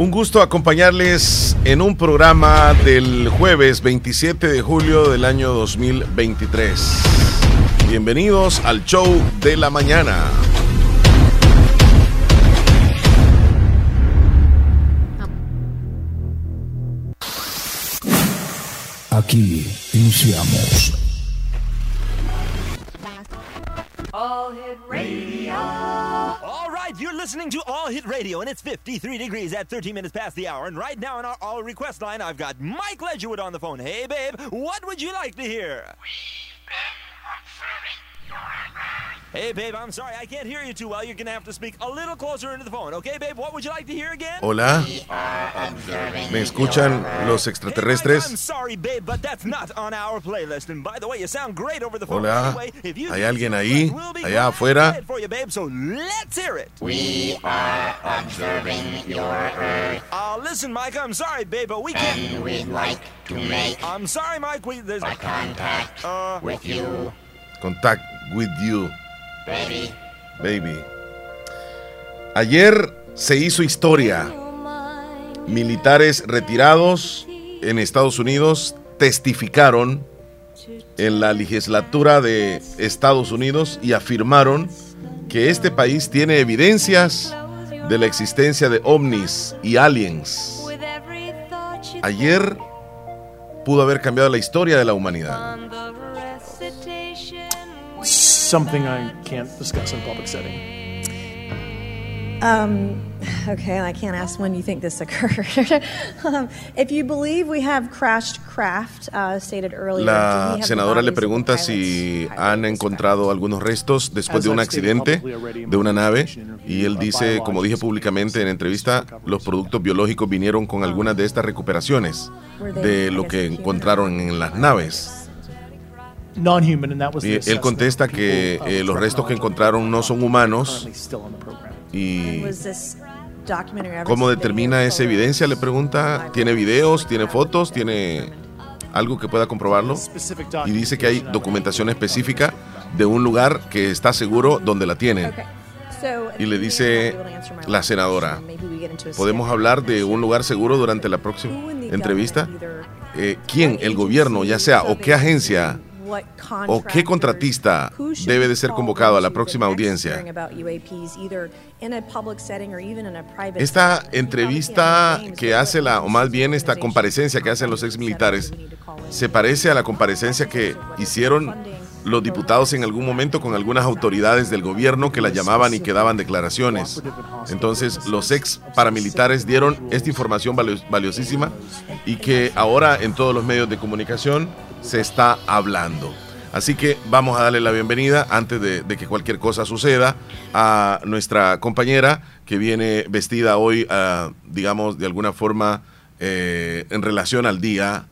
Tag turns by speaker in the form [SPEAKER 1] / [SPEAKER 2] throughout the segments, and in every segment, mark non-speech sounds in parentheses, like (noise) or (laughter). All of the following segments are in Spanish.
[SPEAKER 1] Un gusto acompañarles en un programa del jueves 27 de julio del año 2023. Bienvenidos al show de la mañana.
[SPEAKER 2] Aquí iniciamos.
[SPEAKER 3] Listening to All Hit Radio, and it's 53 degrees at 13 minutes past the hour. And right now on our All Request line, I've got Mike Ledgerwood on the phone. Hey, babe, what would you like to hear? We've been observing your Hey, babe, I'm sorry, I can't hear you too well. You're gonna have to speak a little closer into the phone, okay, babe? What would you like to hear again?
[SPEAKER 1] Hola. ¿Me escuchan los extraterrestres?
[SPEAKER 3] I'm sorry, babe, but that's not on our playlist. And by the way, you sound great over the phone.
[SPEAKER 1] Hola. ¿Hay alguien ahí? Allá afuera.
[SPEAKER 3] For you, babe, so let's hear it.
[SPEAKER 4] We are observing your Earth.
[SPEAKER 3] Uh, listen, Mike, I'm sorry, babe, but we can't.
[SPEAKER 4] And we'd like to make.
[SPEAKER 3] I'm sorry, Mike. We there's
[SPEAKER 4] a contact uh, with you.
[SPEAKER 1] Contact with you.
[SPEAKER 4] Baby.
[SPEAKER 1] Baby. Ayer se hizo historia. Militares retirados en Estados Unidos testificaron en la legislatura de Estados Unidos y afirmaron que este país tiene evidencias de la existencia de ovnis y aliens. Ayer pudo haber cambiado la historia de la humanidad.
[SPEAKER 5] Something I can't discuss in a public setting.
[SPEAKER 6] Um, okay, I can't ask when you think this occurred. (laughs) um, if you believe we have crashed craft, uh, stated earlier,
[SPEAKER 1] La senadora le pregunta si han encontrado algunos restos después de un accidente de una nave y él dice, como dije públicamente en entrevista, los productos biológicos vinieron con algunas de estas recuperaciones de lo que encontraron en las naves. Y él contesta que eh, los restos que encontraron no son humanos. ¿Y cómo determina esa evidencia? Le pregunta. ¿Tiene videos? ¿Tiene fotos? ¿Tiene algo que pueda comprobarlo? Y dice que hay documentación específica de un lugar que está seguro donde la tienen. Y le dice la senadora, ¿podemos hablar de un lugar seguro durante la próxima entrevista? Eh, ¿Quién? ¿El gobierno? Ya sea, o qué agencia o qué contratista debe de ser convocado a la próxima audiencia. Esta entrevista que hace la, o más bien esta comparecencia que hacen los ex militares, se parece a la comparecencia que hicieron los diputados en algún momento con algunas autoridades del gobierno que la llamaban y que daban declaraciones. Entonces los ex paramilitares dieron esta información valiosísima y que ahora en todos los medios de comunicación se está hablando. Así que vamos a darle la bienvenida antes de, que cualquier cosa suceda a nuestra compañera que viene vestida hoy, ah, digamos, de alguna forma eh, en relación al día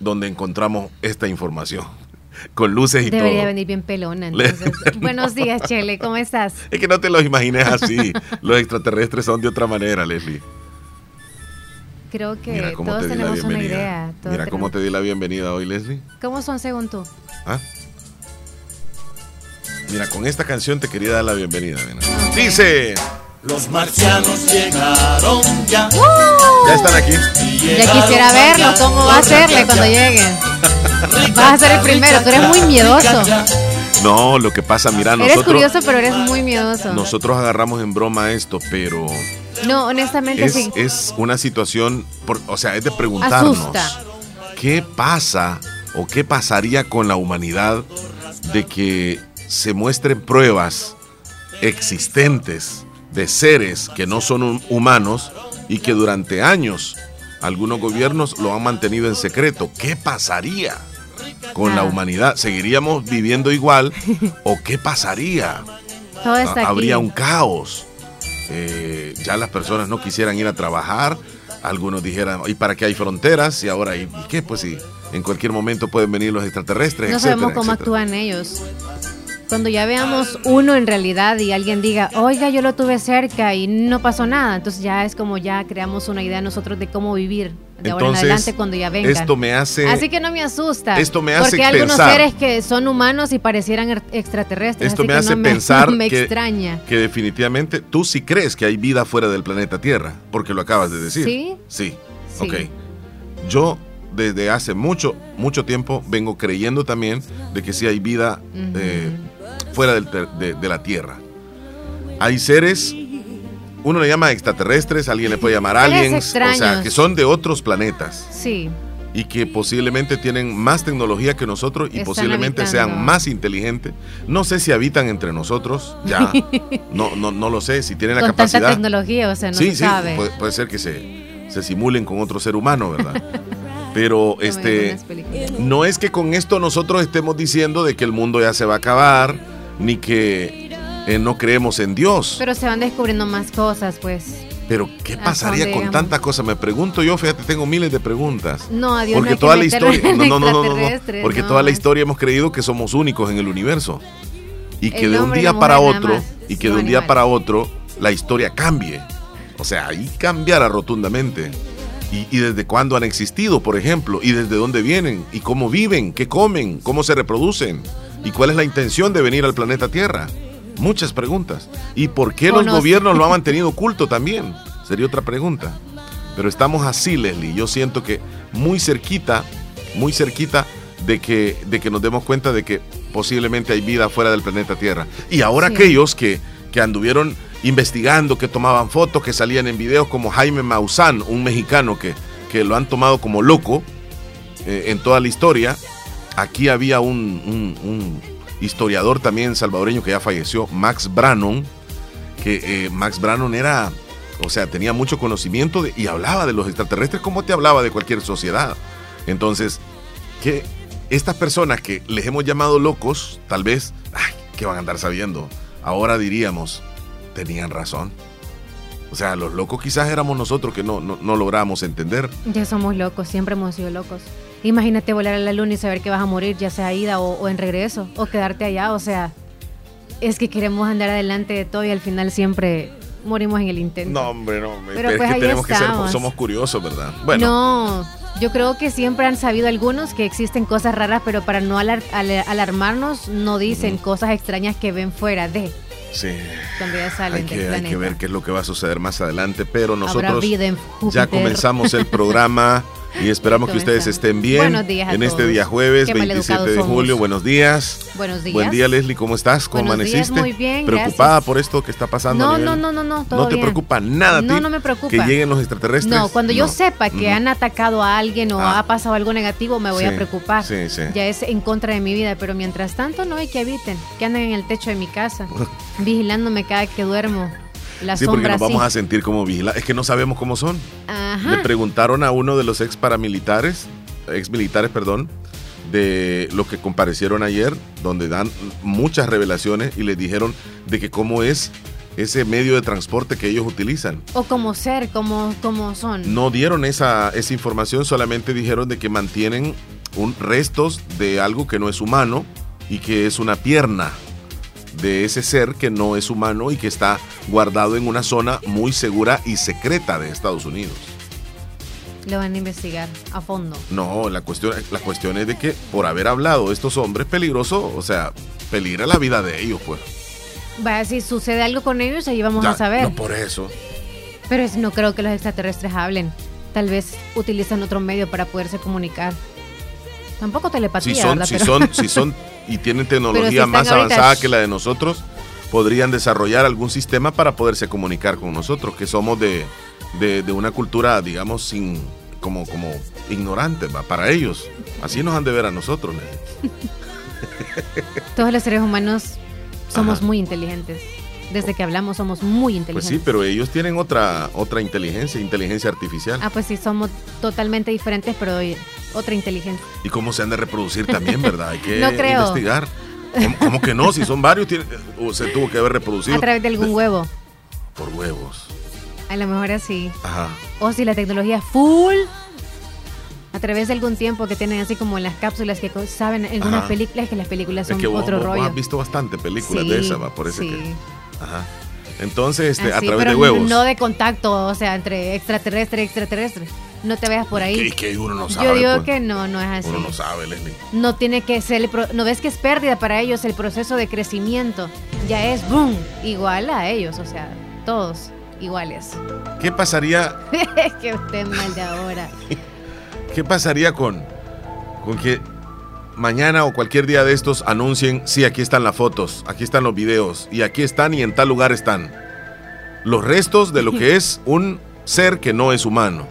[SPEAKER 1] donde encontramos esta información. (laughs) Con luces y
[SPEAKER 7] todo. Debería venir bien pelona. (laughs) Buenos días, Chele, ¿cómo estás? (laughs)
[SPEAKER 1] Es que no te lo imagines así. Los extraterrestres son de otra manera, Leslie
[SPEAKER 7] creo que todos tenemos una idea.
[SPEAKER 1] Mira cómo te di la bienvenida hoy, Leslie.
[SPEAKER 7] ¿Cómo son según tú? ¿Ah?
[SPEAKER 1] Mira, con esta canción te quería dar la bienvenida. Dice...
[SPEAKER 8] Los marcianos llegaron ya.
[SPEAKER 1] Ya están aquí.
[SPEAKER 7] Ya quisiera verlo, cómo va a serle cuando lleguen. Vas a ser el primero, tú eres muy miedoso.
[SPEAKER 1] No, lo que pasa, mira,
[SPEAKER 7] nosotros... Eres curioso, pero eres muy miedoso.
[SPEAKER 1] Nosotros agarramos en broma esto, pero
[SPEAKER 7] no, honestamente
[SPEAKER 1] es,
[SPEAKER 7] sí.
[SPEAKER 1] Es una situación, o sea, es de preguntarnos. ¿Qué pasa o qué pasaría con la humanidad de que se muestren pruebas existentes de seres que no son humanos y que durante años algunos gobiernos lo han mantenido en secreto? ¿Qué pasaría con la ah. humanidad? ¿Seguiríamos viviendo igual o qué pasaría? Habría un caos. Eh, ya las personas no quisieran ir a trabajar, algunos dijeran, ¿y para qué hay fronteras? Y ahora, ¿y, qué? Pues sí, en cualquier momento pueden venir los extraterrestres.
[SPEAKER 7] No sabemos cómo actúan ellos. Cuando ya veamos uno en realidad y alguien diga, oiga, yo lo tuve cerca y no pasó nada, entonces ya es como ya creamos una idea nosotros de cómo vivir de ahora en adelante cuando ya venga.
[SPEAKER 1] Esto me hace.
[SPEAKER 7] Así que no me asusta.
[SPEAKER 1] Esto me hace
[SPEAKER 7] Porque hay algunos seres que son humanos y parecieran er, extraterrestres.
[SPEAKER 1] Esto
[SPEAKER 7] me
[SPEAKER 1] hace pensar (laughs)
[SPEAKER 7] me
[SPEAKER 1] que,
[SPEAKER 7] extraña.
[SPEAKER 1] que definitivamente tú sí crees que hay vida fuera del planeta Tierra, porque lo acabas de decir.
[SPEAKER 7] Sí.
[SPEAKER 1] Sí. sí. Ok. Yo desde hace mucho, mucho tiempo vengo creyendo también de que sí hay vida eh, fuera de, de, la Tierra. Hay seres, uno le llama extraterrestres, alguien le puede llamar aliens, o sea, que son de otros planetas.
[SPEAKER 7] Sí.
[SPEAKER 1] Y que posiblemente tienen más tecnología que nosotros y posiblemente sean más inteligentes. No sé si habitan entre nosotros, ya. (laughs) no, no, no lo sé, si tienen la
[SPEAKER 7] con
[SPEAKER 1] capacidad.
[SPEAKER 7] Tanta tecnología, o sea, no
[SPEAKER 1] sí,
[SPEAKER 7] se
[SPEAKER 1] sí,
[SPEAKER 7] sabe.
[SPEAKER 1] Puede, puede ser que se, se simulen con otro ser humano, ¿verdad? Pero (laughs) este no es que con esto nosotros estemos diciendo de que el mundo ya se va a acabar, ni que eh, no creemos en Dios.
[SPEAKER 7] Pero se van descubriendo más cosas, pues.
[SPEAKER 1] Pero ¿qué pasaría con tantas cosas? Me pregunto yo, fíjate, tengo miles de preguntas.
[SPEAKER 7] No, adiós.
[SPEAKER 1] Porque
[SPEAKER 7] no
[SPEAKER 1] toda la historia, (laughs) no, no, no, no, porque toda la historia hemos creído que somos únicos en el universo y que de un día para otro y que de un día para otro la historia cambie. O sea, ahí cambiara rotundamente. Y, desde cuándo han existido, por ejemplo, y desde dónde vienen, y cómo viven, qué comen, cómo se reproducen, y cuál es la intención de venir al planeta Tierra. Muchas preguntas. ¿Y por qué los gobiernos lo han mantenido oculto también? Sería otra pregunta. Pero estamos así, Leslie. Yo siento que muy cerquita, muy cerquita de que, de que nos demos cuenta de que posiblemente hay vida fuera del planeta Tierra. Y ahora aquellos que, que anduvieron investigando, que tomaban fotos, que salían en videos como Jaime Maussan, un mexicano que, que lo han tomado como loco eh, en toda la historia. Aquí había un, historiador también salvadoreño que ya falleció, Max Brannon, que eh, Max Brannon era, o sea, tenía mucho conocimiento de, y hablaba de los extraterrestres como te hablaba de cualquier sociedad. Entonces, que estas personas que les hemos llamado locos, tal vez, ay, ¿qué van a andar sabiendo? Ahora diríamos, tenían razón. O sea, los locos quizás éramos nosotros que no, no, logramos entender.
[SPEAKER 7] Ya somos locos, siempre hemos sido locos. Imagínate volar a la luna y saber que vas a morir, ya sea ida o, en regreso, o quedarte allá. O sea, es que queremos andar adelante de todo y al final siempre morimos en el intento.
[SPEAKER 1] No, hombre, no. Pero es pues que tenemos que ser, somos curiosos, ¿verdad?
[SPEAKER 7] Bueno. No, yo creo que siempre han sabido algunos que existen cosas raras, pero para no alarmarnos, no dicen cosas extrañas que ven fuera de.
[SPEAKER 1] Sí.
[SPEAKER 7] Cuando ya salen
[SPEAKER 1] hay que, hay que ver qué es lo que va a suceder más adelante, pero nosotros ya comenzamos el (laughs) programa. Y esperamos que ustedes estén bien en este día jueves, 27 de julio. Buenos días.
[SPEAKER 7] Buenos días.
[SPEAKER 1] Buen día, Leslie. ¿Cómo estás? ¿Cómo amaneciste?
[SPEAKER 7] muy bien.
[SPEAKER 1] ¿Preocupada por esto que está pasando?
[SPEAKER 7] No, no, no, no, no.
[SPEAKER 1] ¿No te preocupa nada?
[SPEAKER 7] No, no me preocupa.
[SPEAKER 1] Que lleguen los extraterrestres.
[SPEAKER 7] No, cuando yo sepa que han atacado a alguien o ah. ha pasado algo negativo, me voy a preocupar.
[SPEAKER 1] Sí, sí.
[SPEAKER 7] Ya es en contra de mi vida, pero mientras tanto no hay que eviten, que anden en el techo de mi casa, (laughs) vigilándome cada que duermo
[SPEAKER 1] sí, porque nos vamos a sentir como vigilados. Es que no sabemos cómo son. Le preguntaron a uno de los ex paramilitares, ex militares, perdón, de los que comparecieron ayer, donde dan muchas revelaciones y les dijeron de que cómo es ese medio de transporte que ellos utilizan.
[SPEAKER 7] O como ser, como, como son.
[SPEAKER 1] No dieron esa, esa información, solamente dijeron de que mantienen un, restos de algo que no es humano y que es una pierna de ese ser que no es humano y que está guardado en una zona muy segura y secreta de Estados Unidos.
[SPEAKER 7] Lo van a investigar a fondo.
[SPEAKER 1] No, la cuestión, la cuestión es de que por haber hablado estos hombres peligrosos, o sea, peligra la vida de ellos, pues.
[SPEAKER 7] Vaya, si sucede algo con ellos, ahí vamos a saber.
[SPEAKER 1] No por eso.
[SPEAKER 7] Pero no creo que los extraterrestres hablen. Tal vez utilizan otro medio para poderse comunicar. Tampoco telepatía.
[SPEAKER 1] Si son, si son, (laughs) si son y tienen tecnología más avanzada que la de nosotros, podrían desarrollar algún sistema para poderse comunicar con nosotros, que somos de, una cultura, digamos, sin como, como ignorante, para ellos. Así nos han de ver a nosotros.
[SPEAKER 7] Todos los seres humanos somos muy inteligentes. Desde que hablamos somos muy inteligentes.
[SPEAKER 1] Pues sí, pero ellos tienen otra otra inteligencia, inteligencia artificial.
[SPEAKER 7] Ah, pues sí, somos totalmente diferentes, pero otra inteligencia.
[SPEAKER 1] ¿Y cómo se han de reproducir también, verdad? Hay (laughs) que investigar. ¿Cómo, que no? Si son varios, se tuvo que haber reproducido.
[SPEAKER 7] A través de algún huevo.
[SPEAKER 1] Por huevos.
[SPEAKER 7] A lo mejor así.
[SPEAKER 1] Ajá.
[SPEAKER 7] O si la tecnología es full. A través de algún tiempo que tienen así como en las cápsulas que saben en una película, es que las películas son otro rollo. Vos
[SPEAKER 1] has visto bastante películas de esa, va, por eso que. Ajá. Entonces, este, a través de huevos.
[SPEAKER 7] No de contacto, o sea, entre extraterrestre y extraterrestre. No te veas por ahí.
[SPEAKER 1] Que, uno no sabe.
[SPEAKER 7] Yo digo pues. que no, no es así.
[SPEAKER 1] Uno no sabe, Leslie.
[SPEAKER 7] No tiene que ser, no ves que es pérdida para ellos el proceso de crecimiento. Ya es, boom, igual a ellos, o sea, todos iguales.
[SPEAKER 1] ¿Qué pasaría? (laughs)
[SPEAKER 7] que usted mal de ahora.
[SPEAKER 1] ¿Qué pasaría con, con que mañana o cualquier día de estos anuncien, sí, aquí están las fotos, aquí están los videos, y aquí están y en tal lugar están los restos de lo que (laughs) es un ser que no es humano?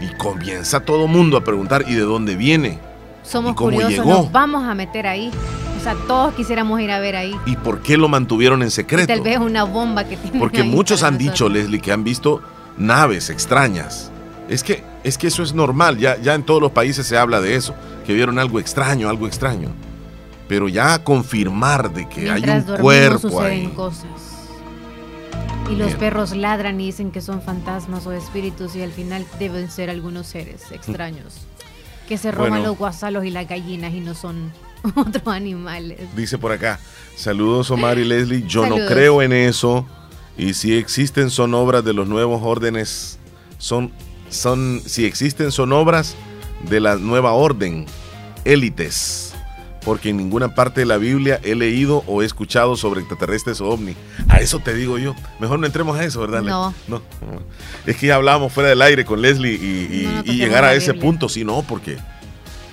[SPEAKER 1] Y comienza todo mundo a preguntar, ¿y de dónde viene?
[SPEAKER 7] Somos curiosos, nos vamos a meter ahí. O sea, todos quisiéramos ir a ver ahí.
[SPEAKER 1] ¿Y por qué lo mantuvieron en secreto?
[SPEAKER 7] tal vez una bomba que tiene.
[SPEAKER 1] Porque muchos han (laughs) dicho, Leslie, que han visto naves extrañas. Es que, es que eso es normal, ya, ya en todos los países se habla de eso, que vieron algo extraño, algo extraño. Pero ya confirmar de que hay un cuerpo ahí.
[SPEAKER 7] cosas. Y los perros ladran y dicen que son fantasmas o espíritus y al final deben ser algunos seres extraños que se roban los guasalos y las gallinas y no son (laughs) otros animales.
[SPEAKER 1] Dice por acá, saludos Omar y Leslie, yo no creo en eso y si existen son obras de los nuevos órdenes, son, son, si existen son obras de la nueva orden, élites porque en ninguna parte de la Biblia he leído o he escuchado sobre extraterrestres o ovni. A eso te digo yo. Mejor no entremos a eso, ¿verdad?
[SPEAKER 7] No.
[SPEAKER 1] no. Es que ya hablábamos fuera del aire con Leslie y, llegar a ese punto, sí, no, porque,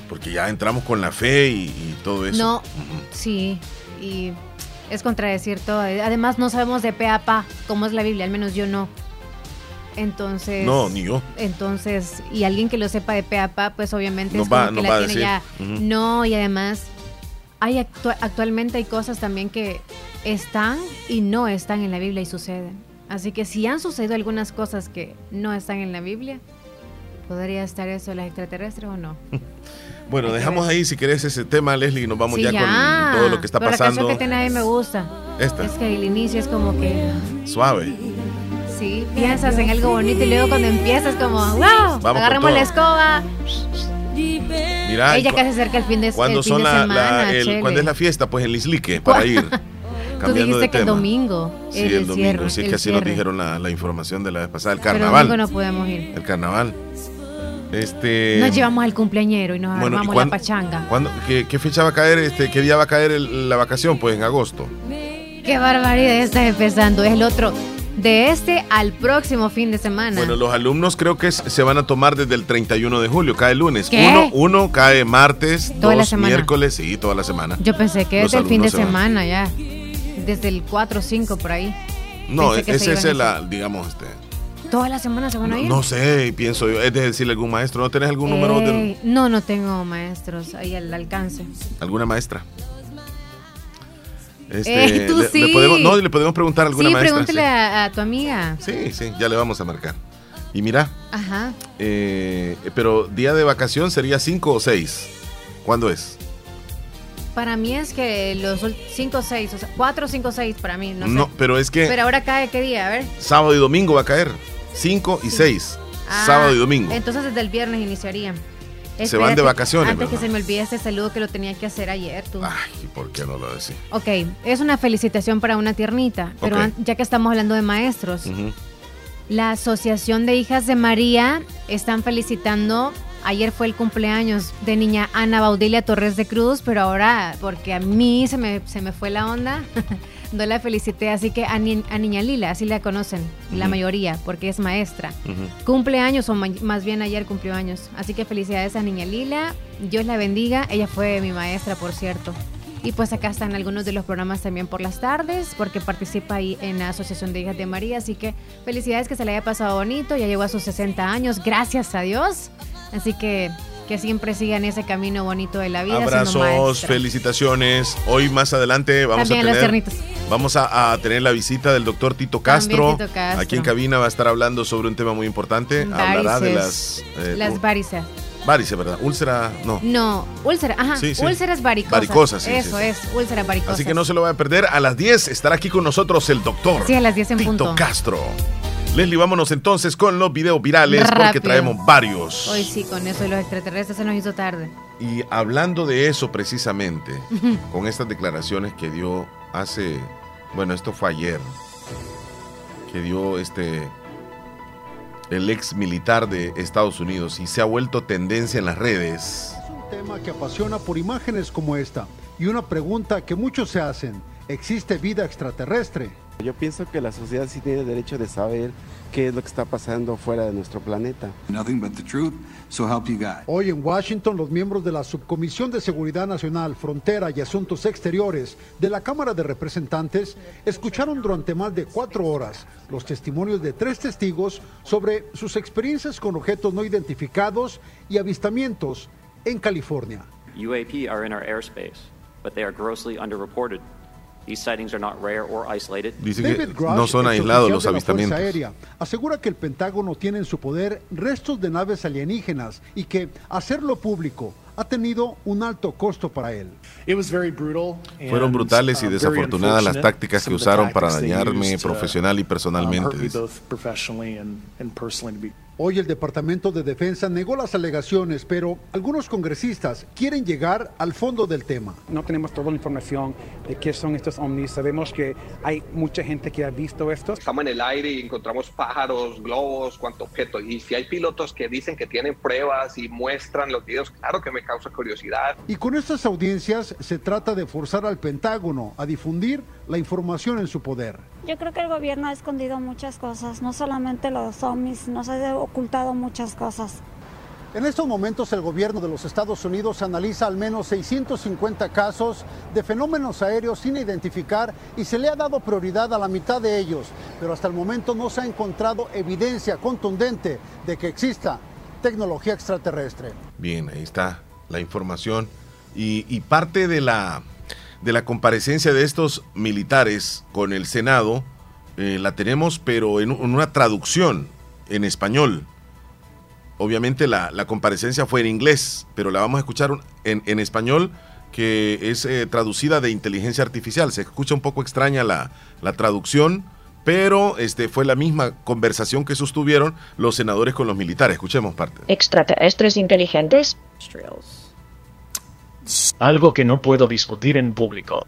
[SPEAKER 1] porque ya entramos con la fe y, todo eso.
[SPEAKER 7] No, sí, y es contradecir todo. Además, no sabemos de pe a pa cómo es la Biblia, al menos yo no. Entonces.
[SPEAKER 1] No, ni yo.
[SPEAKER 7] Entonces, y alguien que lo sepa de pe a pa, pues obviamente es como que la tiene ya. No, y además hay actualmente hay cosas también que están y no están en la Biblia y suceden. Así que si han sucedido algunas cosas que no están en la Biblia, ¿podría estar eso las extraterrestres o no? (laughs)
[SPEAKER 1] Bueno, dejamos ahí si querés ese tema, Leslie, y nos vamos ya, con todo lo que está Pero pasando. La
[SPEAKER 7] canción que tiene ahí me gusta.
[SPEAKER 1] Esta.
[SPEAKER 7] Es que el inicio es como que...
[SPEAKER 1] Suave.
[SPEAKER 7] Sí, piensas en algo bonito y luego cuando empiezas como, wow, agarramos la escoba,
[SPEAKER 1] Mira,
[SPEAKER 7] ella casi cerca el fin de,
[SPEAKER 1] ¿cuándo
[SPEAKER 7] son
[SPEAKER 1] semana. ¿Cuándo es la fiesta? Pues el Islique, para ir. (laughs)
[SPEAKER 7] Tú dijiste que el domingo.
[SPEAKER 1] Sí, el, domingo. sí, que así nos dijeron la, información de la vez pasada. El carnaval.
[SPEAKER 7] Pero el no podemos ir.
[SPEAKER 1] El carnaval. Este...
[SPEAKER 7] Nos llevamos al cumpleañero y nos bueno, armamos la pachanga.
[SPEAKER 1] qué, fecha va a caer? Este, ¿Qué día va a caer la vacación? Pues en agosto.
[SPEAKER 7] Qué barbaridad estás empezando. Es el otro de este al próximo fin de semana.
[SPEAKER 1] Bueno, los alumnos creo que se van a tomar desde el 31 de julio, cae lunes. Uno, uno cae martes, dos miércoles y toda la semana.
[SPEAKER 7] Yo pensé que desde el fin de semana ya, desde el 4 o 5 por ahí.
[SPEAKER 1] No, ese es el, digamos, este...
[SPEAKER 7] ¿Toda la semana se van a ir?
[SPEAKER 1] No, sé, pienso yo. Es de decirle algún maestro. ¿No tenés algún número? De...
[SPEAKER 7] No, no tengo maestros ahí al alcance.
[SPEAKER 1] ¿Alguna maestra? Este, eh, sí. le, podemos, no, le podemos preguntar a alguna sí, maestra.
[SPEAKER 7] Pregúntele a, tu amiga.
[SPEAKER 1] Sí, sí, ya le vamos a marcar. Y mira, Ajá. Eh, pero día de vacación sería 5 o 6. ¿Cuándo es?
[SPEAKER 7] Para mí es que los 5 o 6, o sea, 4, 5 o 6 para mí, no, no
[SPEAKER 1] pero es que...
[SPEAKER 7] Pero ahora cae qué día, a ver.
[SPEAKER 1] Sábado y domingo va a caer. 5 y 6. Ah, sábado y domingo.
[SPEAKER 7] Entonces desde el viernes iniciaría
[SPEAKER 1] se van de vacaciones.
[SPEAKER 7] Antes que se me olvide este saludo que lo tenía que hacer ayer, tú.
[SPEAKER 1] Ay, ¿por qué no lo decís?
[SPEAKER 7] Ok, es una felicitación para una tiernita, pero ya que estamos hablando de maestros, la Asociación de Hijas de María están felicitando. Ayer fue el cumpleaños de niña Ana Baudilia Torres de Cruz, pero ahora, porque a mí se me, se me fue la onda, (laughs) no la felicité, así que a, Niña Lila, así la conocen, la mayoría, porque es maestra. Cumpleaños, o más bien ayer cumplió años. Así que felicidades a Niña Lila, Dios la bendiga, ella fue mi maestra, por cierto. Y pues acá están algunos de los programas también por las tardes, porque participa ahí en la Asociación de Hijas de María. Así que felicidades que se le haya pasado bonito, ya llegó a sus 60 años, gracias a Dios. Así que que siempre sigan ese camino bonito de la vida.
[SPEAKER 1] Abrazos, felicitaciones. Hoy más adelante vamos a tener, vamos a, tener la visita del doctor Tito Castro. Aquí en cabina va a estar hablando sobre un tema muy importante. Hablará de las...
[SPEAKER 7] Eh, las varices.
[SPEAKER 1] Varices, ¿verdad? Úlcera, no.
[SPEAKER 7] No, úlcera, ajá. Sí, sí. Úlceras varicosas. Varicosas, sí. Eso es, úlcera varicosas.
[SPEAKER 1] Así que no se lo va a perder. A las 10 estará aquí con nosotros el doctor.
[SPEAKER 7] Sí, a las 10 en
[SPEAKER 1] Tito Castro. Leslie, vámonos entonces con los videos virales porque traemos varios.
[SPEAKER 7] Hoy sí, con eso de los extraterrestres se nos hizo tarde.
[SPEAKER 1] Y hablando de eso precisamente, con estas declaraciones que dio hace, bueno, esto fue ayer, que dio este el ex militar de Estados Unidos y se ha vuelto tendencia en las redes.
[SPEAKER 9] Es un tema que apasiona por imágenes como esta y una pregunta que muchos se hacen, ¿existe vida extraterrestre?
[SPEAKER 10] Yo pienso que la sociedad sí tiene derecho de saber qué es lo que está pasando fuera de nuestro planeta.
[SPEAKER 9] Hoy en Washington, los miembros de la Subcomisión de Seguridad Nacional, Frontera y Asuntos Exteriores de la Cámara de Representantes escucharon durante más de cuatro horas los testimonios de tres testigos sobre sus experiencias con objetos no identificados y avistamientos en California.
[SPEAKER 11] UAP are in our airspace, but they are grossly underreported.
[SPEAKER 1] Dice que no son aislados los avistamientos.
[SPEAKER 9] Aérea, asegura que el Pentágono tiene en su poder restos de naves alienígenas y que hacerlo público ha tenido un alto costo para él.
[SPEAKER 1] Fueron brutales y uh, desafortunadas las tácticas que usaron para dañarme profesional y personalmente.
[SPEAKER 9] Hoy el Departamento de Defensa negó las alegaciones, pero algunos congresistas quieren llegar al fondo del tema.
[SPEAKER 12] No tenemos toda la información de qué son estos ovnis. Sabemos que hay mucha gente que ha visto estos.
[SPEAKER 13] Estamos en el aire y encontramos pájaros, globos, cuánto objeto. Y si hay pilotos que dicen que tienen pruebas y muestran los videos, claro que me causa curiosidad.
[SPEAKER 9] Y con estas audiencias se trata de forzar al Pentágono a difundir la información en su poder.
[SPEAKER 14] Yo creo que el gobierno ha escondido muchas cosas, no solamente los ovnis, nos ha ocultado muchas cosas.
[SPEAKER 9] En estos momentos el gobierno de los Estados Unidos analiza al menos 650 casos de fenómenos aéreos sin identificar y se le ha dado prioridad a la mitad de ellos, pero hasta el momento no se ha encontrado evidencia contundente de que exista tecnología extraterrestre.
[SPEAKER 1] Bien, ahí está la información y, parte de la de la comparecencia de estos militares con el Senado eh, la tenemos, pero en, una traducción en español. Obviamente la, comparecencia fue en inglés, pero la vamos a escuchar en, español, que es eh, traducida de inteligencia artificial. Se escucha un poco extraña la, la traducción, pero este, fue la misma conversación que sostuvieron los senadores con los militares. Escuchemos parte.
[SPEAKER 15] Extraterrestres inteligentes.
[SPEAKER 16] Algo que no puedo discutir en público.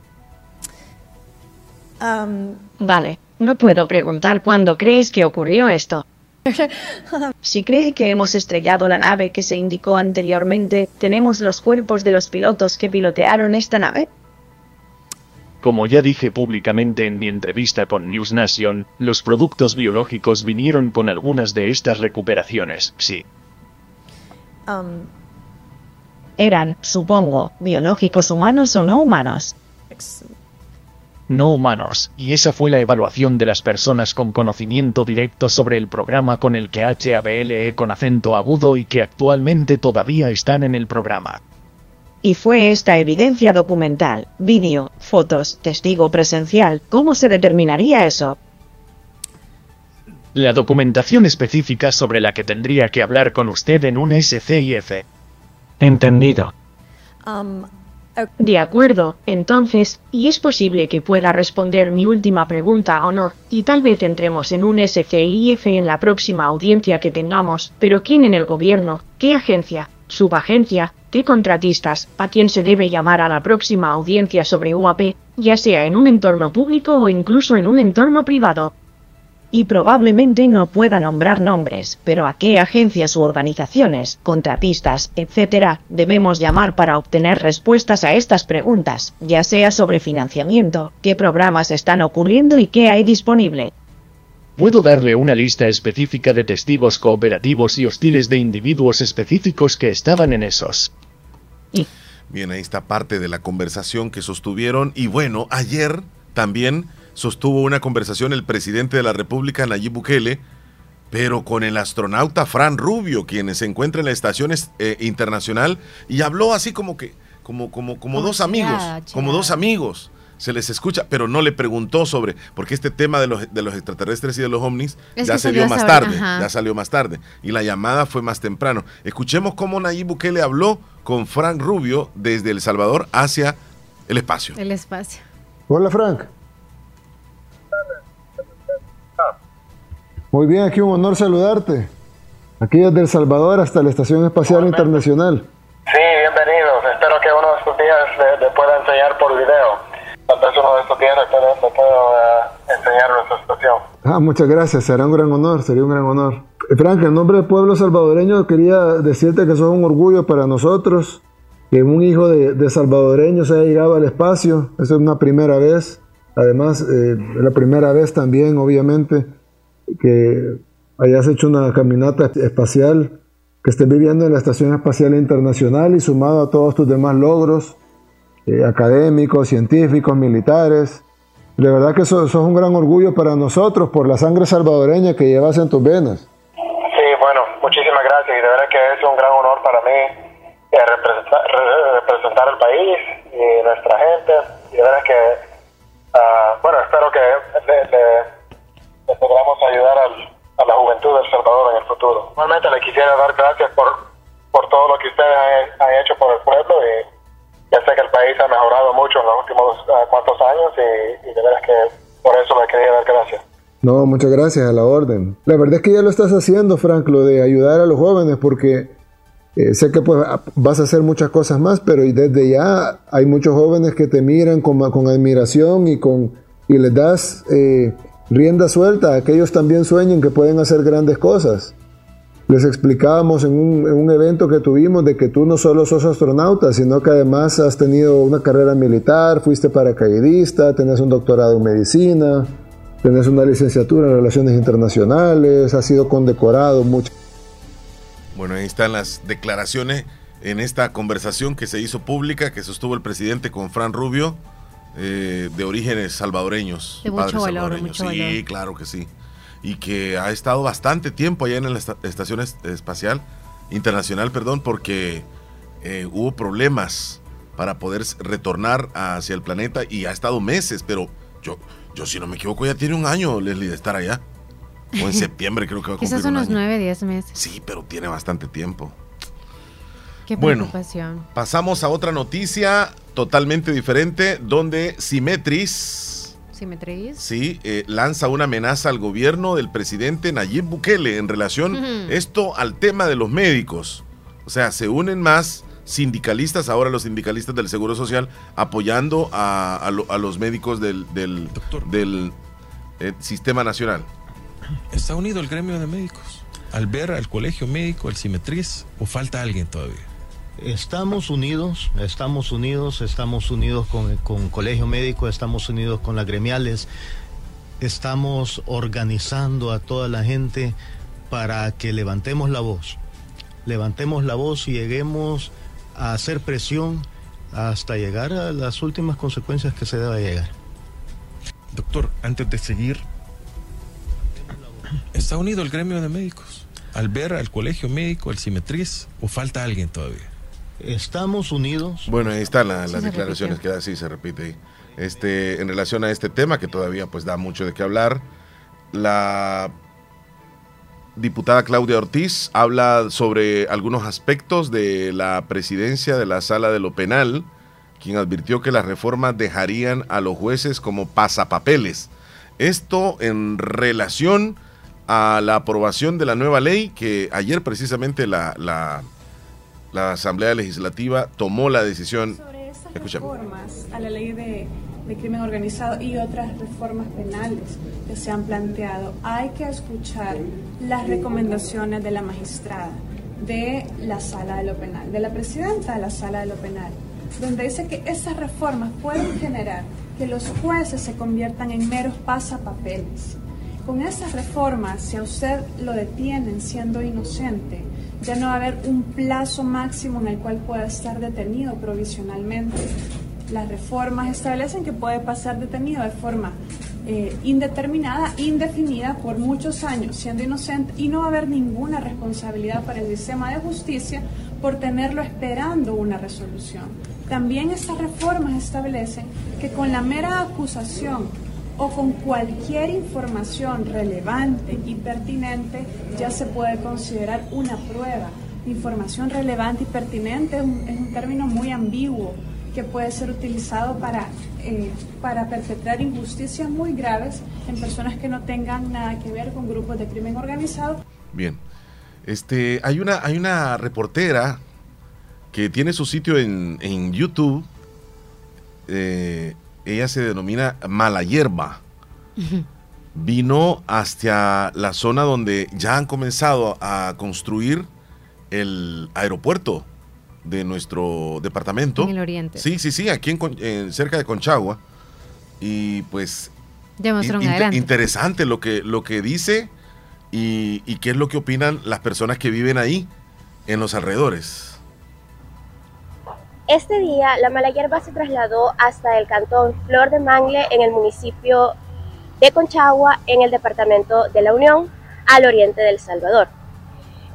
[SPEAKER 15] Um, vale, no puedo preguntar cuándo crees que ocurrió esto. (laughs) Si cree que hemos estrellado la nave que se indicó anteriormente, ¿tenemos los cuerpos de los pilotos que pilotearon esta nave?
[SPEAKER 16] Como ya dije públicamente en mi entrevista con News Nation, los productos biológicos vinieron con algunas de estas recuperaciones, sí.
[SPEAKER 15] Um, eran, supongo, biológicos humanos o no humanos.
[SPEAKER 16] No humanos, y esa fue la evaluación de las personas con conocimiento directo sobre el programa con el que HABLE con acento agudo y que actualmente todavía están en el programa.
[SPEAKER 15] Y fue esta evidencia documental, vídeo, fotos, testigo presencial, ¿cómo se determinaría eso?
[SPEAKER 16] La documentación específica sobre la que tendría que hablar con usted en un SCIF.
[SPEAKER 15] Entendido. Um, de acuerdo, entonces, y es posible que pueda responder mi última pregunta o no, y tal vez entremos en un SCIF en la próxima audiencia que tengamos, pero ¿quién en el gobierno? ¿Qué agencia? ¿Subagencia? ¿Qué contratistas? ¿A quién se debe llamar a la próxima audiencia sobre UAP, ya sea en un entorno público o incluso en un entorno privado? Y probablemente no pueda nombrar nombres, pero a qué agencias u organizaciones, contratistas, etc., debemos llamar para obtener respuestas a estas preguntas, ya sea sobre financiamiento, qué programas están ocurriendo y qué hay disponible.
[SPEAKER 16] Puedo darle una lista específica de testigos cooperativos y hostiles de individuos específicos que estaban en esos.
[SPEAKER 1] Bien, ahí está parte de la conversación que sostuvieron y bueno, ayer también sostuvo una conversación el presidente de la República, Nayib Bukele, pero con el astronauta Fran Rubio, quien se encuentra en la estación eh, internacional, y habló así como que, como, como, como dos amigos, como dos amigos. Se les escucha, pero no le preguntó sobre, porque este tema de los, de los extraterrestres y de los ovnis ya salió más tarde, ya salió más tarde, y la llamada fue más temprano. Escuchemos cómo Nayib Bukele habló con Frank Rubio desde El Salvador hacia el espacio.
[SPEAKER 7] El espacio.
[SPEAKER 9] Hola Frank.
[SPEAKER 17] Muy bien, aquí un honor saludarte. Aquí desde El Salvador hasta la Estación Espacial Internacional.
[SPEAKER 18] Sí, bienvenidos. Espero que uno de estos días le, pueda enseñar por video. Tal vez uno de estos días le pueda, eh, enseñar nuestra estación.
[SPEAKER 17] Ah, muchas gracias. Será un gran honor, sería un gran honor. Eh, Frank, en nombre del pueblo salvadoreño quería decirte que sos un orgullo para nosotros que un hijo de, de salvadoreños haya llegado al espacio. Eso es una primera vez. Además, eh, la primera vez también, obviamente, que hayas hecho una caminata espacial, que estés viviendo en la Estación Espacial Internacional y sumado a todos tus demás logros eh, académicos, científicos, militares. De verdad que eso, es un gran orgullo para nosotros por la sangre salvadoreña que llevas en tus venas.
[SPEAKER 18] Sí, bueno, muchísimas gracias y de verdad que es un gran honor para mí eh, representar, representar país y nuestra gente. Y de verdad que, uh, bueno, espero que podamos ayudar al, a la juventud del Salvador en el futuro. Igualmente le quisiera dar gracias por, por todo lo que ustedes han, hecho por el pueblo y ya sé que el país ha mejorado mucho en los últimos uh, cuantos años y, y de veras que por eso le quería dar gracias.
[SPEAKER 17] No, muchas gracias a la orden. La verdad es que ya lo estás haciendo, Frank, lo de ayudar a los jóvenes, porque eh, sé que pues vas a hacer muchas cosas más, pero desde ya hay muchos jóvenes que te miran con, con admiración y, con, y les das eh, rienda suelta a que ellos también sueñen que pueden hacer grandes cosas. Les explicábamos en un, en un, evento que tuvimos de que tú no solo sos astronauta, sino que además has tenido una carrera militar, fuiste paracaidista, tenés un doctorado en medicina, tenés una licenciatura en relaciones internacionales, has sido condecorado mucho.
[SPEAKER 1] Bueno, ahí están las declaraciones en esta conversación que se hizo pública, que sostuvo el presidente con Fran Rubio eh, de orígenes salvadoreños.
[SPEAKER 7] De mucho valor, mucho
[SPEAKER 1] sí, claro que sí. Y que ha estado bastante tiempo allá en la Estación Espacial Internacional, perdón, porque eh, hubo problemas para poder retornar hacia el planeta y ha estado meses, pero yo, yo si no me equivoco ya tiene un año, Leslie, de estar allá. O en (laughs) septiembre creo que va a
[SPEAKER 7] cumplir Quizás unos nueve, diez meses.
[SPEAKER 1] Sí, pero tiene bastante tiempo.
[SPEAKER 7] Qué preocupación.
[SPEAKER 1] Bueno, pasamos a otra noticia totalmente diferente, donde Simetris.
[SPEAKER 7] Simetris.
[SPEAKER 1] Sí, eh, lanza una amenaza al gobierno del presidente Nayib Bukele en relación esto al tema de los médicos. O sea, se unen más sindicalistas, ahora los sindicalistas del Seguro Social, apoyando a, los médicos del, del, del eh, sistema nacional.
[SPEAKER 19] Está unido el gremio de médicos. Al ver al colegio médico, al Simetris, o falta alguien todavía.
[SPEAKER 20] Estamos unidos, estamos unidos, estamos unidos con, con Colegio Médico, estamos unidos con las gremiales, estamos organizando a toda la gente para que levantemos la voz, levantemos la voz y lleguemos a hacer presión hasta llegar a las últimas consecuencias que se deba llegar.
[SPEAKER 19] Doctor, antes de seguir, ¿está unido el gremio de médicos? Al ver al colegio médico, al Simetriz, o falta alguien todavía?
[SPEAKER 20] Estamos unidos.
[SPEAKER 1] Bueno, ahí están las declaraciones que así se repite ahí. Este, en relación a este tema que todavía pues da mucho de qué hablar, la diputada Claudia Ortiz habla sobre algunos aspectos de la presidencia de la sala de lo penal, quien advirtió que las reformas dejarían a los jueces como pasapapeles. Esto en relación a la aprobación de la nueva ley que ayer precisamente la, la la Asamblea Legislativa tomó la decisión.
[SPEAKER 21] Sobre esas reformas a la ley de, crimen organizado y otras reformas penales que se han planteado, hay que escuchar las recomendaciones de la magistrada de la sala de lo penal, de la presidenta de la sala de lo penal, donde dice que esas reformas pueden generar que los jueces se conviertan en meros pasapapeles. Con esas reformas, si a usted lo detienen siendo inocente, ya no va a haber un plazo máximo en el cual pueda estar detenido provisionalmente. Las reformas establecen que puede pasar detenido de forma eh, indeterminada, indefinida por muchos años, siendo inocente, y no va a haber ninguna responsabilidad para el sistema de justicia por tenerlo esperando una resolución. También estas reformas establecen que con la mera acusación o con cualquier información relevante y pertinente ya se puede considerar una prueba. Información relevante y pertinente es un, término muy ambiguo que puede ser utilizado para, eh, para perpetrar injusticias muy graves en personas que no tengan nada que ver con grupos de crimen organizado.
[SPEAKER 1] Bien. Este, hay una, hay una reportera que tiene su sitio en, en YouTube. Eh, ella se denomina Mala Hierba. Vino hasta la zona donde ya han comenzado a construir el aeropuerto de nuestro departamento.
[SPEAKER 7] En el oriente.
[SPEAKER 1] Sí, sí, sí, aquí en, cerca de Conchagua. Y pues...
[SPEAKER 7] Ya
[SPEAKER 1] interesante lo que, lo que dice y, y qué es lo que opinan las personas que viven ahí, en los alrededores.
[SPEAKER 22] Este día, la mala hierba se trasladó hasta el cantón Flor de Mangle en el municipio de Conchagua, en el departamento de la Unión, al oriente del Salvador.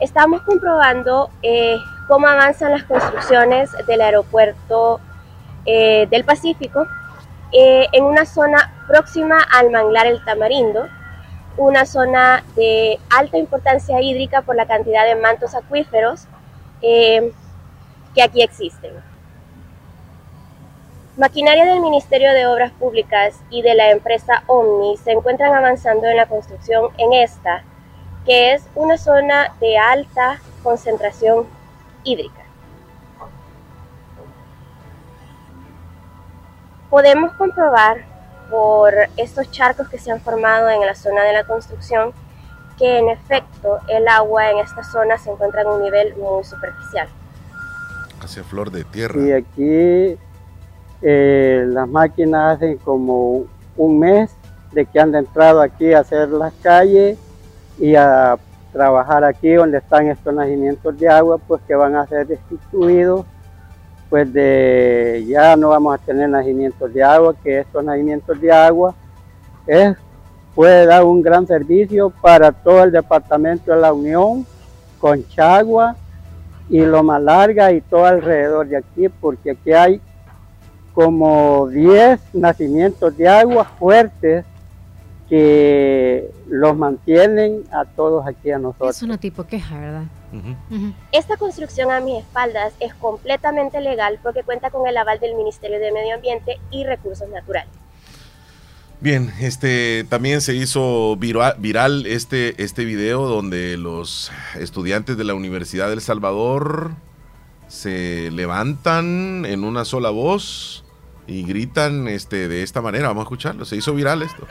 [SPEAKER 22] Estamos comprobando eh, cómo avanzan las construcciones del aeropuerto eh, del Pacífico eh, en una zona próxima al manglar El Tamarindo, una zona de alta importancia hídrica por la cantidad de mantos acuíferos que aquí existen. Maquinaria del Ministerio de Obras Públicas y de la empresa Omni se encuentran avanzando en la construcción en esta, que es una zona de alta concentración hídrica. Podemos comprobar por estos charcos que se han formado en la zona de la construcción que en efecto el agua en esta zona se encuentra en un nivel muy superficial.
[SPEAKER 1] Hacia flor de tierra.
[SPEAKER 23] Y aquí eh, las máquinas hacen como un mes de que han entrado aquí a hacer las calles y a trabajar aquí donde están estos nacimientos de agua, pues que van a ser destituidos, pues de ya no vamos a tener nacimientos de agua, que estos nacimientos de agua es, puede dar un gran servicio para todo el departamento de la Unión, Conchagua y Loma Larga y todo alrededor de aquí, porque aquí hay como 10 nacimientos de agua fuertes que los mantienen a todos aquí a nosotros.
[SPEAKER 7] Es una tipo queja, ¿verdad?
[SPEAKER 22] Esta construcción a mis espaldas es completamente legal porque cuenta con el aval del Ministerio de Medio Ambiente y Recursos Naturales.
[SPEAKER 1] Bien, este también se hizo viral, este, este video donde los estudiantes de la Universidad del Salvador se levantan en una sola voz y gritan este, de esta manera. Vamos a escucharlo. Se hizo viral esto.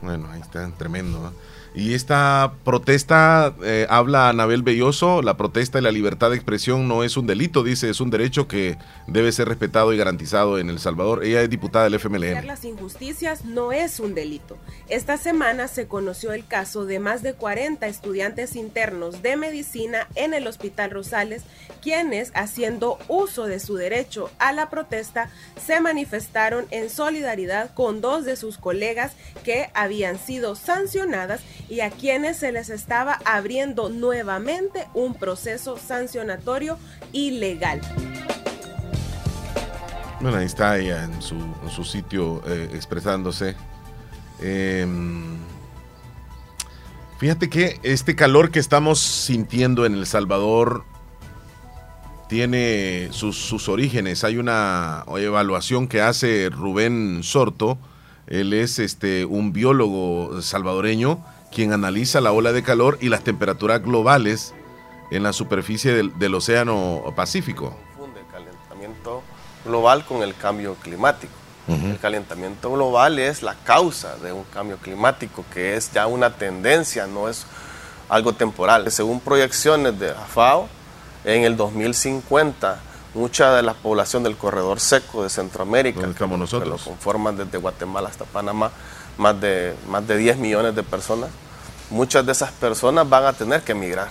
[SPEAKER 1] Bueno, ahí está, tremendo. Y esta protesta, eh, habla Anabel Belloso, la protesta y la libertad de expresión no es un delito, dice, es un derecho que debe ser respetado y garantizado en El Salvador. Ella es diputada del FMLN.
[SPEAKER 24] Las injusticias no es un delito. Esta semana se conoció el caso de más de 40 estudiantes internos de medicina en el Hospital Rosales, quienes, haciendo uso de su derecho a la protesta, se manifestaron en solidaridad con dos de sus colegas que habían sido sancionadas y a quienes se les estaba abriendo nuevamente un proceso sancionatorio ilegal.
[SPEAKER 1] Bueno, ahí está ella en su, sitio eh, expresándose. Em, fíjate que este calor que estamos sintiendo en El Salvador tiene sus, sus, orígenes. Hay una evaluación que hace Rubén Sorto. Él es este, un biólogo salvadoreño quien analiza la ola de calor y las temperaturas globales en la superficie del, Océano Pacífico.
[SPEAKER 25] Confunde el calentamiento global con el cambio climático. El calentamiento global es la causa de un cambio climático que es ya una tendencia, no es algo temporal. Según proyecciones de la FAO, en el 2050 mucha de la población del corredor seco de Centroamérica,
[SPEAKER 1] que, nosotros?
[SPEAKER 25] lo conforman desde Guatemala hasta Panamá, más de, más de 10 millones de personas, muchas de esas personas van a tener que emigrar,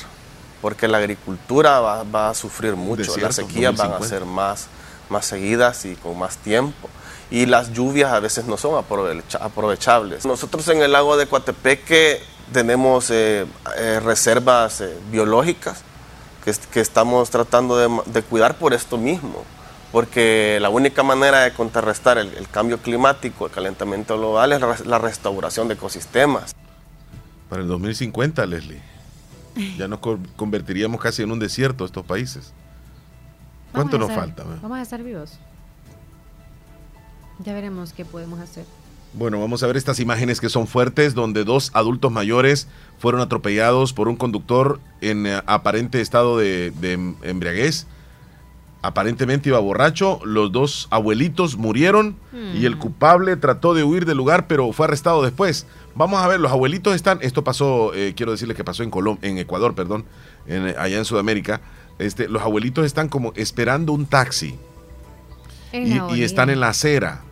[SPEAKER 25] porque la agricultura va, a sufrir mucho, las sequías van a ser más, más seguidas y con más tiempo, y las lluvias a veces no son aprovechables. Nosotros en el lago de Coatepeque tenemos eh, eh, reservas eh, biológicas que, que, estamos tratando de, de cuidar por esto mismo porque la única manera de contrarrestar el, cambio climático, el calentamiento global, es la restauración de ecosistemas.
[SPEAKER 1] Para el 2050, Leslie, ya nos convertiríamos casi en un desierto estos países. ¿Cuánto nos falta?
[SPEAKER 7] Vamos a estar vivos. Ya veremos qué podemos hacer.
[SPEAKER 1] Bueno, vamos a ver estas imágenes que son fuertes, donde dos adultos mayores fueron atropellados por un conductor en eh, aparente estado de, embriaguez. Aparentemente iba borracho, los dos abuelitos murieron y el hmm. culpable trató de huir del lugar, pero fue arrestado después. Vamos a ver, los abuelitos están, esto pasó, eh, quiero decirles que pasó en en Ecuador, perdón, allá en Sudamérica. Este, los abuelitos están como esperando un taxi y están en la acera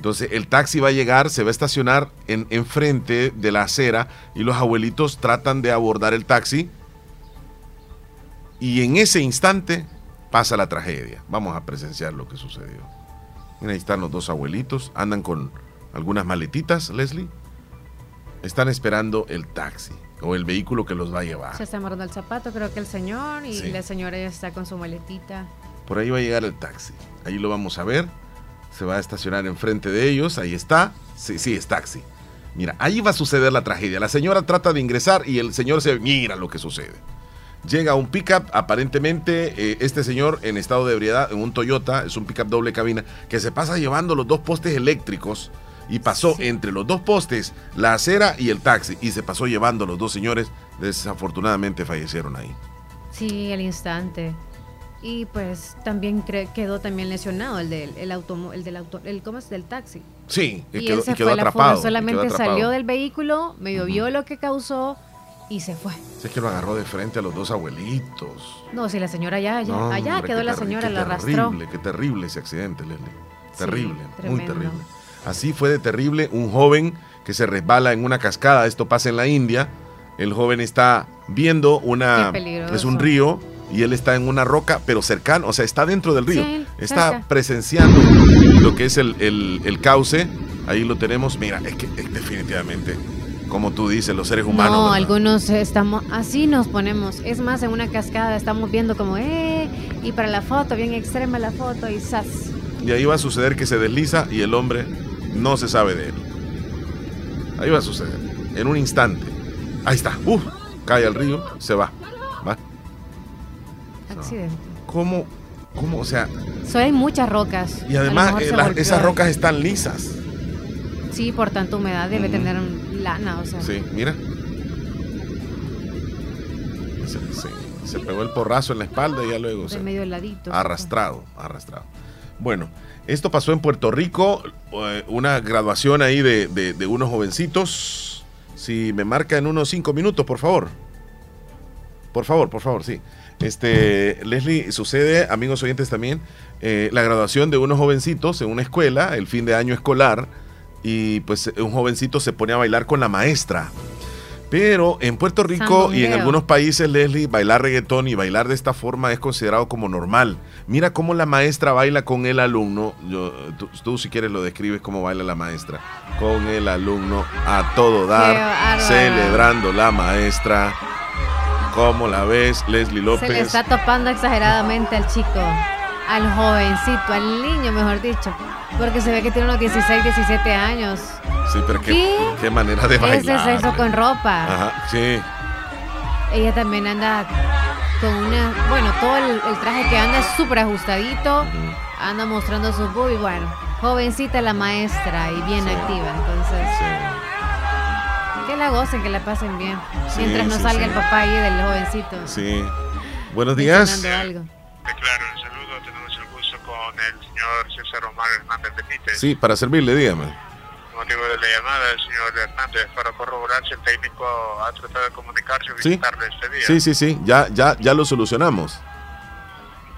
[SPEAKER 1] entonces el taxi va a llegar, se va a estacionar en, enfrente de la acera y los abuelitos tratan de abordar el taxi y en ese instante pasa la tragedia. Vamos a presenciar lo que sucedió. ahí están los dos abuelitos, andan con algunas maletitas, Leslie. Están esperando el taxi o el vehículo que los va a llevar.
[SPEAKER 7] Se está amarrando el zapato, creo que el señor, y la señora ya está con su maletita.
[SPEAKER 1] Por ahí va a llegar el taxi. Ahí lo vamos a ver se va a estacionar enfrente de ellos, ahí está, sí, sí, es taxi. Mira, ahí va a suceder la tragedia. La señora trata de ingresar y el señor se mira lo que sucede. Llega un pickup, aparentemente eh, este señor en estado de ebriedad, en un Toyota, es un pickup doble cabina, que se pasa llevando los dos postes eléctricos y pasó entre los dos postes, la acera y el taxi, y se pasó llevando los dos señores, desafortunadamente fallecieron ahí.
[SPEAKER 7] Sí, al instante. Y pues también quedó también lesionado el del el auto, el del auto, el ¿cómo es? del taxi.
[SPEAKER 1] Sí, y, quedó, quedó atrapado.
[SPEAKER 7] solamente salió del vehículo, medio vio lo que causó y se fue.
[SPEAKER 1] es que lo agarró de frente a los dos abuelitos.
[SPEAKER 7] No, si la señora ya, allá quedó la señora, la arrastró.
[SPEAKER 1] Terrible, qué terrible ese accidente, Leslie. Terrible, muy terrible. Así fue de terrible un joven que se resbala en una cascada, esto pasa en la India. El joven está viendo una es un río y él está en una roca, pero cercano, o sea, está dentro del río. está presenciando lo que es el, cauce. Ahí lo tenemos. Mira, es que definitivamente, como tú dices, los seres humanos.
[SPEAKER 7] No, algunos estamos, así nos ponemos. Es más, en una cascada estamos viendo como, eh, y para la foto, bien extrema la foto, y sas.
[SPEAKER 1] Y ahí va a suceder que se desliza y el hombre no se sabe de él. Ahí va a suceder, en un instante. Ahí está, ¡Uf! cae al río, se va. Va. ¿Cómo? ¿Cómo? O sea.
[SPEAKER 7] So, hay muchas rocas.
[SPEAKER 1] Y además, eh, esas rocas están lisas.
[SPEAKER 7] Sí, por tanta humedad debe tener lana, o sea.
[SPEAKER 1] Sí, mira. Se, pegó el porrazo en la espalda y ya luego.
[SPEAKER 7] De medio heladito.
[SPEAKER 1] Arrastrado, arrastrado. Bueno, esto pasó en Puerto Rico, eh, una graduación ahí de, de unos jovencitos. Si me marca en unos cinco minutos, por favor. Por favor, por favor, sí. Este, Leslie, sucede, amigos oyentes también, eh, la graduación de unos jovencitos en una escuela, el fin de año escolar, y pues un jovencito se pone a bailar con la maestra. Pero en Puerto Rico y en algunos países, Leslie, bailar reggaetón y bailar de esta forma es considerado como normal. Mira cómo la maestra baila con el alumno. Yo, tú, si quieres lo describes cómo baila la maestra. Con el alumno a todo dar, celebrando la maestra. ¿Cómo la ves, Leslie López?
[SPEAKER 7] Se le está topando exageradamente al chico, al jovencito, al niño, mejor dicho. Porque se ve que tiene unos 16, 17 años.
[SPEAKER 1] Sí, pero qué, ¿Qué? manera de bailar.
[SPEAKER 7] Ese sexo con ropa.
[SPEAKER 1] Ajá, sí.
[SPEAKER 7] Ella también anda con una. Bueno, todo el, traje que anda es súper ajustadito. Anda mostrando sus y Bueno, jovencita la maestra y bien activa. Entonces. Sí que la gocen, que la pasen bien. mientras no salga el papá ahí del jovencito.
[SPEAKER 1] Sí. Buenos días.
[SPEAKER 26] Algo. Claro, con el señor César Omar Hernández Benítez.
[SPEAKER 1] Sí, para servirle, dígame.
[SPEAKER 26] Motivo de la llamada, el señor Hernández, para corroborar si el técnico ha tratado de comunicarse o visitarle este día.
[SPEAKER 1] Sí, sí, sí, ya, ya, ya lo solucionamos.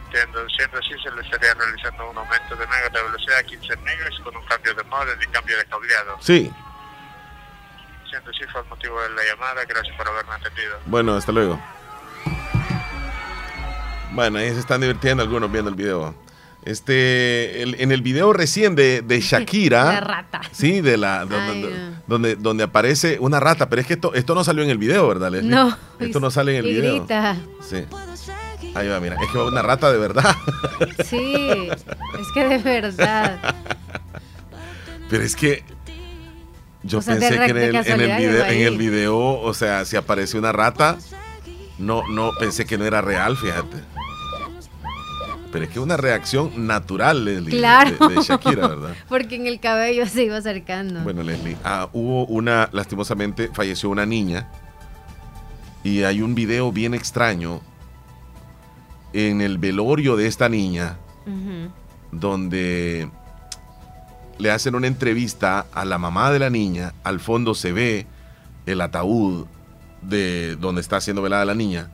[SPEAKER 26] Entiendo, siendo así, se le estaría realizando un aumento de mega de velocidad a 15 megas con un cambio de modem y cambio de cableado.
[SPEAKER 1] Sí
[SPEAKER 26] sí fue el motivo de la llamada. Gracias por haberme atendido.
[SPEAKER 1] Bueno, hasta luego. Bueno, ahí se están divirtiendo algunos viendo el video. Este, en el video recién de, de (laughs) Shakira.
[SPEAKER 7] La rata.
[SPEAKER 1] Sí, de la. Donde, donde, aparece una rata. Pero es que esto, esto no salió en el video, ¿verdad, Leslie?
[SPEAKER 7] No.
[SPEAKER 1] Esto no sale en el video.
[SPEAKER 7] Grita.
[SPEAKER 1] Sí. Ahí va, mira, es que va una rata de verdad. (laughs)
[SPEAKER 7] Sí, es que de verdad.
[SPEAKER 1] Pero es que yo pensé que en el, en el, video, en el video, o sea, si aparece una rata, no, no, pensé que no era real, fíjate. Pero es que una reacción natural, Leslie,
[SPEAKER 7] claro.
[SPEAKER 1] de, Shakira, ¿verdad? (laughs)
[SPEAKER 7] Porque en el cabello se iba acercando.
[SPEAKER 1] Bueno, Leslie, ah, hubo una, lastimosamente, falleció una niña y hay un video bien extraño en el velorio de esta niña, donde le hacen una entrevista a la mamá de la niña, al fondo se ve el ataúd de donde está siendo velada la niña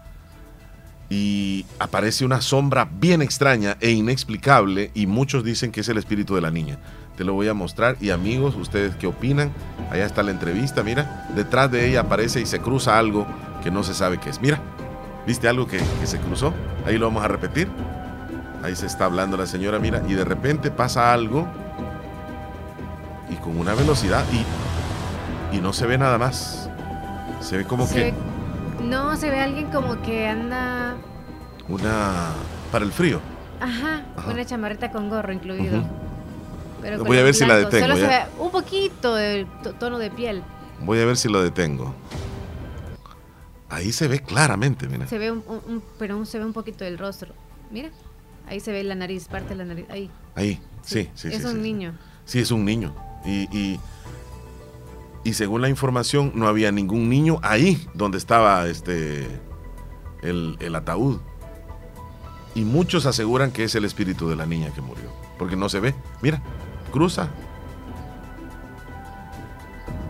[SPEAKER 1] y aparece una sombra bien extraña e inexplicable y muchos dicen que es el espíritu de la niña. Te lo voy a mostrar y amigos, ustedes qué opinan. Allá está la entrevista, mira, detrás de ella aparece y se cruza algo que no se sabe qué es. Mira, ¿viste algo que, se cruzó? Ahí lo vamos a repetir. Ahí se está hablando la señora, mira, y de repente pasa algo y con una velocidad y, y no se ve nada más. Se ve como que
[SPEAKER 7] no, se ve alguien como que anda.
[SPEAKER 1] Una. para el frío.
[SPEAKER 7] Ajá, una chamarrita con gorro incluido.
[SPEAKER 1] Voy a ver si la detengo.
[SPEAKER 7] Solo se ve un poquito de tono de piel.
[SPEAKER 1] Voy a ver si lo detengo. Ahí se ve claramente, mira.
[SPEAKER 7] Se ve un, pero se ve un poquito del rostro. Mira, ahí se ve la nariz, parte de la nariz. Ahí.
[SPEAKER 1] Ahí, sí, sí, sí.
[SPEAKER 7] es un niño.
[SPEAKER 1] Sí, es un niño. y y según la información no había ningún niño ahí donde estaba este el, ataúd. Y muchos aseguran que es el espíritu de la niña que murió, porque no se ve. Mira, cruza.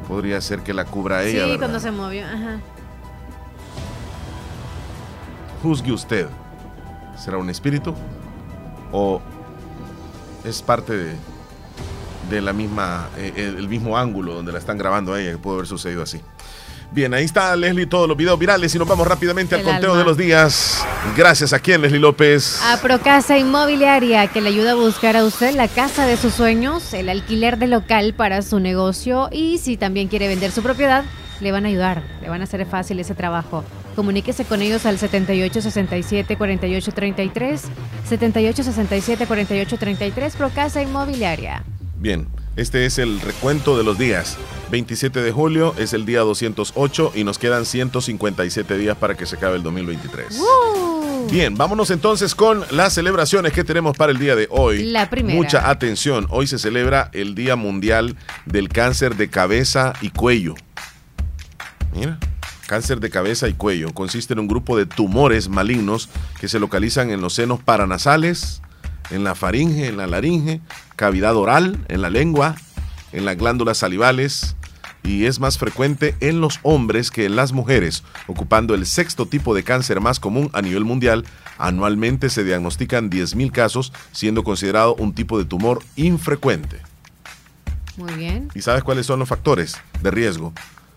[SPEAKER 1] Podría ser que la cubra ella.
[SPEAKER 7] Sí, cuando se movió, ajá.
[SPEAKER 1] Juzgue usted. ¿Será un espíritu? ¿O es parte de, de la misma, eh, el mismo ángulo donde la están grabando a ella, que puede haber sucedido así. Bien, ahí está Leslie, todos los videos virales y nos vamos rápidamente al conteo de los días. Gracias a quién, Leslie López.
[SPEAKER 7] A Procasa Inmobiliaria, que le ayuda a buscar a usted la casa de sus sueños, el alquiler de local para su negocio y si también quiere vender su propiedad, le van a ayudar, le van a hacer fácil ese trabajo. Comuníquese con ellos al 7867 4833, 7867 4833, Procasa Inmobiliaria.
[SPEAKER 1] Bien, este es el recuento de los días. 27 de julio es el día 208 y nos quedan 157 días para que se acabe el 2023. Bien, vámonos entonces con las celebraciones que tenemos para el día de hoy.
[SPEAKER 7] La primera.
[SPEAKER 1] Mucha atención, hoy se celebra el Día Mundial del Cáncer de Cabeza y Cuello. Mira, cáncer de cabeza y cuello consiste en un grupo de tumores malignos que se localizan en los senos paranasales, en la faringe, en la laringe, cavidad oral, en la lengua, en las glándulas salivales y es más frecuente en los hombres que en las mujeres, ocupando el sexto tipo de cáncer más común a nivel mundial. Anualmente se diagnostican 10.000 casos, siendo considerado un tipo de tumor infrecuente.
[SPEAKER 7] Muy bien.
[SPEAKER 1] ¿Y sabes cuáles son los factores de riesgo?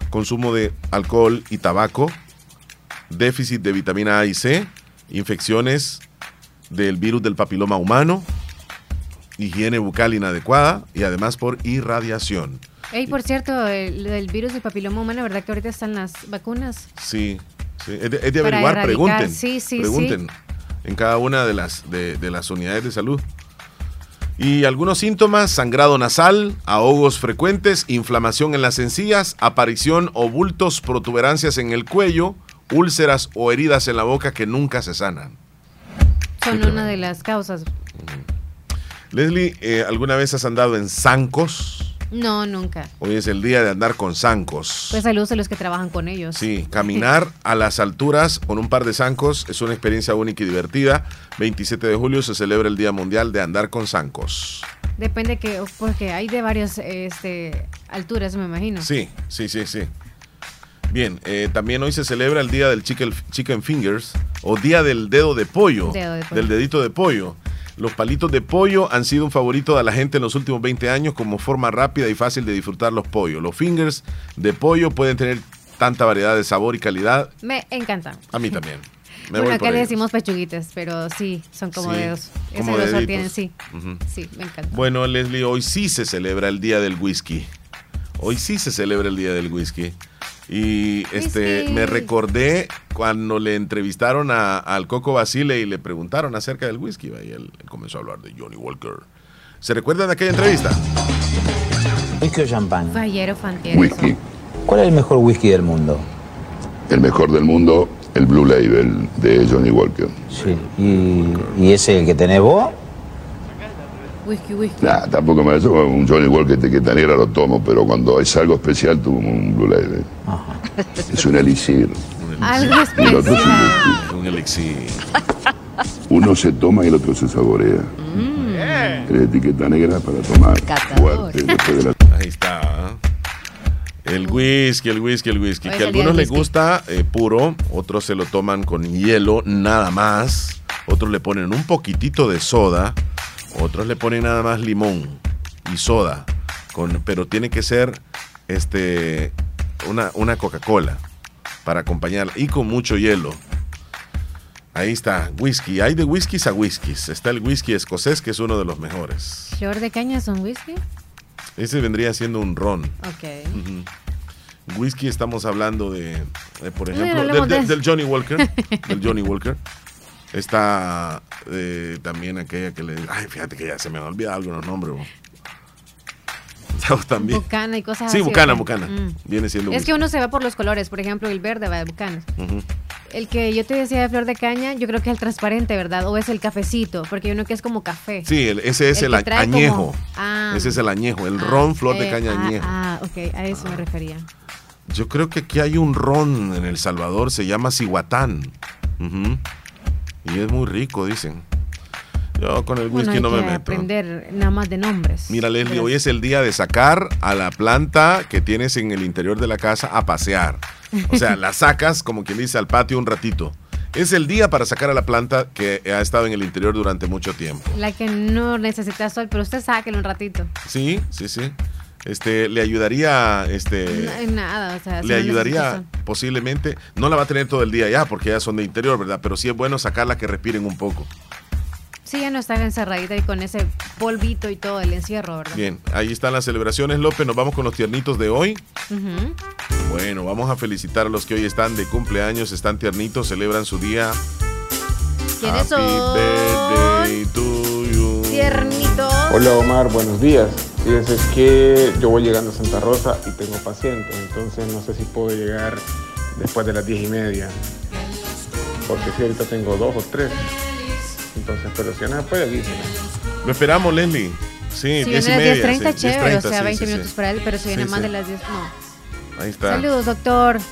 [SPEAKER 1] Consumo de alcohol y tabaco, déficit de vitamina A y C, infecciones del virus del papiloma humano, higiene bucal inadecuada y además por irradiación.
[SPEAKER 7] Y por cierto, el, virus del papiloma humano, ¿verdad que ahorita están las vacunas?
[SPEAKER 1] Sí, Es, de, averiguar, pregunten. Sí, sí, pregunten en cada una de las, de, de las unidades de salud. Y algunos síntomas, sangrado nasal, ahogos frecuentes, inflamación en las encías, aparición o bultos, protuberancias en el cuello, úlceras o heridas en la boca que nunca se sanan.
[SPEAKER 7] Son una de las causas.
[SPEAKER 1] Leslie, eh, ¿alguna vez has andado en zancos?
[SPEAKER 7] No, nunca.
[SPEAKER 1] Hoy es el día de andar con zancos.
[SPEAKER 7] Pues saludos a los que trabajan con ellos.
[SPEAKER 1] Sí, caminar (laughs) a las alturas con un par de zancos es una experiencia única y divertida. 27 de julio se celebra el Día Mundial de Andar con Zancos.
[SPEAKER 7] Depende que, porque hay de varias este, alturas, me imagino.
[SPEAKER 1] Sí, sí, sí, sí. Bien, eh, también hoy se celebra el Día del chicken, chicken Fingers o Día del Dedo de Pollo, del dedito de pollo. Los palitos de pollo han sido un favorito de la gente en los últimos 20 años como forma rápida y fácil de disfrutar los pollos. Los fingers de pollo pueden tener tanta variedad de sabor y calidad.
[SPEAKER 7] Me encantan.
[SPEAKER 1] A mí también. (laughs)
[SPEAKER 7] bueno, acá le decimos pechuguitas, pero sí, son como dedos. Como Ese tienen, sí. Sí, me encanta.
[SPEAKER 1] Bueno, Leslie, hoy sí se celebra el Día del Whisky. Hoy sí se celebra el Día del Whisky. Y este me recordé cuando le entrevistaron a, al Coco Basile y le preguntaron acerca del whisky. Y él, comenzó a hablar de Johnny Walker. ¿Se recuerdan de aquella entrevista?
[SPEAKER 27] Whisky o champán.
[SPEAKER 7] Fallero
[SPEAKER 27] Whisky. ¿Cuál es el mejor whisky del mundo?
[SPEAKER 28] El mejor del mundo, el Blue Label de Johnny Walker.
[SPEAKER 27] Sí. ¿Y, y ese el que tenés vos?
[SPEAKER 7] Whisky, whisky.
[SPEAKER 28] Nah, tampoco me eso un Johnny Walker que tan negra lo tomo, pero cuando es algo especial tomo un Blue Label. (laughs) Es un elixir.
[SPEAKER 7] Algo
[SPEAKER 28] Y el otro es un
[SPEAKER 1] elixir. (laughs)
[SPEAKER 28] Uno se toma y el otro se saborea. Es etiqueta negra para tomar fuerte después de la... (laughs)
[SPEAKER 1] Ahí está. El whisky, el whisky, el whisky.
[SPEAKER 28] Hoy
[SPEAKER 1] Que a algunos les gusta eh, puro, otros se lo toman con hielo, nada más. Otros le ponen un poquitito de soda. Otros le ponen nada más limón y soda. Con, pero tiene que ser este una, una Coca-Cola para acompañarla. Y con mucho hielo. Ahí está, whisky. Hay de whiskies a whiskies. Está el whisky escocés, que es uno de los mejores.
[SPEAKER 7] ¿Flor de caña es un whisky?
[SPEAKER 1] Ese vendría siendo un ron.
[SPEAKER 7] Ok.
[SPEAKER 1] Ujú. Whisky estamos hablando de, de, por ejemplo, del, del-
[SPEAKER 7] de-
[SPEAKER 1] del Johnny Walker. (laughs) del Johnny Walker. Está eh, también aquella que le... Ay, fíjate que ya se me han olvidado algunos nombres. bro. (laughs) También.
[SPEAKER 7] Bucana y cosas
[SPEAKER 1] Sí,
[SPEAKER 7] así.
[SPEAKER 1] Bucana,
[SPEAKER 7] ¿ok?
[SPEAKER 1] Bucana.
[SPEAKER 7] Mm.
[SPEAKER 1] Viene siendo
[SPEAKER 7] Es que uno se va por los colores. Por ejemplo, el verde va de Bucana. El que yo te decía de flor de caña, yo creo que es el transparente, ¿verdad? O es el cafecito, porque hay uno que es como café.
[SPEAKER 1] Sí, el- ese es el,
[SPEAKER 7] como-
[SPEAKER 1] añejo.
[SPEAKER 7] Ah.
[SPEAKER 1] Ese es el añejo. El ron, flor de
[SPEAKER 7] Eh,
[SPEAKER 1] caña
[SPEAKER 7] ah,
[SPEAKER 1] añejo.
[SPEAKER 7] Ah, ok, a eso me refería.
[SPEAKER 1] Yo creo que aquí hay un ron en El Salvador, se llama Cihuatán. Ujú. Y es muy rico, dicen. Yo con el whisky no me meto.
[SPEAKER 7] aprender nada más de nombres.
[SPEAKER 1] Mira, Leslie, hoy es el día de sacar a la planta que tienes en el interior de la casa a pasear. O sea, la sacas, como quien dice, al patio un ratito. Es el día para sacar a la planta que ha estado en el interior durante mucho tiempo.
[SPEAKER 7] La que no necesita sol, pero usted sáquelo un ratito.
[SPEAKER 1] Sí, sí, sí. Este, le ayudaría, este,
[SPEAKER 7] No nada, o sea,
[SPEAKER 1] le ayudaría posiblemente, no la va a tener todo el día ya, porque ya son de interior, ¿verdad? Pero sí es bueno sacarla que respiren un poco.
[SPEAKER 7] Sí, ya no está encerradita y con ese polvito y todo el encierro, ¿verdad?
[SPEAKER 1] Bien, ahí están las celebraciones, López. Nos vamos con los tiernitos de hoy. Bueno, vamos a felicitar a los que hoy están de cumpleaños, están tiernitos, celebran su día.
[SPEAKER 7] ¿Quiénes
[SPEAKER 1] Happy
[SPEAKER 7] son?
[SPEAKER 1] birthday to you.
[SPEAKER 7] Tiernitos.
[SPEAKER 29] Hola Omar, buenos días. Fíjese que yo voy llegando a Santa Rosa y tengo pacientes, entonces no sé si puedo llegar después de las diez y media. Porque si ahorita tengo dos o tres. Entonces, pero si no se puede, avíseme.
[SPEAKER 1] Lo esperamos, Leslie. Sí,
[SPEAKER 7] Si
[SPEAKER 1] 10 y media.
[SPEAKER 7] 10.30,
[SPEAKER 1] sí,
[SPEAKER 7] chévere,
[SPEAKER 1] 10:30,
[SPEAKER 7] o sea,
[SPEAKER 1] sí,
[SPEAKER 7] 20
[SPEAKER 1] sí,
[SPEAKER 7] minutos
[SPEAKER 1] sí.
[SPEAKER 7] para él, pero si viene
[SPEAKER 1] Sí,
[SPEAKER 7] más
[SPEAKER 1] sí.
[SPEAKER 7] de las 10, no.
[SPEAKER 1] Ahí está.
[SPEAKER 7] Saludos, doctor. (laughs)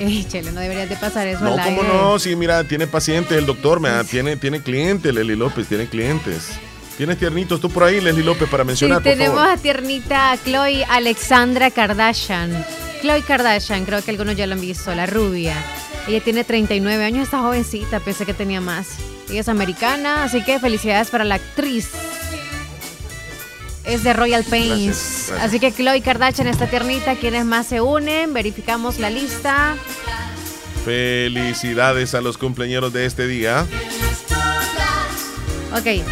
[SPEAKER 7] Eh, chele, no deberías de pasar eso
[SPEAKER 1] No,
[SPEAKER 7] al
[SPEAKER 1] cómo
[SPEAKER 7] aire.
[SPEAKER 1] no, sí, mira, tiene pacientes el doctor, me tiene, tiene clientes, Leslie López, tiene clientes. Tienes tiernitos tú por ahí, Leslie López, para
[SPEAKER 7] Sí,
[SPEAKER 1] mencionar, por
[SPEAKER 7] tenemos
[SPEAKER 1] favor.
[SPEAKER 7] a tiernita Chloe Alexandra Kardashian. Chloe Kardashian, creo que algunos ya la han visto, la rubia. Ella tiene 39 años, está jovencita, pensé que tenía más. Ella es americana, así que felicidades para la actriz. Es de Royal Pains.
[SPEAKER 1] Gracias, gracias.
[SPEAKER 7] Así que Chloe Kardashian está tiernita. ¿Quiénes más se unen? Verificamos la lista.
[SPEAKER 1] Felicidades a los cumpleaños de este día.
[SPEAKER 7] Ok.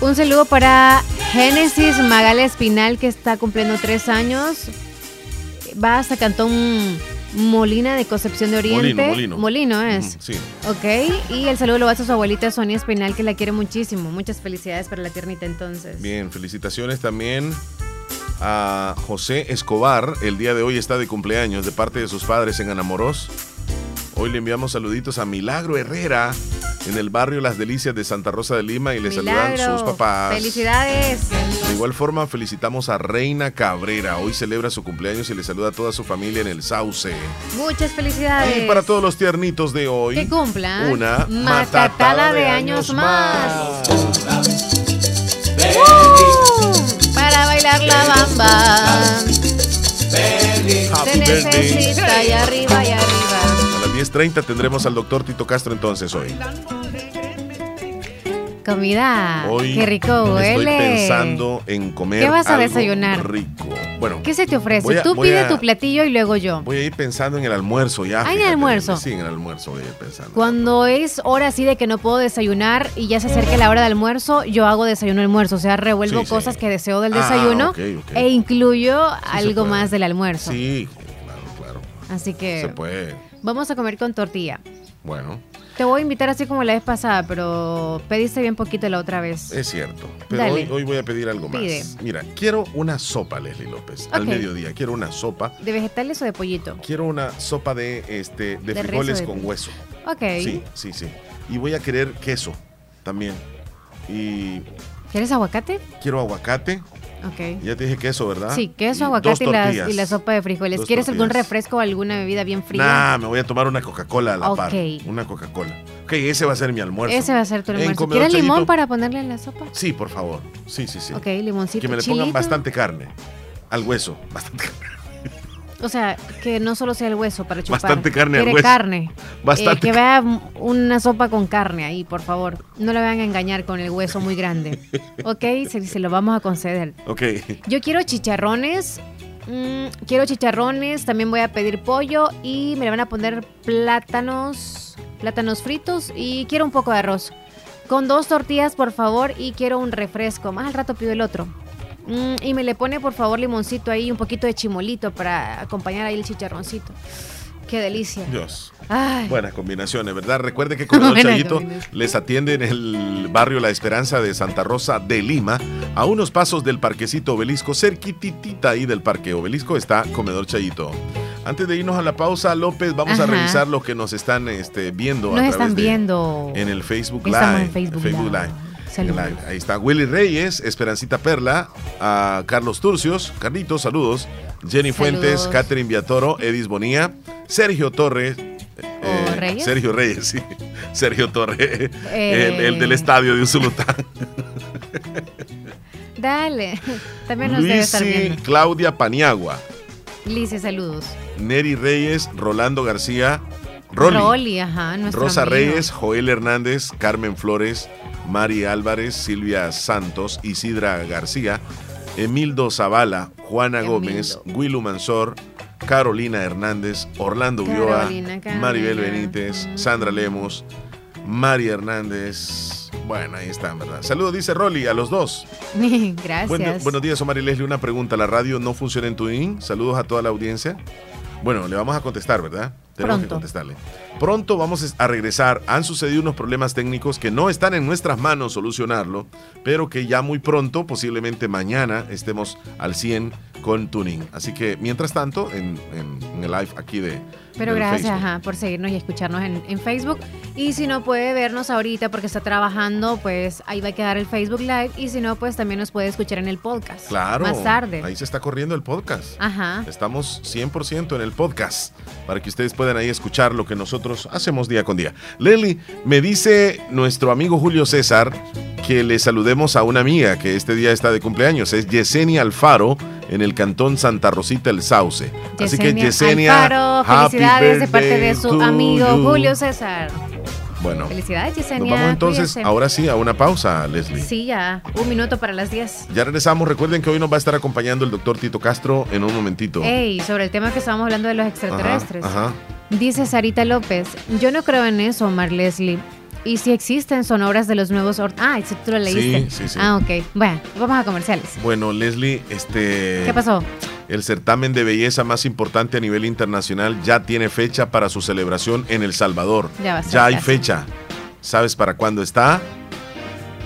[SPEAKER 7] Un saludo para Génesis Magal Espinal, que está cumpliendo tres años. Va hasta Cantón Molina de Concepción de Oriente.
[SPEAKER 1] Molino, Molino.
[SPEAKER 7] Molino es.
[SPEAKER 1] Sí.
[SPEAKER 7] Ok. Y el saludo lo va a su abuelita Sonia Espinal, que la quiere muchísimo. Muchas felicidades para la tiernita entonces.
[SPEAKER 1] Bien, felicitaciones también a José Escobar. El día de hoy está de cumpleaños de parte de sus padres en Anamorós. Hoy le enviamos saluditos a Milagro Herrera en el barrio Las Delicias de Santa Rosa de Lima y le saludan sus papás.
[SPEAKER 7] Felicidades.
[SPEAKER 1] De igual forma, felicitamos a Reina Cabrera. Hoy celebra su cumpleaños y le saluda a toda su familia en el Sauce.
[SPEAKER 7] Muchas felicidades.
[SPEAKER 1] Y para todos los tiernitos de hoy,
[SPEAKER 7] que cumplan
[SPEAKER 1] una
[SPEAKER 7] matatada de años más. ¡Uh! Para bailar la bamba.
[SPEAKER 1] Happy
[SPEAKER 7] Se
[SPEAKER 1] birthday.
[SPEAKER 7] necesita y arriba y arriba.
[SPEAKER 1] A las 10.30 tendremos al doctor Tito Castro entonces hoy.
[SPEAKER 7] Comida.
[SPEAKER 1] Hoy
[SPEAKER 7] Qué rico
[SPEAKER 1] estoy
[SPEAKER 7] huele.
[SPEAKER 1] pensando en comer
[SPEAKER 7] ¿Qué vas a
[SPEAKER 1] algo
[SPEAKER 7] desayunar?
[SPEAKER 1] rico. Bueno,
[SPEAKER 7] ¿Qué se te ofrece?
[SPEAKER 1] A-
[SPEAKER 7] Tú pide
[SPEAKER 1] a-
[SPEAKER 7] tu platillo y luego yo.
[SPEAKER 1] voy a ir pensando en el almuerzo ya.
[SPEAKER 7] Ah, en el almuerzo.
[SPEAKER 1] Sí, en el almuerzo voy a ir pensando.
[SPEAKER 7] Cuando es hora así de que no puedo desayunar y ya se acerca la hora de almuerzo, yo hago desayuno almuerzo. O sea, revuelvo
[SPEAKER 1] Sí, sí.
[SPEAKER 7] cosas que deseo del
[SPEAKER 1] Ah,
[SPEAKER 7] desayuno
[SPEAKER 1] ok, ok.
[SPEAKER 7] e incluyo algo más del almuerzo.
[SPEAKER 1] Sí, claro, claro.
[SPEAKER 7] Así que.
[SPEAKER 1] Se puede.
[SPEAKER 7] Vamos a comer con tortilla.
[SPEAKER 1] Bueno.
[SPEAKER 7] Te voy a invitar así como la vez pasada, pero pediste bien poquito la otra vez.
[SPEAKER 1] Es cierto. Pero hoy, hoy, voy a pedir algo
[SPEAKER 7] Pide.
[SPEAKER 1] más. Mira, quiero una sopa, Leslie López. Al
[SPEAKER 7] Ok.
[SPEAKER 1] mediodía. Quiero una sopa.
[SPEAKER 7] ¿De vegetales o de pollito?
[SPEAKER 1] Quiero una sopa de, este, de,
[SPEAKER 7] De res
[SPEAKER 1] frijoles
[SPEAKER 7] o de
[SPEAKER 1] con
[SPEAKER 7] pollo.
[SPEAKER 1] hueso.
[SPEAKER 7] Ok.
[SPEAKER 1] Sí, sí, sí. Y voy a querer queso también. Y
[SPEAKER 7] ¿Quieres aguacate?
[SPEAKER 1] quiero aguacate.
[SPEAKER 7] Ok.
[SPEAKER 1] Ya te dije queso, ¿verdad?
[SPEAKER 7] Sí, queso,
[SPEAKER 1] Y
[SPEAKER 7] aguacate y la, y la sopa de frijoles.
[SPEAKER 1] Dos
[SPEAKER 7] ¿Quieres algún refresco o alguna bebida bien fría?
[SPEAKER 1] Nah, me voy a tomar una Coca-Cola a la par.
[SPEAKER 7] Ok.
[SPEAKER 1] Una Coca-Cola. Ok, ese va a ser mi almuerzo.
[SPEAKER 7] Ese va a ser tu almuerzo. ¿Quieres limón para ponerle en la sopa?
[SPEAKER 1] Sí, por favor. Sí, sí, sí.
[SPEAKER 7] Ok, limoncito,
[SPEAKER 1] Que me le pongan
[SPEAKER 7] chilito.
[SPEAKER 1] bastante carne. Al hueso. Bastante
[SPEAKER 7] O sea, que no solo sea el hueso para chupar.
[SPEAKER 1] Bastante carne al hueso.
[SPEAKER 7] carne.
[SPEAKER 1] Bastante
[SPEAKER 7] Eh, que vea una sopa con carne ahí, por favor. No le vayan a engañar con el hueso muy grande. (laughs) Ok, se, se lo vamos a conceder.
[SPEAKER 1] Ok.
[SPEAKER 7] Yo quiero chicharrones. mm, quiero chicharrones. También voy a pedir pollo. Y me le van a poner plátanos. Plátanos fritos. Y quiero un poco de arroz. Con dos tortillas, por favor. Y quiero un refresco. Más al rato pido el otro. Mm, y me le pone, por favor, limoncito ahí. Un poquito de chimolito para acompañar ahí el chicharroncito. Qué delicia.
[SPEAKER 1] Dios.
[SPEAKER 7] Ay.
[SPEAKER 1] Buenas combinaciones, ¿verdad? Recuerde que (laughs) Comedor
[SPEAKER 7] Buena
[SPEAKER 1] Chayito les atiende en el barrio La Esperanza de Santa Rosa de Lima, a unos pasos del Parquecito Obelisco, cerquititita ahí del Parque Obelisco está Comedor Chayito. Antes de irnos a la pausa, López, vamos a revisar lo que nos están este, viendo. a
[SPEAKER 7] Nos
[SPEAKER 1] través
[SPEAKER 7] están
[SPEAKER 1] de-
[SPEAKER 7] viendo.
[SPEAKER 1] En el Facebook
[SPEAKER 7] Estamos
[SPEAKER 1] Live.
[SPEAKER 7] en Facebook Live. Saludos.
[SPEAKER 1] Live. Ahí está Willy Reyes, Esperancita Perla, a Carlos Turcios, Carlitos, saludos. Jenny Fuentes. Catherine Viatoro, Edis Bonía, Sergio Torres. eh,
[SPEAKER 7] Reyes?
[SPEAKER 1] Sergio Reyes, sí. (laughs) Sergio Torres,
[SPEAKER 7] Eh.
[SPEAKER 1] el, el del estadio de Usulután. (laughs)
[SPEAKER 7] Dale. (laughs) También nos debe estar viendo.
[SPEAKER 1] Claudia Paniagua,
[SPEAKER 7] Lice, saludos.
[SPEAKER 1] Neri Reyes, Rolando García, Rolly,
[SPEAKER 7] Rolly, ajá, nuestro
[SPEAKER 1] Rosa
[SPEAKER 7] amigo.
[SPEAKER 1] Reyes, Joel Hernández, Carmen Flores, Mari Álvarez, Silvia Santos, Isidra García, Emildo Zavala, Juana Gómez, Willu Mansor, Carolina Hernández, Orlando Ulloa. Maribel Benítez, Sandra Lemos, Mari Hernández. Bueno, ahí están, ¿verdad? Saludos, dice Rolly, a los dos. (laughs)
[SPEAKER 7] Gracias.
[SPEAKER 1] Buen- buenos días, Omar y Leslie. Una pregunta. ¿La radio no funciona en Tuning? Saludos a toda la audiencia. Bueno, le vamos a contestar, ¿verdad? Tenemos que
[SPEAKER 7] Pronto.
[SPEAKER 1] contestarle. Pronto vamos a regresar. Han sucedido unos problemas técnicos que no están en nuestras manos solucionarlo, pero que ya muy pronto, posiblemente mañana, estemos al 100 con Tuning. Así que, mientras tanto, en, en- en el live aquí de...
[SPEAKER 7] Pero gracias ajá, por seguirnos y escucharnos en, en Facebook. Y si no puede vernos ahorita porque está trabajando, pues ahí va a quedar el Facebook Live. Y si no, pues también nos puede escuchar en el podcast.
[SPEAKER 1] Claro.
[SPEAKER 7] Más tarde.
[SPEAKER 1] Ahí se está corriendo el podcast.
[SPEAKER 7] Ajá.
[SPEAKER 1] Estamos 100% en el podcast para que ustedes puedan ahí escuchar lo que nosotros hacemos día con día. Leli, me dice nuestro amigo Julio César que le saludemos a una amiga que este día está de cumpleaños. Es Yesenia Alfaro en el cantón Santa Rosita el Sauce. Así que Yesenia,
[SPEAKER 7] Alfaro, felicidades de parte de su amigo
[SPEAKER 1] you.
[SPEAKER 7] Julio César.
[SPEAKER 1] Bueno,
[SPEAKER 7] Felicidades, Yesenia.
[SPEAKER 1] nos vamos entonces ahora sí a una pausa, Leslie.
[SPEAKER 7] Sí, ya. Un minuto para las 10.
[SPEAKER 1] Ya regresamos. Recuerden que hoy nos va a estar acompañando el doctor Tito Castro en un momentito.
[SPEAKER 7] Ey, sobre el tema que estábamos hablando de los
[SPEAKER 1] Ajá,
[SPEAKER 7] extraterrestres.
[SPEAKER 1] ajá.
[SPEAKER 7] Dice Sarita López, yo no creo en eso, Mar Leslie. Y si existen, son obras de los nuevos... or- Ah, ese tú lo leíste.
[SPEAKER 1] Sí, sí, sí.
[SPEAKER 7] Ah, ok. Bueno, vamos a comerciales.
[SPEAKER 1] Bueno, Leslie, este.
[SPEAKER 7] ¿Qué pasó?
[SPEAKER 1] El certamen de belleza más importante a nivel internacional ya tiene fecha para su celebración en El Salvador.
[SPEAKER 7] Ya va a ser
[SPEAKER 1] hay
[SPEAKER 7] casi.
[SPEAKER 1] fecha. ¿Sabes para cuándo está?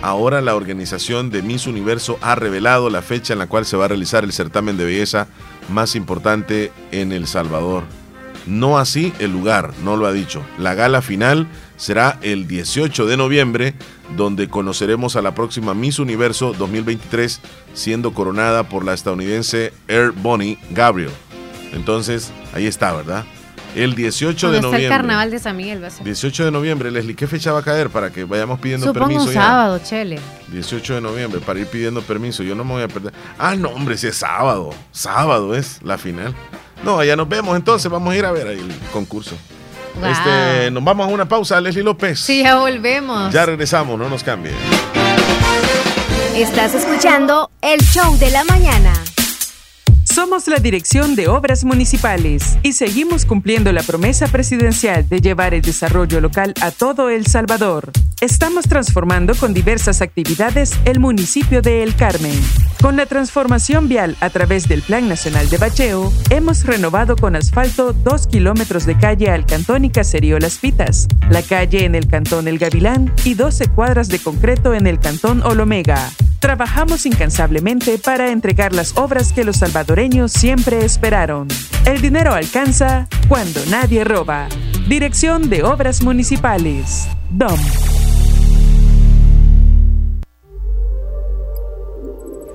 [SPEAKER 1] Ahora la organización de Miss Universo ha revelado la fecha en la cual se va a realizar el certamen de belleza más importante en El Salvador. No así el lugar, no lo ha dicho. La gala final será el 18 de noviembre, donde conoceremos a la próxima Miss Universo 2023, siendo coronada por la estadounidense Air Bonnie Gabriel. Entonces, ahí está, ¿verdad? El 18
[SPEAKER 7] ¿Dónde
[SPEAKER 1] de
[SPEAKER 7] está el
[SPEAKER 1] noviembre.
[SPEAKER 7] carnaval de San Miguel? Va a ser?
[SPEAKER 1] 18 de noviembre, Leslie, ¿qué fecha va a caer para que vayamos pidiendo
[SPEAKER 7] Supongo
[SPEAKER 1] permiso
[SPEAKER 7] un
[SPEAKER 1] ya?
[SPEAKER 7] sábado, Chele.
[SPEAKER 1] 18 de noviembre, para ir pidiendo permiso. Yo no me voy a perder. Ah, no, hombre, si es sábado. Sábado es la final. No, ya nos vemos entonces. Vamos a ir a ver ahí el concurso.
[SPEAKER 7] Wow.
[SPEAKER 1] Este, nos vamos a una pausa, Leslie López.
[SPEAKER 7] Sí, ya volvemos.
[SPEAKER 1] Ya regresamos, no nos cambie.
[SPEAKER 30] Estás escuchando el show de la mañana.
[SPEAKER 31] Somos la Dirección de Obras Municipales y seguimos cumpliendo la promesa presidencial de llevar el desarrollo local a todo El Salvador. Estamos transformando con diversas actividades el municipio de El Carmen. Con la transformación vial a través del Plan Nacional de Bacheo, hemos renovado con asfalto dos kilómetros de calle al Cantón y Caserío Las Pitas, la calle en el Cantón El Gavilán y 12 cuadras de concreto en el Cantón Olomega. Trabajamos incansablemente para entregar las obras que los salvadoreños siempre esperaron. El dinero alcanza cuando nadie roba. Dirección de Obras Municipales. DOM.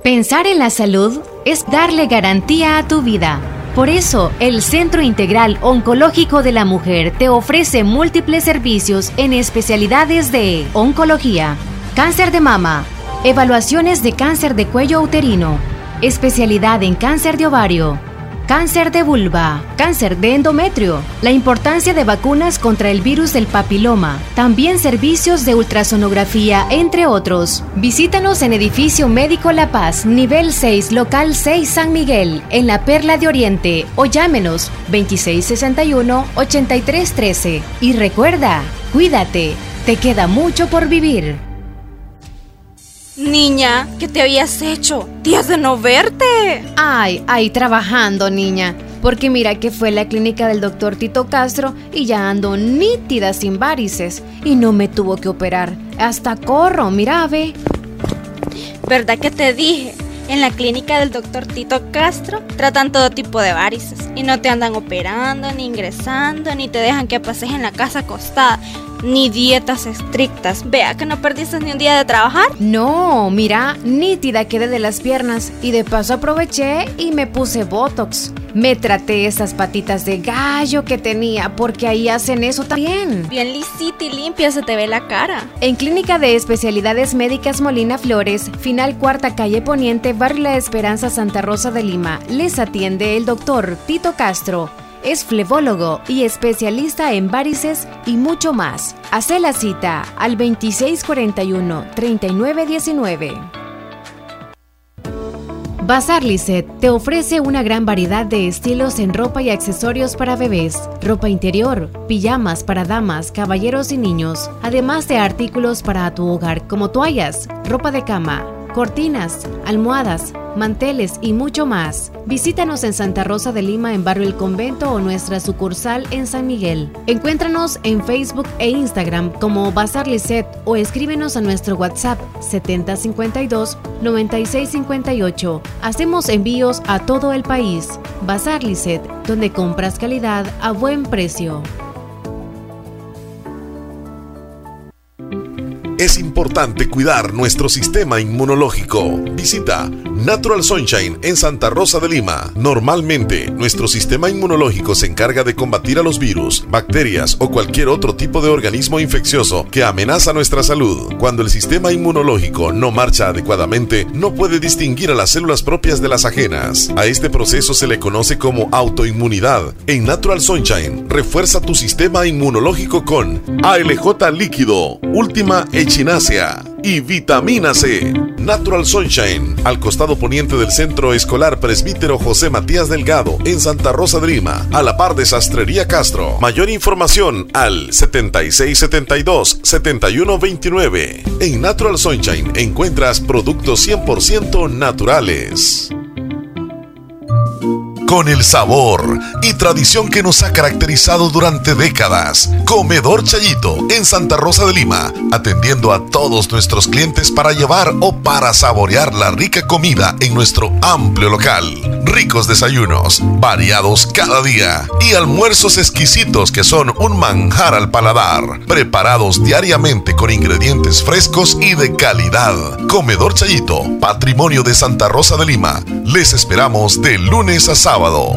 [SPEAKER 32] Pensar en la salud es darle garantía a tu vida. Por eso, el Centro Integral Oncológico de la Mujer te ofrece múltiples servicios en especialidades de oncología, cáncer de mama, evaluaciones de cáncer de cuello uterino, especialidad en cáncer de ovario, cáncer de vulva, cáncer de endometrio, la importancia de vacunas contra el virus del papiloma, también servicios de ultrasonografía, entre otros. Visítanos en Edificio Médico La Paz, nivel 6, local 6 San Miguel, en la Perla de Oriente, o llámenos 2661-8313. Y recuerda, cuídate, te queda mucho por vivir.
[SPEAKER 33] Niña, ¿qué te habías hecho? Días de no verte.
[SPEAKER 7] Ay, ay, trabajando, niña. Porque mira que fue la clínica del doctor Tito Castro y ya ando nítida sin varices. Y no me tuvo que operar. Hasta corro, mira, ve.
[SPEAKER 33] ¿Verdad que te dije? En la clínica del doctor Tito Castro tratan todo tipo de varices y no te andan operando, ni ingresando, ni te dejan que pases en la casa acostada ni dietas estrictas. Vea que no perdiste ni un día de trabajar.
[SPEAKER 7] No, mira, nítida quedé de las piernas y de paso aproveché y me puse Botox. Me traté esas patitas de gallo que tenía porque ahí hacen eso también.
[SPEAKER 33] Bien lisita y limpia se te ve la cara.
[SPEAKER 7] En Clínica de Especialidades Médicas Molina Flores, final cuarta calle Poniente, Barrio La Esperanza, Santa Rosa de Lima, les atiende el doctor Tito Castro es flebólogo y especialista en varices y mucho más. Hace la cita al 2641-3919. Bazar Lisset te ofrece una gran variedad de estilos en ropa y accesorios para bebés, ropa interior, pijamas para damas, caballeros y niños, además de artículos para tu hogar como toallas, ropa de cama, cortinas, almohadas, manteles y mucho más. Visítanos en Santa Rosa de Lima en Barrio El Convento o nuestra sucursal en San Miguel. Encuéntranos en Facebook e Instagram como Bazar Lisset o escríbenos a nuestro WhatsApp 7052 9658. Hacemos envíos a todo el país. Bazar Lisset, donde compras calidad a buen precio.
[SPEAKER 1] Es importante cuidar nuestro sistema inmunológico. Visita Natural Sunshine en Santa Rosa de Lima. Normalmente, nuestro sistema inmunológico se encarga de combatir a los virus, bacterias o cualquier otro tipo de organismo infeccioso que amenaza nuestra salud. Cuando el sistema inmunológico no marcha adecuadamente, no puede distinguir a las células propias de las ajenas. A este proceso se le conoce como autoinmunidad. En Natural Sunshine, refuerza tu sistema inmunológico con ALJ líquido, última echinasia y vitamina C. Natural Sunshine, al costado poniente del Centro Escolar Presbítero José Matías Delgado, en Santa Rosa de Lima, a la par de Sastrería Castro. Mayor información al 7672-7129. En Natural Sunshine encuentras productos 100% naturales con el sabor y tradición que nos ha caracterizado durante décadas. Comedor Chayito en Santa Rosa de Lima, atendiendo a todos nuestros clientes para llevar o para saborear la rica comida en nuestro amplio local. Ricos desayunos, variados cada día y almuerzos exquisitos que son un manjar al paladar, preparados diariamente con ingredientes frescos y de calidad. Comedor Chayito, patrimonio de Santa Rosa de Lima. Les esperamos de lunes a sábado sábado.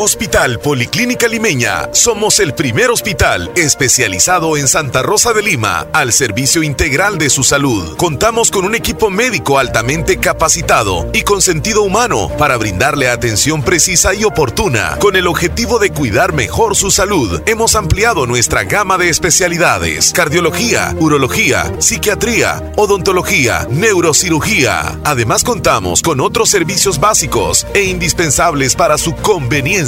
[SPEAKER 34] Hospital Policlínica Limeña. Somos el primer hospital especializado en Santa Rosa de Lima al servicio integral de su salud. Contamos con un equipo médico altamente capacitado y con sentido humano para brindarle atención precisa y oportuna. Con el objetivo de cuidar mejor su salud, hemos ampliado nuestra gama de especialidades: cardiología, urología, psiquiatría, odontología, neurocirugía. Además, contamos con otros servicios básicos e indispensables para su conveniencia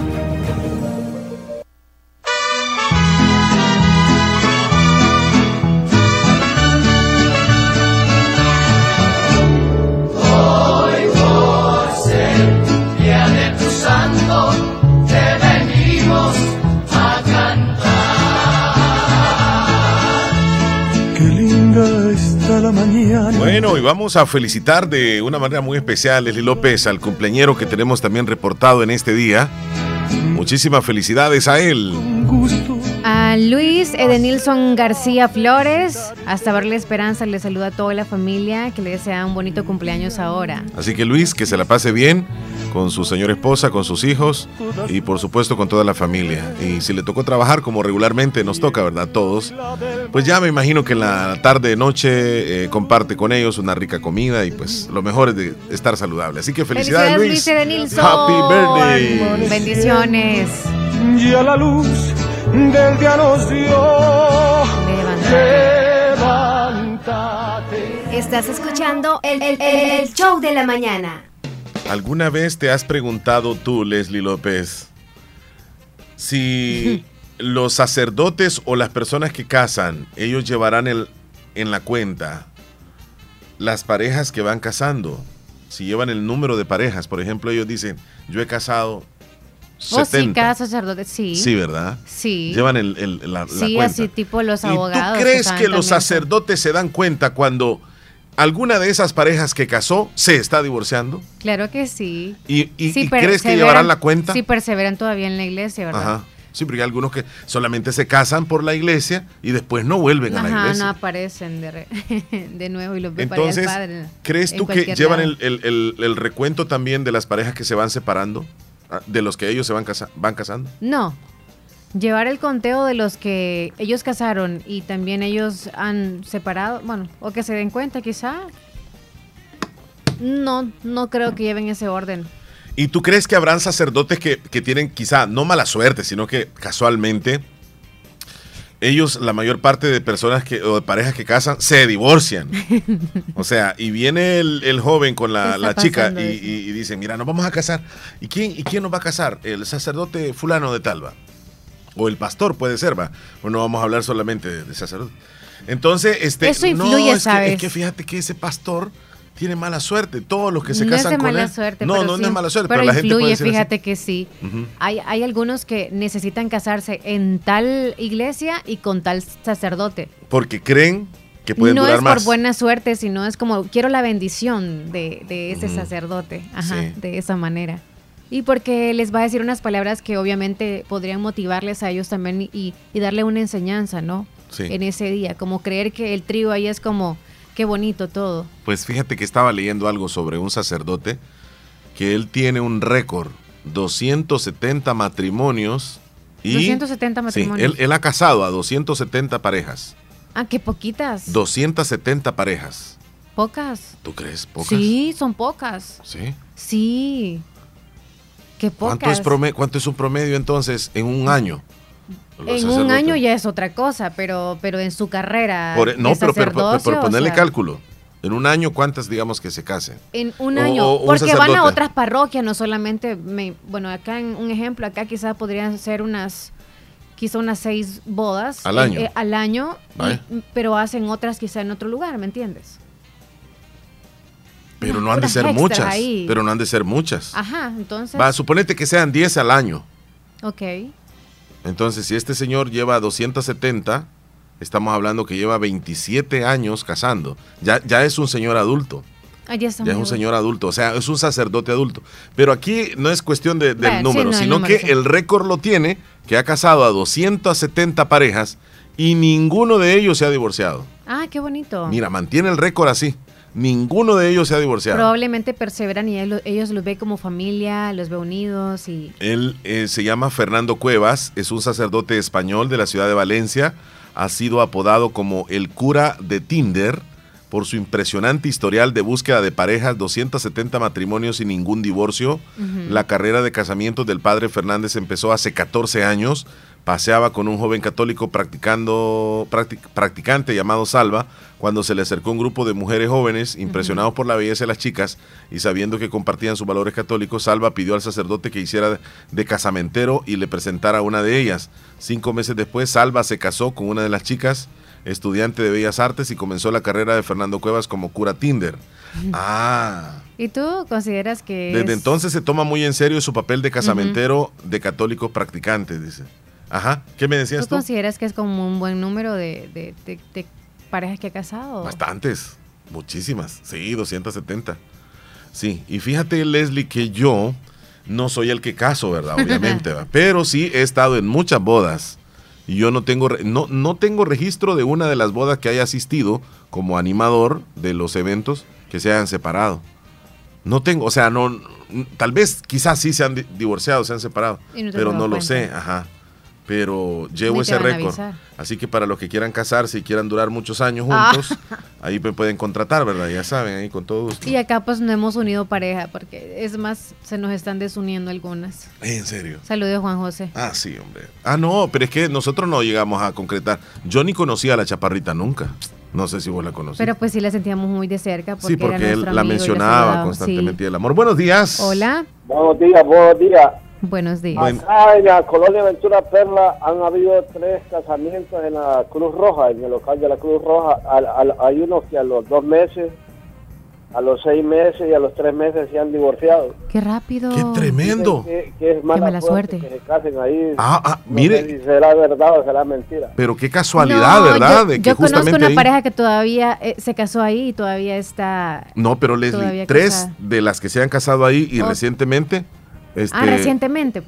[SPEAKER 1] Bueno, y vamos a felicitar de una manera muy especial, Leslie López, al cumpleañero que tenemos también reportado en este día. Muchísimas felicidades a él.
[SPEAKER 7] A Luis Edenilson García Flores, hasta verle esperanza, le saluda a toda la familia, que le desea un bonito cumpleaños ahora.
[SPEAKER 1] Así que Luis, que se la pase bien con su señora esposa, con sus hijos y por supuesto con toda la familia. Y si le tocó trabajar como regularmente nos toca, ¿verdad? Todos. Pues ya me imagino que en la tarde, noche, eh, comparte con ellos una rica comida y pues lo mejor es de estar saludable. Así que felicidades,
[SPEAKER 7] Luis.
[SPEAKER 1] Luis
[SPEAKER 7] Happy
[SPEAKER 1] birthday.
[SPEAKER 7] Bendiciones.
[SPEAKER 35] Y a la luz del día nos dio. Levántate.
[SPEAKER 30] Estás escuchando el, el- el show de la mañana.
[SPEAKER 1] ¿Alguna vez te has preguntado tú, Leslie López, si (laughs) los sacerdotes o las personas que casan, ellos llevarán el, en la cuenta las parejas que van casando? Si llevan el número de parejas, por ejemplo, ellos dicen, yo he casado
[SPEAKER 7] O sí,
[SPEAKER 1] 70.
[SPEAKER 7] cada sacerdote, sí.
[SPEAKER 1] Sí, ¿verdad?
[SPEAKER 7] Sí.
[SPEAKER 1] Llevan el, el- la, la
[SPEAKER 7] Sí,
[SPEAKER 1] cuenta.
[SPEAKER 7] así tipo los
[SPEAKER 1] ¿Y
[SPEAKER 7] abogados.
[SPEAKER 1] tú crees que los sacerdotes se dan cuenta cuando alguna de esas parejas que casó se está divorciando?
[SPEAKER 7] Claro que sí.
[SPEAKER 1] ¿Y, y-
[SPEAKER 7] Sí,
[SPEAKER 1] y crees que llevarán la cuenta?
[SPEAKER 7] Sí, perseveran todavía en la iglesia, ¿verdad?
[SPEAKER 1] Ajá. Sí, porque hay algunos que solamente se casan por la iglesia y después no vuelven a la
[SPEAKER 7] Ajá,
[SPEAKER 1] iglesia.
[SPEAKER 7] no aparecen de, re- (laughs) de nuevo y los ve para
[SPEAKER 1] Entonces,
[SPEAKER 7] el padre.
[SPEAKER 1] ¿crees tú que llevan el, el- el- el recuento también de las parejas que se van separando? Ah, De los que ellos se van, casa- van casando.
[SPEAKER 7] No. Llevar el conteo de los que ellos casaron y también ellos han separado, bueno, o que se den cuenta quizá. No, no creo que lleven ese orden.
[SPEAKER 1] ¿Y tú crees que habrán sacerdotes que, que tienen quizá no mala suerte, sino que casualmente ellos, la mayor parte de personas que, o de parejas que casan, se divorcian? (laughs) O sea, y viene el, el joven con la, la chica y,
[SPEAKER 7] eso.
[SPEAKER 1] y, y dicen, mira, nos vamos a casar. ¿Y quién, ¿Y quién nos va a casar? El sacerdote fulano de tal, va. O el pastor puede ser, va. O no vamos a hablar solamente de, de sacerdote. Entonces, este,
[SPEAKER 7] Eso
[SPEAKER 1] no,
[SPEAKER 7] influye,
[SPEAKER 1] es que-
[SPEAKER 7] ¿sabes?
[SPEAKER 1] es que fíjate que ese pastor tiene mala suerte. Todos los que se
[SPEAKER 7] no es
[SPEAKER 1] casan
[SPEAKER 7] de
[SPEAKER 1] con
[SPEAKER 7] mala
[SPEAKER 1] él.
[SPEAKER 7] suerte.
[SPEAKER 1] no, no,
[SPEAKER 7] sí-
[SPEAKER 1] no es mala suerte,
[SPEAKER 7] pero,
[SPEAKER 1] pero, la gente puede así.
[SPEAKER 7] fíjate que sí. Hay, hay algunos que necesitan casarse en tal iglesia y con tal sacerdote.
[SPEAKER 1] Porque creen que pueden
[SPEAKER 7] no
[SPEAKER 1] durar
[SPEAKER 7] es
[SPEAKER 1] más.
[SPEAKER 7] por buena suerte, sino es como quiero la bendición de, de ese sacerdote, Ajá,
[SPEAKER 1] Sí.
[SPEAKER 7] de esa manera. Y porque les va a decir unas palabras que obviamente podrían motivarles a ellos también y, y darle una enseñanza, ¿no?
[SPEAKER 1] Sí.
[SPEAKER 7] En ese día, como creer que el trío ahí es como, qué bonito todo.
[SPEAKER 1] Pues fíjate que estaba leyendo algo sobre un sacerdote que él tiene un récord, 270 matrimonios y
[SPEAKER 7] 270
[SPEAKER 1] Sí,
[SPEAKER 7] matrimonios.
[SPEAKER 1] él, él ha casado a 270 parejas,
[SPEAKER 7] Ah, qué poquitas.
[SPEAKER 1] 270 parejas.
[SPEAKER 7] Pocas.
[SPEAKER 1] ¿Tú crees pocas?
[SPEAKER 7] Sí, son pocas.
[SPEAKER 1] Sí.
[SPEAKER 7] Sí. Qué pocas.
[SPEAKER 1] ¿Cuánto es, prome- ¿Cuánto es un promedio entonces en un año?
[SPEAKER 7] En un año ya es otra cosa, pero, pero en su carrera.
[SPEAKER 1] Por- no,
[SPEAKER 7] de
[SPEAKER 1] pero, pero- pero-
[SPEAKER 7] sacerdocio,
[SPEAKER 1] por
[SPEAKER 7] o
[SPEAKER 1] ponerle
[SPEAKER 7] sea,
[SPEAKER 1] cálculo. En un año, ¿cuántas digamos que se casen?
[SPEAKER 7] En un
[SPEAKER 1] O-
[SPEAKER 7] año,
[SPEAKER 1] o un
[SPEAKER 7] porque van a otras parroquias, no solamente, me- bueno, acá en un ejemplo, acá quizás podrían ser unas quizá unas seis bodas
[SPEAKER 1] Al año.
[SPEAKER 7] eh, al año, y- pero hacen otras quizá en otro lugar, ¿me entiendes?
[SPEAKER 1] Pero
[SPEAKER 7] Unas
[SPEAKER 1] no han de ser muchas.
[SPEAKER 7] ahí.
[SPEAKER 1] Pero no han de ser muchas.
[SPEAKER 7] Ajá, entonces.
[SPEAKER 1] Va, suponete que sean 10 al año.
[SPEAKER 7] Ok.
[SPEAKER 1] Entonces, si este señor lleva 270, estamos hablando que lleva 27 años casando. Ya, ya es un señor adulto.
[SPEAKER 7] Ah, ya
[SPEAKER 1] es un señor adulto, o sea, es un sacerdote adulto. Pero aquí no es cuestión de- del
[SPEAKER 7] Bueno, sí,
[SPEAKER 1] número,
[SPEAKER 7] el
[SPEAKER 1] sino
[SPEAKER 7] número,
[SPEAKER 1] que
[SPEAKER 7] sí.
[SPEAKER 1] el récord lo tiene, que ha casado a 270 parejas y ninguno de ellos se ha divorciado.
[SPEAKER 7] Ah, qué bonito.
[SPEAKER 1] Mira, mantiene el récord así. Ninguno de ellos se ha divorciado.
[SPEAKER 7] Probablemente perseveran y él- ellos los ve como familia, los ve unidos y...
[SPEAKER 1] Él eh, se llama Fernando Cuevas, es un sacerdote español de la ciudad de Valencia, ha sido apodado como el cura de Tinder por su impresionante historial de búsqueda de parejas, 270 matrimonios y ningún divorcio. La carrera de casamientos del padre Fernández empezó hace 14 años. Paseaba con un joven católico practicando, practic- practicante llamado Salva cuando se le acercó un grupo de mujeres jóvenes impresionados por la belleza de las chicas y sabiendo que compartían sus valores católicos, Salva pidió al sacerdote que hiciera de, casamentero y le presentara a una de ellas. Cinco meses después, Salva se casó con una de las chicas, estudiante de Bellas Artes, y comenzó la carrera de Fernando Cuevas como cura Tinder. Ah.
[SPEAKER 7] ¿Y tú consideras que
[SPEAKER 1] Desde
[SPEAKER 7] es-
[SPEAKER 1] entonces se toma muy en serio su papel de casamentero de católicos practicantes, dice. Ajá, ¿qué me decías
[SPEAKER 7] ¿Tú
[SPEAKER 1] tú?
[SPEAKER 7] consideras que es como un buen número de, de- de- de parejas que ha casado?
[SPEAKER 1] Bastantes, muchísimas, sí, 270. Sí, y fíjate Leslie que yo no soy el que caso, ¿verdad? (laughs) Obviamente, ¿va? pero sí he estado en muchas bodas y yo no tengo, no, no tengo registro de una de las bodas que haya asistido como animador de los eventos que se hayan separado. No tengo, o sea, no, tal vez quizás sí se han di- divorciado, se han separado,
[SPEAKER 7] no
[SPEAKER 1] pero no lo sé, ajá. Pero llevo ese récord. Así que para los que quieran casarse y quieran durar muchos años
[SPEAKER 7] Ah.
[SPEAKER 1] juntos, ahí me pueden contratar, ¿verdad? Ya saben, ahí con todo gusto.
[SPEAKER 7] Y acá pues no hemos unido pareja porque es más, se nos están desuniendo algunas.
[SPEAKER 1] En serio.
[SPEAKER 7] Saludos Juan José.
[SPEAKER 1] Ah, sí, hombre. Ah, no, pero es que nosotros no llegamos a concretar. Yo ni conocía a la chaparrita nunca. No sé si vos la conociste.
[SPEAKER 7] Pero pues sí la sentíamos muy de cerca porque
[SPEAKER 1] sí, porque
[SPEAKER 7] era
[SPEAKER 1] él la mencionaba constantemente. y El amor. Buenos días.
[SPEAKER 7] Sí. Hola,
[SPEAKER 36] Buenos días, buenos días.
[SPEAKER 7] Buenos días.
[SPEAKER 1] Buen-
[SPEAKER 36] Acá en la colonia Ventura Perla han habido tres casamientos en la Cruz Roja, en el local de la Cruz Roja. Al- al- hay unos que a los dos meses, a los seis meses y a los tres meses se han divorciado.
[SPEAKER 7] Qué rápido.
[SPEAKER 1] Qué tremendo.
[SPEAKER 36] Que, que es mala,
[SPEAKER 7] mala
[SPEAKER 36] suerte, que se casen ahí.
[SPEAKER 1] Ah, ah,
[SPEAKER 36] No
[SPEAKER 1] mire.
[SPEAKER 36] sé si será verdad o será mentira.
[SPEAKER 1] Pero qué casualidad,
[SPEAKER 7] No,
[SPEAKER 1] ¿verdad?
[SPEAKER 7] Yo,
[SPEAKER 1] de que
[SPEAKER 7] yo conozco una
[SPEAKER 1] ahí-
[SPEAKER 7] pareja que todavía eh, se casó ahí y todavía está...
[SPEAKER 1] No, pero Leslie, tres
[SPEAKER 7] casada.
[SPEAKER 1] de las que se han casado ahí y
[SPEAKER 7] Oh.
[SPEAKER 1] recientemente. Este,
[SPEAKER 7] Ah, recientemente.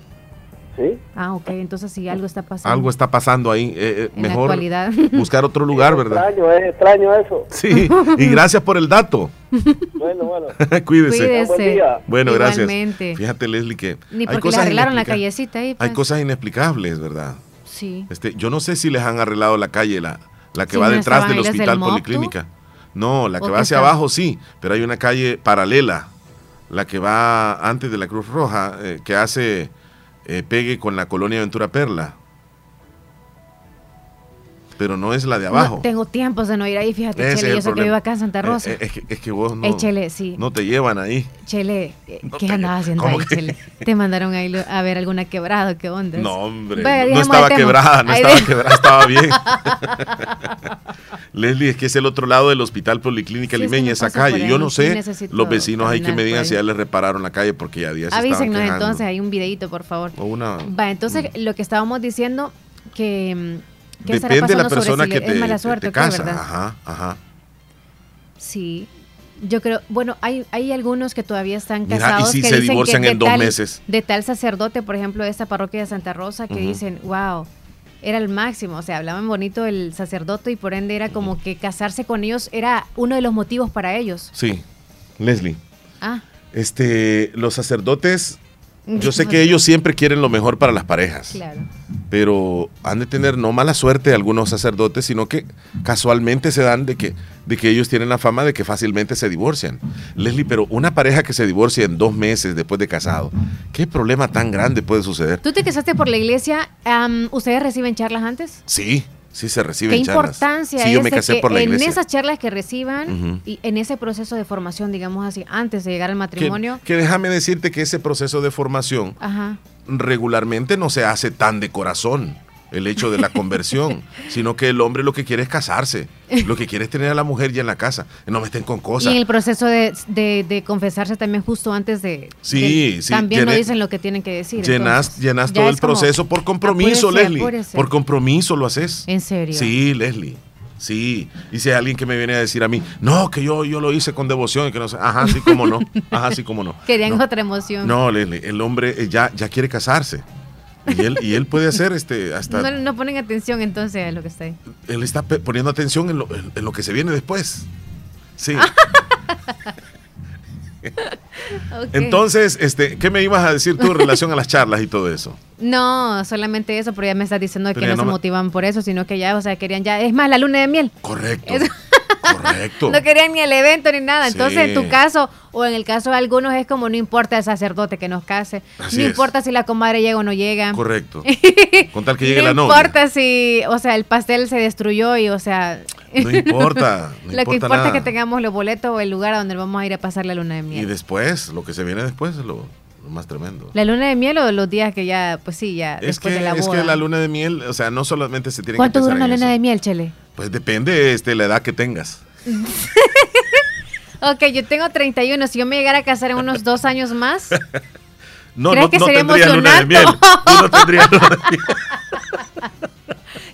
[SPEAKER 36] Sí.
[SPEAKER 7] Ah, ok, entonces sí, algo está pasando.
[SPEAKER 1] Algo está pasando ahí. eh, eh,
[SPEAKER 7] En
[SPEAKER 1] mejor (laughs) buscar otro lugar, ¿verdad?
[SPEAKER 36] Extraño, es extraño eso.
[SPEAKER 1] Sí, y gracias por el dato. (laughs)
[SPEAKER 36] Bueno, bueno. (laughs)
[SPEAKER 1] Cuídese.
[SPEAKER 7] Cuídese. Buen día.
[SPEAKER 1] Bueno, gracias. Fíjate, Leslie, que
[SPEAKER 7] Ni
[SPEAKER 1] hay
[SPEAKER 7] porque le
[SPEAKER 1] cosas
[SPEAKER 7] arreglaron la callecita ahí.
[SPEAKER 1] Hay
[SPEAKER 7] pues.
[SPEAKER 1] cosas inexplicables, ¿verdad?
[SPEAKER 7] Sí.
[SPEAKER 1] Este, yo no sé si les han arreglado la calle, la, la que va
[SPEAKER 7] no
[SPEAKER 1] detrás del hospital. Policlínica. No, la que
[SPEAKER 7] ¿O
[SPEAKER 1] va hacia
[SPEAKER 7] está?
[SPEAKER 1] abajo sí, pero hay una calle paralela, la que va antes de la Cruz Roja, eh, que hace eh, pegue con la colonia Ventura Perla. Pero no es la de abajo.
[SPEAKER 7] No, tengo tiempos de no ir ahí, fíjate,
[SPEAKER 1] Ese
[SPEAKER 7] Chele,
[SPEAKER 1] el
[SPEAKER 7] yo sé que vivo acá en Santa
[SPEAKER 1] Eh,
[SPEAKER 7] Rosa.
[SPEAKER 1] eh, es, que, es que vos no,
[SPEAKER 7] Eh, Chele, sí.
[SPEAKER 1] no te llevan ahí.
[SPEAKER 7] Chele, eh, ¿qué andabas haciendo
[SPEAKER 1] ¿Cómo
[SPEAKER 7] ahí,
[SPEAKER 1] que?
[SPEAKER 7] Chele? Te mandaron ahí a ver alguna quebrada, ¿qué onda?
[SPEAKER 1] No, hombre,
[SPEAKER 7] Vaya,
[SPEAKER 1] no estaba quebrada, no
[SPEAKER 7] Ahí
[SPEAKER 1] estaba
[SPEAKER 7] de-
[SPEAKER 1] quebrada, estaba bien. (laughs) Leslie, es que es el otro lado del hospital Policlínica
[SPEAKER 7] Sí,
[SPEAKER 1] Limeña,
[SPEAKER 7] me
[SPEAKER 1] esa calle.
[SPEAKER 7] ahí,
[SPEAKER 1] Yo no sé, los vecinos hay que me digan si
[SPEAKER 7] ahí.
[SPEAKER 1] ya les repararon la calle porque ya días
[SPEAKER 7] Avísenos entonces, hay un videito, por favor.
[SPEAKER 1] O una,
[SPEAKER 7] Va, entonces lo que estábamos diciendo que... mm, ¿qué estará
[SPEAKER 1] depende de la persona
[SPEAKER 7] si
[SPEAKER 1] que
[SPEAKER 7] le-
[SPEAKER 1] te,
[SPEAKER 7] mala
[SPEAKER 1] te-
[SPEAKER 7] suerte,
[SPEAKER 1] te
[SPEAKER 7] ¿o qué,
[SPEAKER 1] casa. Ajá, ajá.
[SPEAKER 7] Sí. Yo creo, bueno, hay, hay algunos que todavía están
[SPEAKER 1] Mira, y
[SPEAKER 7] casados
[SPEAKER 1] si
[SPEAKER 7] que
[SPEAKER 1] se
[SPEAKER 7] dicen que
[SPEAKER 1] divorcian
[SPEAKER 7] de
[SPEAKER 1] en dos
[SPEAKER 7] tal-
[SPEAKER 1] meses.
[SPEAKER 7] De tal sacerdote, por ejemplo, de esta parroquia de Santa Rosa, que dicen, wow, era el máximo, o sea, hablaban bonito el sacerdote y por ende era como que casarse con ellos era uno de los motivos para ellos.
[SPEAKER 1] Sí, Leslie.
[SPEAKER 7] Ah,
[SPEAKER 1] Este, los sacerdotes, yo sé que ellos siempre quieren lo mejor para las parejas.
[SPEAKER 7] claro.
[SPEAKER 1] pero han de tener no mala suerte algunos sacerdotes, sino que casualmente se dan de que, de que ellos tienen la fama de que fácilmente se divorcian. Leslie, pero una pareja que se divorcia en dos meses después de casado, ¿qué problema tan grande puede suceder?
[SPEAKER 7] ¿Tú te casaste por la iglesia? ¿Ustedes reciben charlas antes?
[SPEAKER 1] Sí, sí se reciben
[SPEAKER 7] ¿Qué
[SPEAKER 1] charlas.
[SPEAKER 7] importancia
[SPEAKER 1] Sí,
[SPEAKER 7] es
[SPEAKER 1] yo me
[SPEAKER 7] de
[SPEAKER 1] casé
[SPEAKER 7] que
[SPEAKER 1] por la
[SPEAKER 7] en
[SPEAKER 1] iglesia.
[SPEAKER 7] esas charlas que reciban y en ese proceso de formación, digamos así, antes de llegar al
[SPEAKER 1] Que,
[SPEAKER 7] matrimonio?
[SPEAKER 1] que déjame decirte que ese proceso de formación
[SPEAKER 7] Ajá.
[SPEAKER 1] regularmente no se hace tan de corazón. El hecho de la conversión, (laughs) sino que el hombre lo que quiere es casarse, (laughs) lo que quiere es tener a la mujer ya en la casa, no me estén con cosas.
[SPEAKER 7] Y en el proceso de, de- de confesarse también justo antes de...
[SPEAKER 1] Sí,
[SPEAKER 7] de-
[SPEAKER 1] sí,
[SPEAKER 7] También no dicen lo que tienen que decir.
[SPEAKER 1] Llenas, llenas todo el
[SPEAKER 7] como,
[SPEAKER 1] proceso por compromiso,
[SPEAKER 7] apúrese,
[SPEAKER 1] Leslie.
[SPEAKER 7] apúrese.
[SPEAKER 1] Por compromiso lo haces.
[SPEAKER 7] ¿En serio?
[SPEAKER 1] Sí, Leslie. Sí, y si hay alguien que me viene a decir a mí, no, que yo, yo lo hice con devoción y que no sé, ajá, sí, cómo no, (laughs) ajá, sí, cómo no.
[SPEAKER 7] Querían
[SPEAKER 1] no,
[SPEAKER 7] otra emoción.
[SPEAKER 1] No, Leslie, el hombre eh, ya, ya quiere casarse. Y él, y él puede hacer este, hasta,
[SPEAKER 7] No, no ponen atención entonces a lo que está ahí.
[SPEAKER 1] él está poniendo atención en lo, en- en lo que se viene después. Sí. (laughs) Entonces, este, ¿qué me ibas a decir tú en relación a las charlas y todo eso?
[SPEAKER 7] No, solamente eso, pero ya me estás diciendo que no, se motivan por eso, sino que ya, o sea, querían ya, es más, la luna de miel.
[SPEAKER 1] Correcto.
[SPEAKER 7] Eso-
[SPEAKER 1] Correcto.
[SPEAKER 7] No querían ni el evento ni nada. Entonces, en tu caso, o en el caso de algunos, es como no importa el sacerdote que nos case,
[SPEAKER 1] Así
[SPEAKER 7] no
[SPEAKER 1] es.
[SPEAKER 7] importa si la comadre llega o no llega.
[SPEAKER 1] Correcto. (laughs) Con tal que llegue
[SPEAKER 7] no
[SPEAKER 1] la novia.
[SPEAKER 7] importa si, o sea, el pastel se destruyó y, o sea...
[SPEAKER 1] No (laughs) importa, no
[SPEAKER 7] lo que
[SPEAKER 1] importa nada.
[SPEAKER 7] es que tengamos los boletos o el lugar a donde vamos a ir a pasar la luna de
[SPEAKER 1] Y
[SPEAKER 7] miel.
[SPEAKER 1] después, lo que se viene después es lo, lo más tremendo.
[SPEAKER 7] La luna de miel o los días que ya, pues sí, ya
[SPEAKER 1] Es
[SPEAKER 7] después
[SPEAKER 1] que,
[SPEAKER 7] de la
[SPEAKER 1] es
[SPEAKER 7] boda.
[SPEAKER 1] que la luna de miel, o sea, no solamente se tiene que
[SPEAKER 7] ¿Cuánto dura una luna
[SPEAKER 1] eso.
[SPEAKER 7] de miel, Chele?
[SPEAKER 1] Pues depende este, la edad que tengas. (laughs)
[SPEAKER 7] Ok, yo tengo 31. Si yo me llegara a casar en unos dos años más, (laughs)
[SPEAKER 1] No,
[SPEAKER 7] ¿Crees
[SPEAKER 1] no,
[SPEAKER 7] que
[SPEAKER 1] no
[SPEAKER 7] sería
[SPEAKER 1] tendría luna de miel. Tú no (laughs) tendrías luna de miel.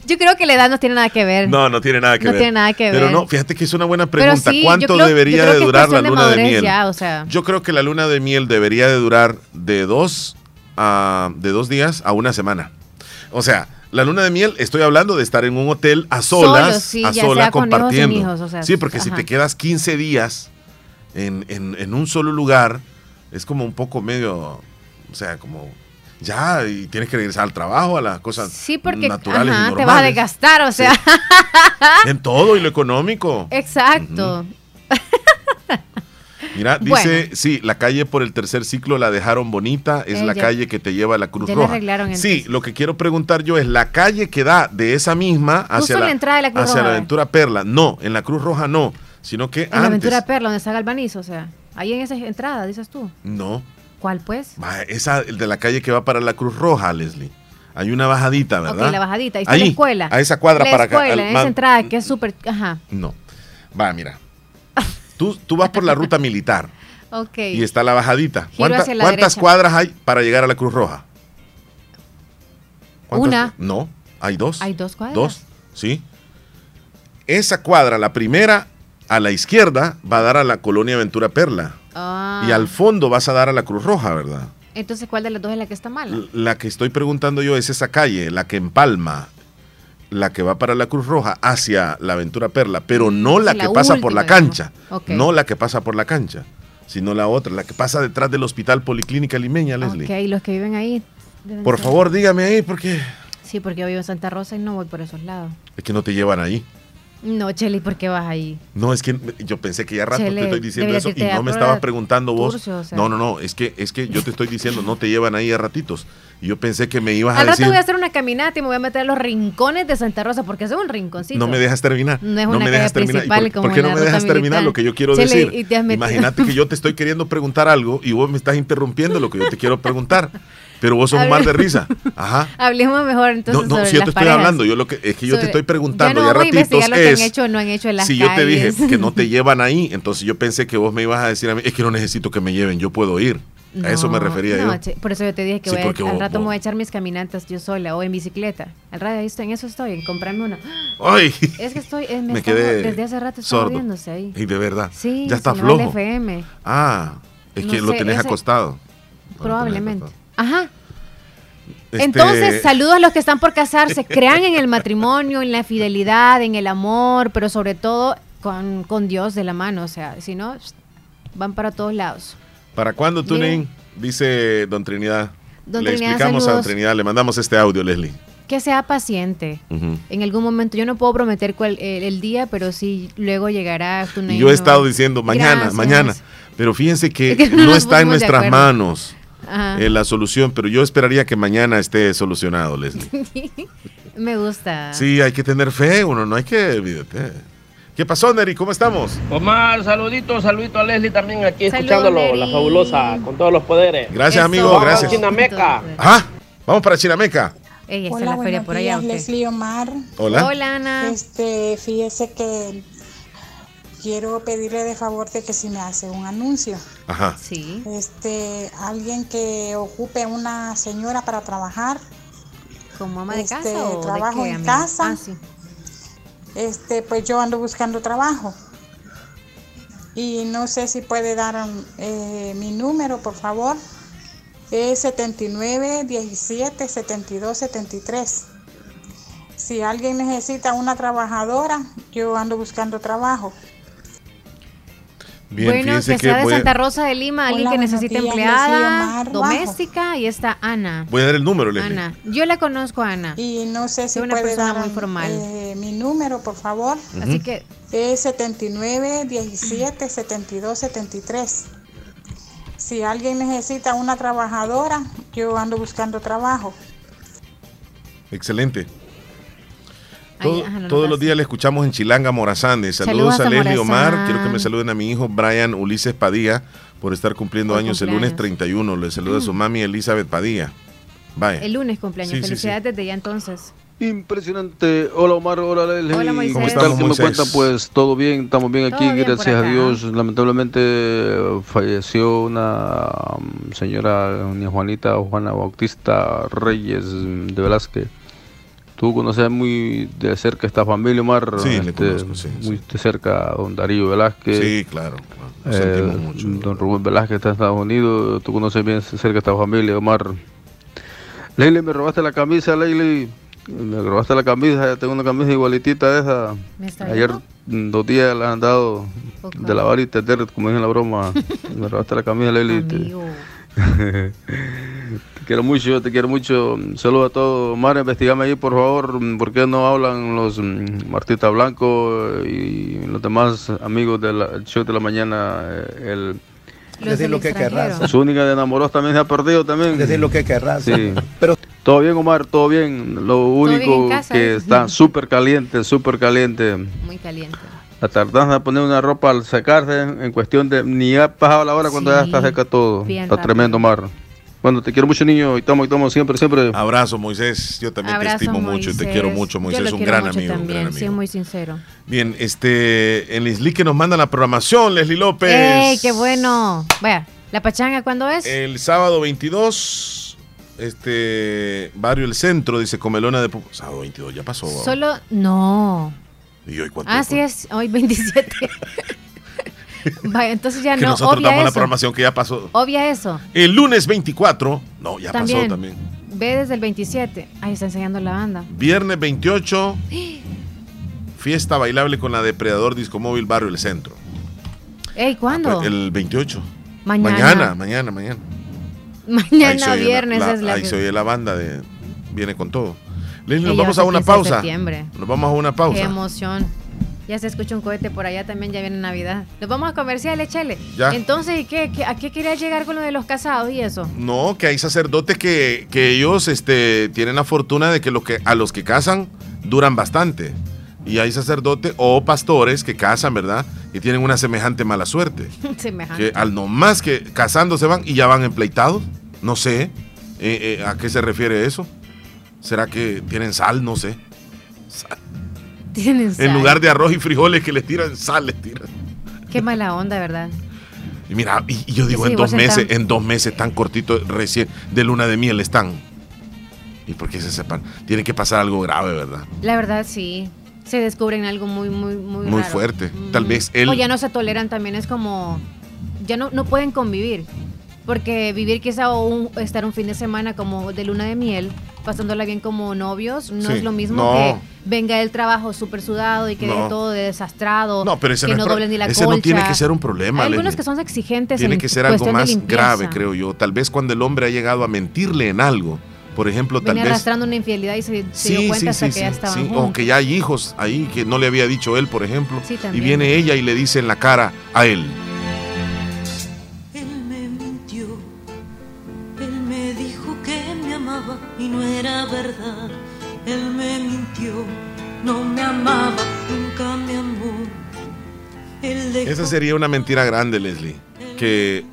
[SPEAKER 7] Yo creo que la edad no tiene nada que ver.
[SPEAKER 1] No, no tiene nada que
[SPEAKER 7] No
[SPEAKER 1] ver.
[SPEAKER 7] tiene nada que
[SPEAKER 1] Pero
[SPEAKER 7] ver.
[SPEAKER 1] no, fíjate que es una buena
[SPEAKER 7] Pero
[SPEAKER 1] pregunta.
[SPEAKER 7] sí,
[SPEAKER 1] ¿Cuánto
[SPEAKER 7] creo-
[SPEAKER 1] debería de durar la
[SPEAKER 7] de
[SPEAKER 1] luna de miel?
[SPEAKER 7] ya, o sea.
[SPEAKER 1] Yo creo que la luna de miel debería de durar de dos a de dos días a una semana. O sea, la luna de miel, estoy hablando de estar en un hotel a solas,
[SPEAKER 7] Solo, sí,
[SPEAKER 1] a
[SPEAKER 7] hijos, sin
[SPEAKER 1] compartiendo.
[SPEAKER 7] hijos, o sea,
[SPEAKER 1] sí, porque si te quedas 15 días en, en- en un solo lugar, es como un poco medio, o sea, como ya, y tienes que regresar al trabajo, a las cosas
[SPEAKER 7] Sí, porque
[SPEAKER 1] naturales y
[SPEAKER 7] ajá, te vas a
[SPEAKER 1] normales.
[SPEAKER 7] desgastar, o sea.
[SPEAKER 1] En todo y lo económico.
[SPEAKER 7] Exacto.
[SPEAKER 1] Mira, (laughs) dice, sí, la calle por el tercer ciclo la dejaron bonita, es
[SPEAKER 7] Eh,
[SPEAKER 1] la
[SPEAKER 7] ya-
[SPEAKER 1] calle que te lleva a la Cruz
[SPEAKER 7] ya
[SPEAKER 1] Roja. sí, lo que quiero preguntar yo es, ¿la calle que da de esa misma hacia la,
[SPEAKER 7] la entrada de la Cruz
[SPEAKER 1] hacia
[SPEAKER 7] Roja,
[SPEAKER 1] la
[SPEAKER 7] ¿ve?
[SPEAKER 1] Aventura Perla? No, en la Cruz Roja no, sino que
[SPEAKER 7] En la. Aventura Perla, donde está Galvanizo, o sea. Ahí en esa entrada, dices tú.
[SPEAKER 1] No,
[SPEAKER 7] ¿Cuál, pues?
[SPEAKER 1] va, esa el de la calle que va para la Cruz Roja, Leslie. Hay una bajadita, ¿verdad?
[SPEAKER 7] Ok, la bajadita. Ahí está
[SPEAKER 1] Ahí,
[SPEAKER 7] la escuela.
[SPEAKER 1] A esa cuadra
[SPEAKER 7] la
[SPEAKER 1] para acá.
[SPEAKER 7] escuela,
[SPEAKER 1] al-
[SPEAKER 7] en esa entrada que es súper. Ajá.
[SPEAKER 1] No. Va, mira. Tú, tú vas por la ruta (laughs) militar.
[SPEAKER 7] Ok.
[SPEAKER 1] Y está la bajadita.
[SPEAKER 7] Giro
[SPEAKER 1] ¿Cuánta-
[SPEAKER 7] hacia la
[SPEAKER 1] ¿Cuántas
[SPEAKER 7] derecha.
[SPEAKER 1] cuadras hay para llegar a la Cruz Roja? ¿Cuántas?
[SPEAKER 7] Una.
[SPEAKER 1] No, hay dos.
[SPEAKER 7] Hay dos cuadras.
[SPEAKER 1] Dos, sí. Esa cuadra, la primera, a la izquierda, va a dar a la colonia Ventura Perla.
[SPEAKER 7] Ah.
[SPEAKER 1] Y al fondo vas a dar a la Cruz Roja, ¿verdad?
[SPEAKER 7] Entonces, ¿cuál de las dos es la que está mala?
[SPEAKER 1] La que estoy preguntando yo es esa calle, la que empalma, la que va para la Cruz Roja hacia la Ventura Perla, pero no la
[SPEAKER 7] Mm, la
[SPEAKER 1] que pasa por la cancha, no la que pasa por la cancha, sino la otra, la que pasa detrás del Hospital Policlínica Limeña, Leslie.
[SPEAKER 7] Ok, los que viven ahí.
[SPEAKER 1] Por favor, dígame ahí, porque
[SPEAKER 7] Sí, porque yo vivo en Santa Rosa y no voy por esos lados.
[SPEAKER 1] es que no te llevan ahí.
[SPEAKER 7] No, Cheli, ¿por qué vas ahí?
[SPEAKER 1] No, es que yo pensé que ya rato te estoy diciendo eso y no me estabas preguntando vos.
[SPEAKER 7] curso, o sea.
[SPEAKER 1] No, no, no, es que es que yo te estoy diciendo no te llevan ahí a ratitos. Y yo pensé que me ibas a
[SPEAKER 7] Al rato
[SPEAKER 1] decir
[SPEAKER 7] voy a hacer una caminata y me voy a meter a los rincones de Santa Rosa porque es un rinconcito.
[SPEAKER 1] No me dejas terminar.
[SPEAKER 7] No es
[SPEAKER 1] no me dejas terminar. ¿Y
[SPEAKER 7] principal
[SPEAKER 1] por,
[SPEAKER 7] como
[SPEAKER 1] por qué no me dejas terminar lo que yo quiero decir? Imagínate que yo te estoy queriendo preguntar algo y vos me estás interrumpiendo lo que yo te quiero preguntar. (laughs) Pero vos sos
[SPEAKER 7] A
[SPEAKER 1] un mar de risa. Ajá. (laughs)
[SPEAKER 7] Hablemos mejor entonces
[SPEAKER 1] No, no,
[SPEAKER 7] sobre
[SPEAKER 1] si yo te estoy
[SPEAKER 7] parejas.
[SPEAKER 1] hablando, yo lo que es que yo te estoy preguntando
[SPEAKER 7] ya no
[SPEAKER 1] ya ratitos
[SPEAKER 7] lo que
[SPEAKER 1] es
[SPEAKER 7] han hecho o no han hecho en las
[SPEAKER 1] si yo te dije que no te (laughs) llevan ahí, entonces yo pensé que vos me ibas a decir a mí, es que no necesito que me lleven, yo puedo ir. a eso me refería
[SPEAKER 7] no,
[SPEAKER 1] yo.
[SPEAKER 7] Por eso yo te dije que
[SPEAKER 1] Sí,
[SPEAKER 7] voy al
[SPEAKER 1] vos-
[SPEAKER 7] rato me voy a echar mis caminatas yo sola o en bicicleta. Al rato ahí estoy, en eso estoy, en comprarme una. (gasps)
[SPEAKER 1] Ay.
[SPEAKER 7] Es que estoy, eh, me,
[SPEAKER 1] Me quedé
[SPEAKER 7] desde hace rato está moviéndose ahí.
[SPEAKER 1] Y de verdad.
[SPEAKER 7] Sí,
[SPEAKER 1] ya está flojo.
[SPEAKER 7] FM.
[SPEAKER 1] Ah, es
[SPEAKER 7] No
[SPEAKER 1] que lo
[SPEAKER 7] sé,
[SPEAKER 1] tenés
[SPEAKER 7] ese-
[SPEAKER 1] acostado.
[SPEAKER 7] Probablemente. Ajá.
[SPEAKER 1] Este,
[SPEAKER 7] Entonces, saludos a los que están por casarse. Crean en el matrimonio, en la fidelidad, en el amor, pero sobre todo con, con Dios de la mano. O sea, si no, van para todos lados.
[SPEAKER 1] ¿Para cuándo, Tuning? Dice Don Trinidad.
[SPEAKER 7] Don
[SPEAKER 1] le
[SPEAKER 7] Trinidad,
[SPEAKER 1] explicamos a Don. Trinidad, le mandamos este audio, Leslie.
[SPEAKER 7] Que sea paciente. En algún momento, yo no puedo prometer cuál- el, el día, pero sí luego llegará. Tuning,
[SPEAKER 1] yo he estado diciendo mañana,
[SPEAKER 7] Gracias.
[SPEAKER 1] mañana. Pero fíjense que,
[SPEAKER 7] Es que no
[SPEAKER 1] está en nuestras manos. Eh, la solución, pero yo esperaría que mañana esté solucionado, Leslie. (laughs)
[SPEAKER 7] Me gusta.
[SPEAKER 1] Sí, hay que tener fe, uno no hay que, olvídate. ¿Qué pasó, Neri? ¿Cómo estamos?
[SPEAKER 37] Omar, saludito, saludito a Leslie también aquí
[SPEAKER 7] Salud,
[SPEAKER 37] escuchándolo,
[SPEAKER 7] Neri.
[SPEAKER 37] la fabulosa, con todos los poderes.
[SPEAKER 1] Gracias, amigo,
[SPEAKER 37] Vamos a
[SPEAKER 1] gracias.
[SPEAKER 37] Chinameca.
[SPEAKER 1] Ajá, vamos para Chinameca.
[SPEAKER 7] Ella está
[SPEAKER 38] Hola,
[SPEAKER 7] en la feria
[SPEAKER 38] buenos
[SPEAKER 7] por allá.
[SPEAKER 38] Leslie Omar.
[SPEAKER 1] Hola.
[SPEAKER 7] Hola, Ana.
[SPEAKER 38] Este, fíjese que quiero pedirle de favor de que si me hace un anuncio.
[SPEAKER 1] Ajá.
[SPEAKER 7] Sí.
[SPEAKER 38] Este, alguien que ocupe una señora para trabajar.
[SPEAKER 7] ¿Como ama de
[SPEAKER 38] Este,
[SPEAKER 7] casa o de
[SPEAKER 38] trabajo
[SPEAKER 7] qué,
[SPEAKER 38] en
[SPEAKER 7] amiga?
[SPEAKER 38] casa.
[SPEAKER 7] Ah, sí.
[SPEAKER 38] Este, pues yo ando buscando trabajo. Y no sé si puede dar eh, mi número, por favor. Es 79 17 72 73. Si alguien necesita una trabajadora, yo ando buscando trabajo.
[SPEAKER 1] Bien,
[SPEAKER 7] bueno, que sea de
[SPEAKER 1] a-
[SPEAKER 7] Santa Rosa de Lima, alguien
[SPEAKER 38] Hola,
[SPEAKER 7] que
[SPEAKER 38] buenos
[SPEAKER 7] necesite
[SPEAKER 38] días,
[SPEAKER 7] empleada, doméstica, y está Ana.
[SPEAKER 1] Voy a dar el número, Leslie.
[SPEAKER 7] Ana. Yo la conozco, a Ana.
[SPEAKER 38] Y no sé si
[SPEAKER 7] Es una
[SPEAKER 38] puede
[SPEAKER 7] persona
[SPEAKER 38] dar
[SPEAKER 7] muy formal.
[SPEAKER 38] eh, mi número, por favor.
[SPEAKER 7] Así que
[SPEAKER 38] Es 79 17 72 73. Si alguien necesita una trabajadora, yo ando buscando trabajo.
[SPEAKER 1] Excelente.
[SPEAKER 38] Ajá,
[SPEAKER 1] todos los días le escuchamos en Chilanga Morazán. Saludos,
[SPEAKER 38] Saludos
[SPEAKER 1] a,
[SPEAKER 38] a
[SPEAKER 1] Leslie Omar. Quiero que me saluden a mi hijo Brian Ulises Padilla por estar cumpliendo
[SPEAKER 7] Hoy
[SPEAKER 1] años el lunes
[SPEAKER 7] cumpleaños.
[SPEAKER 1] 31. Le saluda a su mami Elizabeth Padilla. Vaya.
[SPEAKER 7] el lunes cumpleaños.
[SPEAKER 1] Sí, sí, sí.
[SPEAKER 7] Felicidades desde ya entonces.
[SPEAKER 39] Impresionante. Hola Omar, hola Leslie.
[SPEAKER 7] Hola, Moisés.
[SPEAKER 39] ¿Cómo
[SPEAKER 7] estamos,
[SPEAKER 39] están? ¿Qué me cuentan? Pues todo bien, estamos bien
[SPEAKER 7] Todo
[SPEAKER 39] aquí,
[SPEAKER 7] bien
[SPEAKER 39] gracias a. Dios. Lamentablemente falleció una mm, señora, doña Juanita Juana Bautista Reyes mm, de Velázquez. Tú conoces muy de cerca esta familia, Omar.
[SPEAKER 1] Sí, le
[SPEAKER 39] este,
[SPEAKER 1] conozco, sí,
[SPEAKER 39] Muy de cerca a don Darío Velázquez.
[SPEAKER 1] Sí, claro. Lo
[SPEAKER 39] Eh,
[SPEAKER 1] mucho.
[SPEAKER 39] Don Rubén Velázquez está en Estados Unidos. Tú conoces bien cerca esta familia, Omar. Leili, me robaste la camisa, Leili. Me robaste la camisa, ya tengo una camisa igualitita a esa.
[SPEAKER 7] ¿Me está
[SPEAKER 39] Ayer dos días la han dado de lavar y tender, como dije en la broma. (laughs) me robaste la camisa, Leili. (laughs) Te, quiero mucho, te quiero mucho. Saludos a todos. Omar, investigame ahí, por favor. ¿Por qué no hablan los mm, Martita Blanco y los demás amigos del show de la mañana? eh, El,
[SPEAKER 7] Decir lo que extranjero. querrás.
[SPEAKER 39] Su única de enamorados también se ha perdido también.
[SPEAKER 40] Decir lo que querrás.
[SPEAKER 39] Sí. (laughs) Pero todo bien, Omar, todo bien. Lo único
[SPEAKER 7] bien en casa,
[SPEAKER 39] que
[SPEAKER 7] ¿eh?
[SPEAKER 39] está (laughs) súper caliente, súper caliente.
[SPEAKER 7] Muy caliente.
[SPEAKER 39] La tardanza de poner una ropa al secarse en cuestión de ni ha pasado la hora cuando ya está seca todo.
[SPEAKER 7] bien
[SPEAKER 39] Está
[SPEAKER 7] rápido.
[SPEAKER 39] tremendo, Omar. Bueno, te quiero mucho, niño, y tomo y tomo siempre, siempre.
[SPEAKER 1] Abrazo, Moisés. Yo también
[SPEAKER 7] Abrazo,
[SPEAKER 1] te estimo mucho y te quiero mucho,
[SPEAKER 7] Yo
[SPEAKER 1] Moisés.
[SPEAKER 7] lo
[SPEAKER 1] Un
[SPEAKER 7] quiero
[SPEAKER 1] gran
[SPEAKER 7] mucho
[SPEAKER 1] amigo. un
[SPEAKER 7] También,
[SPEAKER 1] gran
[SPEAKER 7] sí,
[SPEAKER 1] amigo.
[SPEAKER 7] muy sincero.
[SPEAKER 1] Bien, este, en Lisli que nos manda la programación, Leslie López.
[SPEAKER 7] ¡Ey, qué bueno! Vaya, ¿la pachanga cuándo es?
[SPEAKER 1] El sábado 22, este, Barrio El Centro, dice Comelona de... Pu- Sábado 22, ya pasó.
[SPEAKER 7] Solo, no.
[SPEAKER 1] ¿Y hoy cuánto?
[SPEAKER 7] Así es, hoy 27. (laughs) (laughs) Vaya, entonces ya
[SPEAKER 1] que
[SPEAKER 7] no,
[SPEAKER 1] nosotros
[SPEAKER 7] obvia
[SPEAKER 1] damos la
[SPEAKER 7] eso.
[SPEAKER 1] programación que ya pasó.
[SPEAKER 7] Obvia eso.
[SPEAKER 1] El lunes 24, no, ya pasó también.
[SPEAKER 7] Ve desde el 27. Ahí está enseñando la banda.
[SPEAKER 1] Viernes 28, (gasps) fiesta bailable con la Depredador Disco Móvil Barrio El Centro.
[SPEAKER 7] Ey, ¿cuándo?
[SPEAKER 1] Pues, El 28.
[SPEAKER 7] Mañana.
[SPEAKER 1] Mañana, mañana, mañana.
[SPEAKER 7] Mañana
[SPEAKER 1] la-
[SPEAKER 7] viernes
[SPEAKER 1] la-
[SPEAKER 7] es la
[SPEAKER 1] Ahí se oye la banda de Viene con todo. Leslie, nos vamos
[SPEAKER 7] va
[SPEAKER 1] a una
[SPEAKER 7] 15 de
[SPEAKER 1] pausa. Nos vamos a una
[SPEAKER 7] Qué
[SPEAKER 1] pausa.
[SPEAKER 7] emoción. Ya se escucha un cohete por allá también, ya viene Navidad. Nos vamos a comercial, échale.
[SPEAKER 1] Ya.
[SPEAKER 7] Entonces, ¿y qué, qué- ¿a qué quería llegar con lo de los casados y eso?
[SPEAKER 1] No, que hay sacerdotes que, que ellos este, tienen la fortuna de que, lo que a los que casan duran bastante. Y hay sacerdotes o pastores que casan, ¿verdad? Y tienen una semejante mala suerte. (laughs)
[SPEAKER 7] Semejante.
[SPEAKER 1] Que al nomás que casándose van y ya van empleitados. No sé. eh, eh, ¿A qué se refiere eso? ¿Será que tienen sal? No sé.
[SPEAKER 7] Tienen
[SPEAKER 1] En lugar de arroz y frijoles que les tiran sal, les tiran.
[SPEAKER 7] Qué mala onda, ¿verdad?
[SPEAKER 1] Y mira, y, y yo digo,
[SPEAKER 7] Sí,
[SPEAKER 1] en dos meses, en dos meses tan cortito, recién, de luna de miel están. ¿Y por qué se sepan? Tiene que pasar algo grave, ¿verdad?
[SPEAKER 7] La verdad, sí. Se descubren algo muy, muy, muy
[SPEAKER 1] Muy
[SPEAKER 7] raro.
[SPEAKER 1] fuerte. Tal vez él...
[SPEAKER 7] O ya no se toleran también, es como. Ya no, no pueden convivir. Porque vivir quizá o un- estar un fin de semana como de luna de miel, pasándola bien como novios, no
[SPEAKER 1] Sí,
[SPEAKER 7] es lo mismo
[SPEAKER 1] no.
[SPEAKER 7] que venga el trabajo súper sudado y quede
[SPEAKER 1] No.
[SPEAKER 7] todo desastrado.
[SPEAKER 1] No, pero ese,
[SPEAKER 7] que
[SPEAKER 1] no,
[SPEAKER 7] doblen ni la
[SPEAKER 1] ese no tiene que ser un problema.
[SPEAKER 7] Hay algunos que son exigentes
[SPEAKER 1] Tiene
[SPEAKER 7] en
[SPEAKER 1] que ser algo más grave, creo yo. Tal vez cuando el hombre ha llegado a mentirle en algo. Por ejemplo, tal
[SPEAKER 7] Venía
[SPEAKER 1] vez...
[SPEAKER 7] arrastrando una infidelidad y se, se dio cuenta
[SPEAKER 1] sí,
[SPEAKER 7] hasta
[SPEAKER 1] sí,
[SPEAKER 7] que ya estaban.
[SPEAKER 1] O que ya hay hijos ahí que no le había dicho él, por ejemplo.
[SPEAKER 7] Sí,
[SPEAKER 1] y
[SPEAKER 7] también.
[SPEAKER 1] viene ella y le dice en la cara a. Él
[SPEAKER 41] amaba, nunca me amó. Él dejó
[SPEAKER 1] Esa sería una mentira grande, Leslie. Que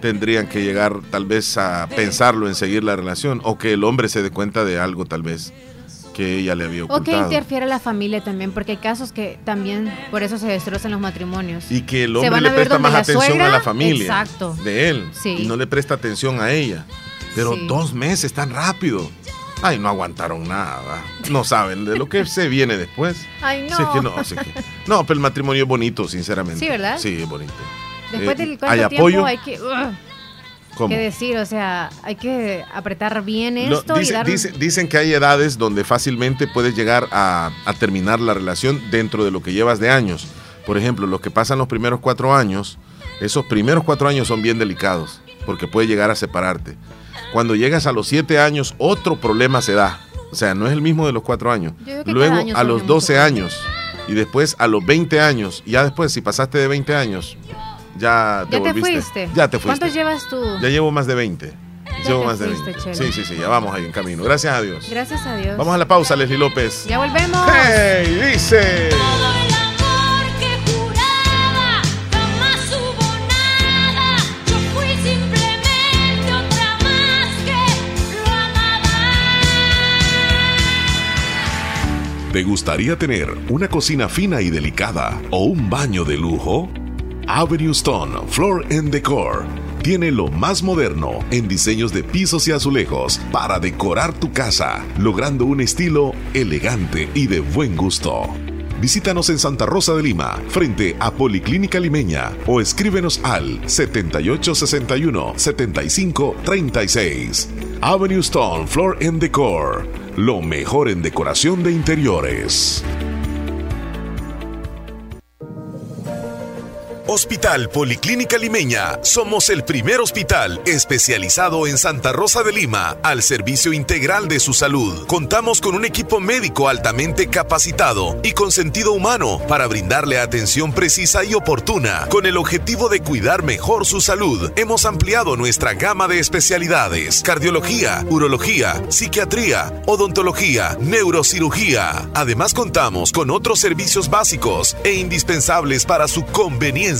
[SPEAKER 36] tendrían que llegar tal vez a pensarlo en seguir la relación o que el hombre se dé cuenta de algo tal vez que ella le había ocultado.
[SPEAKER 7] O que interfiere la familia también, porque hay casos que también por eso se destrozan los matrimonios.
[SPEAKER 36] Y que el hombre le presta más atención a la familia
[SPEAKER 7] exacto.
[SPEAKER 36] de él y no le presta atención a ella. Pero dos meses tan rápido. Ay, no aguantaron nada. No saben de lo que se viene después.
[SPEAKER 7] Ay, no.
[SPEAKER 36] que no, no, pero el matrimonio es bonito, sinceramente.
[SPEAKER 7] Sí, ¿verdad?
[SPEAKER 36] Sí, es bonito.
[SPEAKER 7] Después
[SPEAKER 36] Eh,
[SPEAKER 7] del
[SPEAKER 36] ¿hay
[SPEAKER 7] cuánto
[SPEAKER 36] apoyo?
[SPEAKER 7] tiempo hay que...
[SPEAKER 36] ¿Cómo?
[SPEAKER 7] ¿Qué decir? O sea, hay que apretar bien
[SPEAKER 36] No,
[SPEAKER 7] esto
[SPEAKER 36] dice-
[SPEAKER 7] y dar...
[SPEAKER 36] dice- dicen que hay edades donde fácilmente puedes llegar a, a terminar la relación dentro de lo que llevas de años. Por ejemplo, lo que pasan los primeros cuatro años, esos primeros cuatro años son bien delicados, porque puede llegar a separarte. Cuando llegas a los siete años, otro problema se da. O sea, no es el mismo de los cuatro años. Luego,
[SPEAKER 7] año
[SPEAKER 36] a los
[SPEAKER 7] mucho
[SPEAKER 36] 12 años, y después a los 20 años, y ya después, si pasaste de 20 años, ya te
[SPEAKER 7] ¿Ya te
[SPEAKER 36] volviste.
[SPEAKER 7] fuiste?
[SPEAKER 36] Ya te fuiste.
[SPEAKER 7] ¿Cuántos llevas tú?
[SPEAKER 36] Ya llevo más de 20. Llevo
[SPEAKER 7] te
[SPEAKER 36] más de
[SPEAKER 7] fuiste,
[SPEAKER 36] 20.
[SPEAKER 7] Chelo.
[SPEAKER 36] Sí, sí, sí, ya vamos ahí en camino. Gracias a Dios.
[SPEAKER 7] Gracias a Dios.
[SPEAKER 36] Vamos a la pausa, Leslie López.
[SPEAKER 7] Ya volvemos.
[SPEAKER 36] ¡Hey! Dice.
[SPEAKER 1] ¿Te gustaría tener una cocina fina y delicada o un baño de lujo? Avenue Stone Floor and Decor tiene lo más moderno en diseños de pisos y azulejos para decorar tu casa, logrando un estilo elegante y de buen gusto. Visítanos en Santa Rosa de Lima, frente a Policlínica Limeña, o escríbenos al 7861-7536. Avenue Stone Floor and Decor, lo mejor en decoración de interiores. Hospital Policlínica Limeña. Somos el primer hospital especializado en Santa Rosa de Lima al servicio integral de su salud. Contamos con un equipo médico altamente capacitado y con sentido humano para brindarle atención precisa y oportuna. Con el objetivo de cuidar mejor su salud, hemos ampliado nuestra gama de especialidades: cardiología, urología, psiquiatría, odontología, neurocirugía. Además, contamos con otros servicios básicos e indispensables para su conveniencia.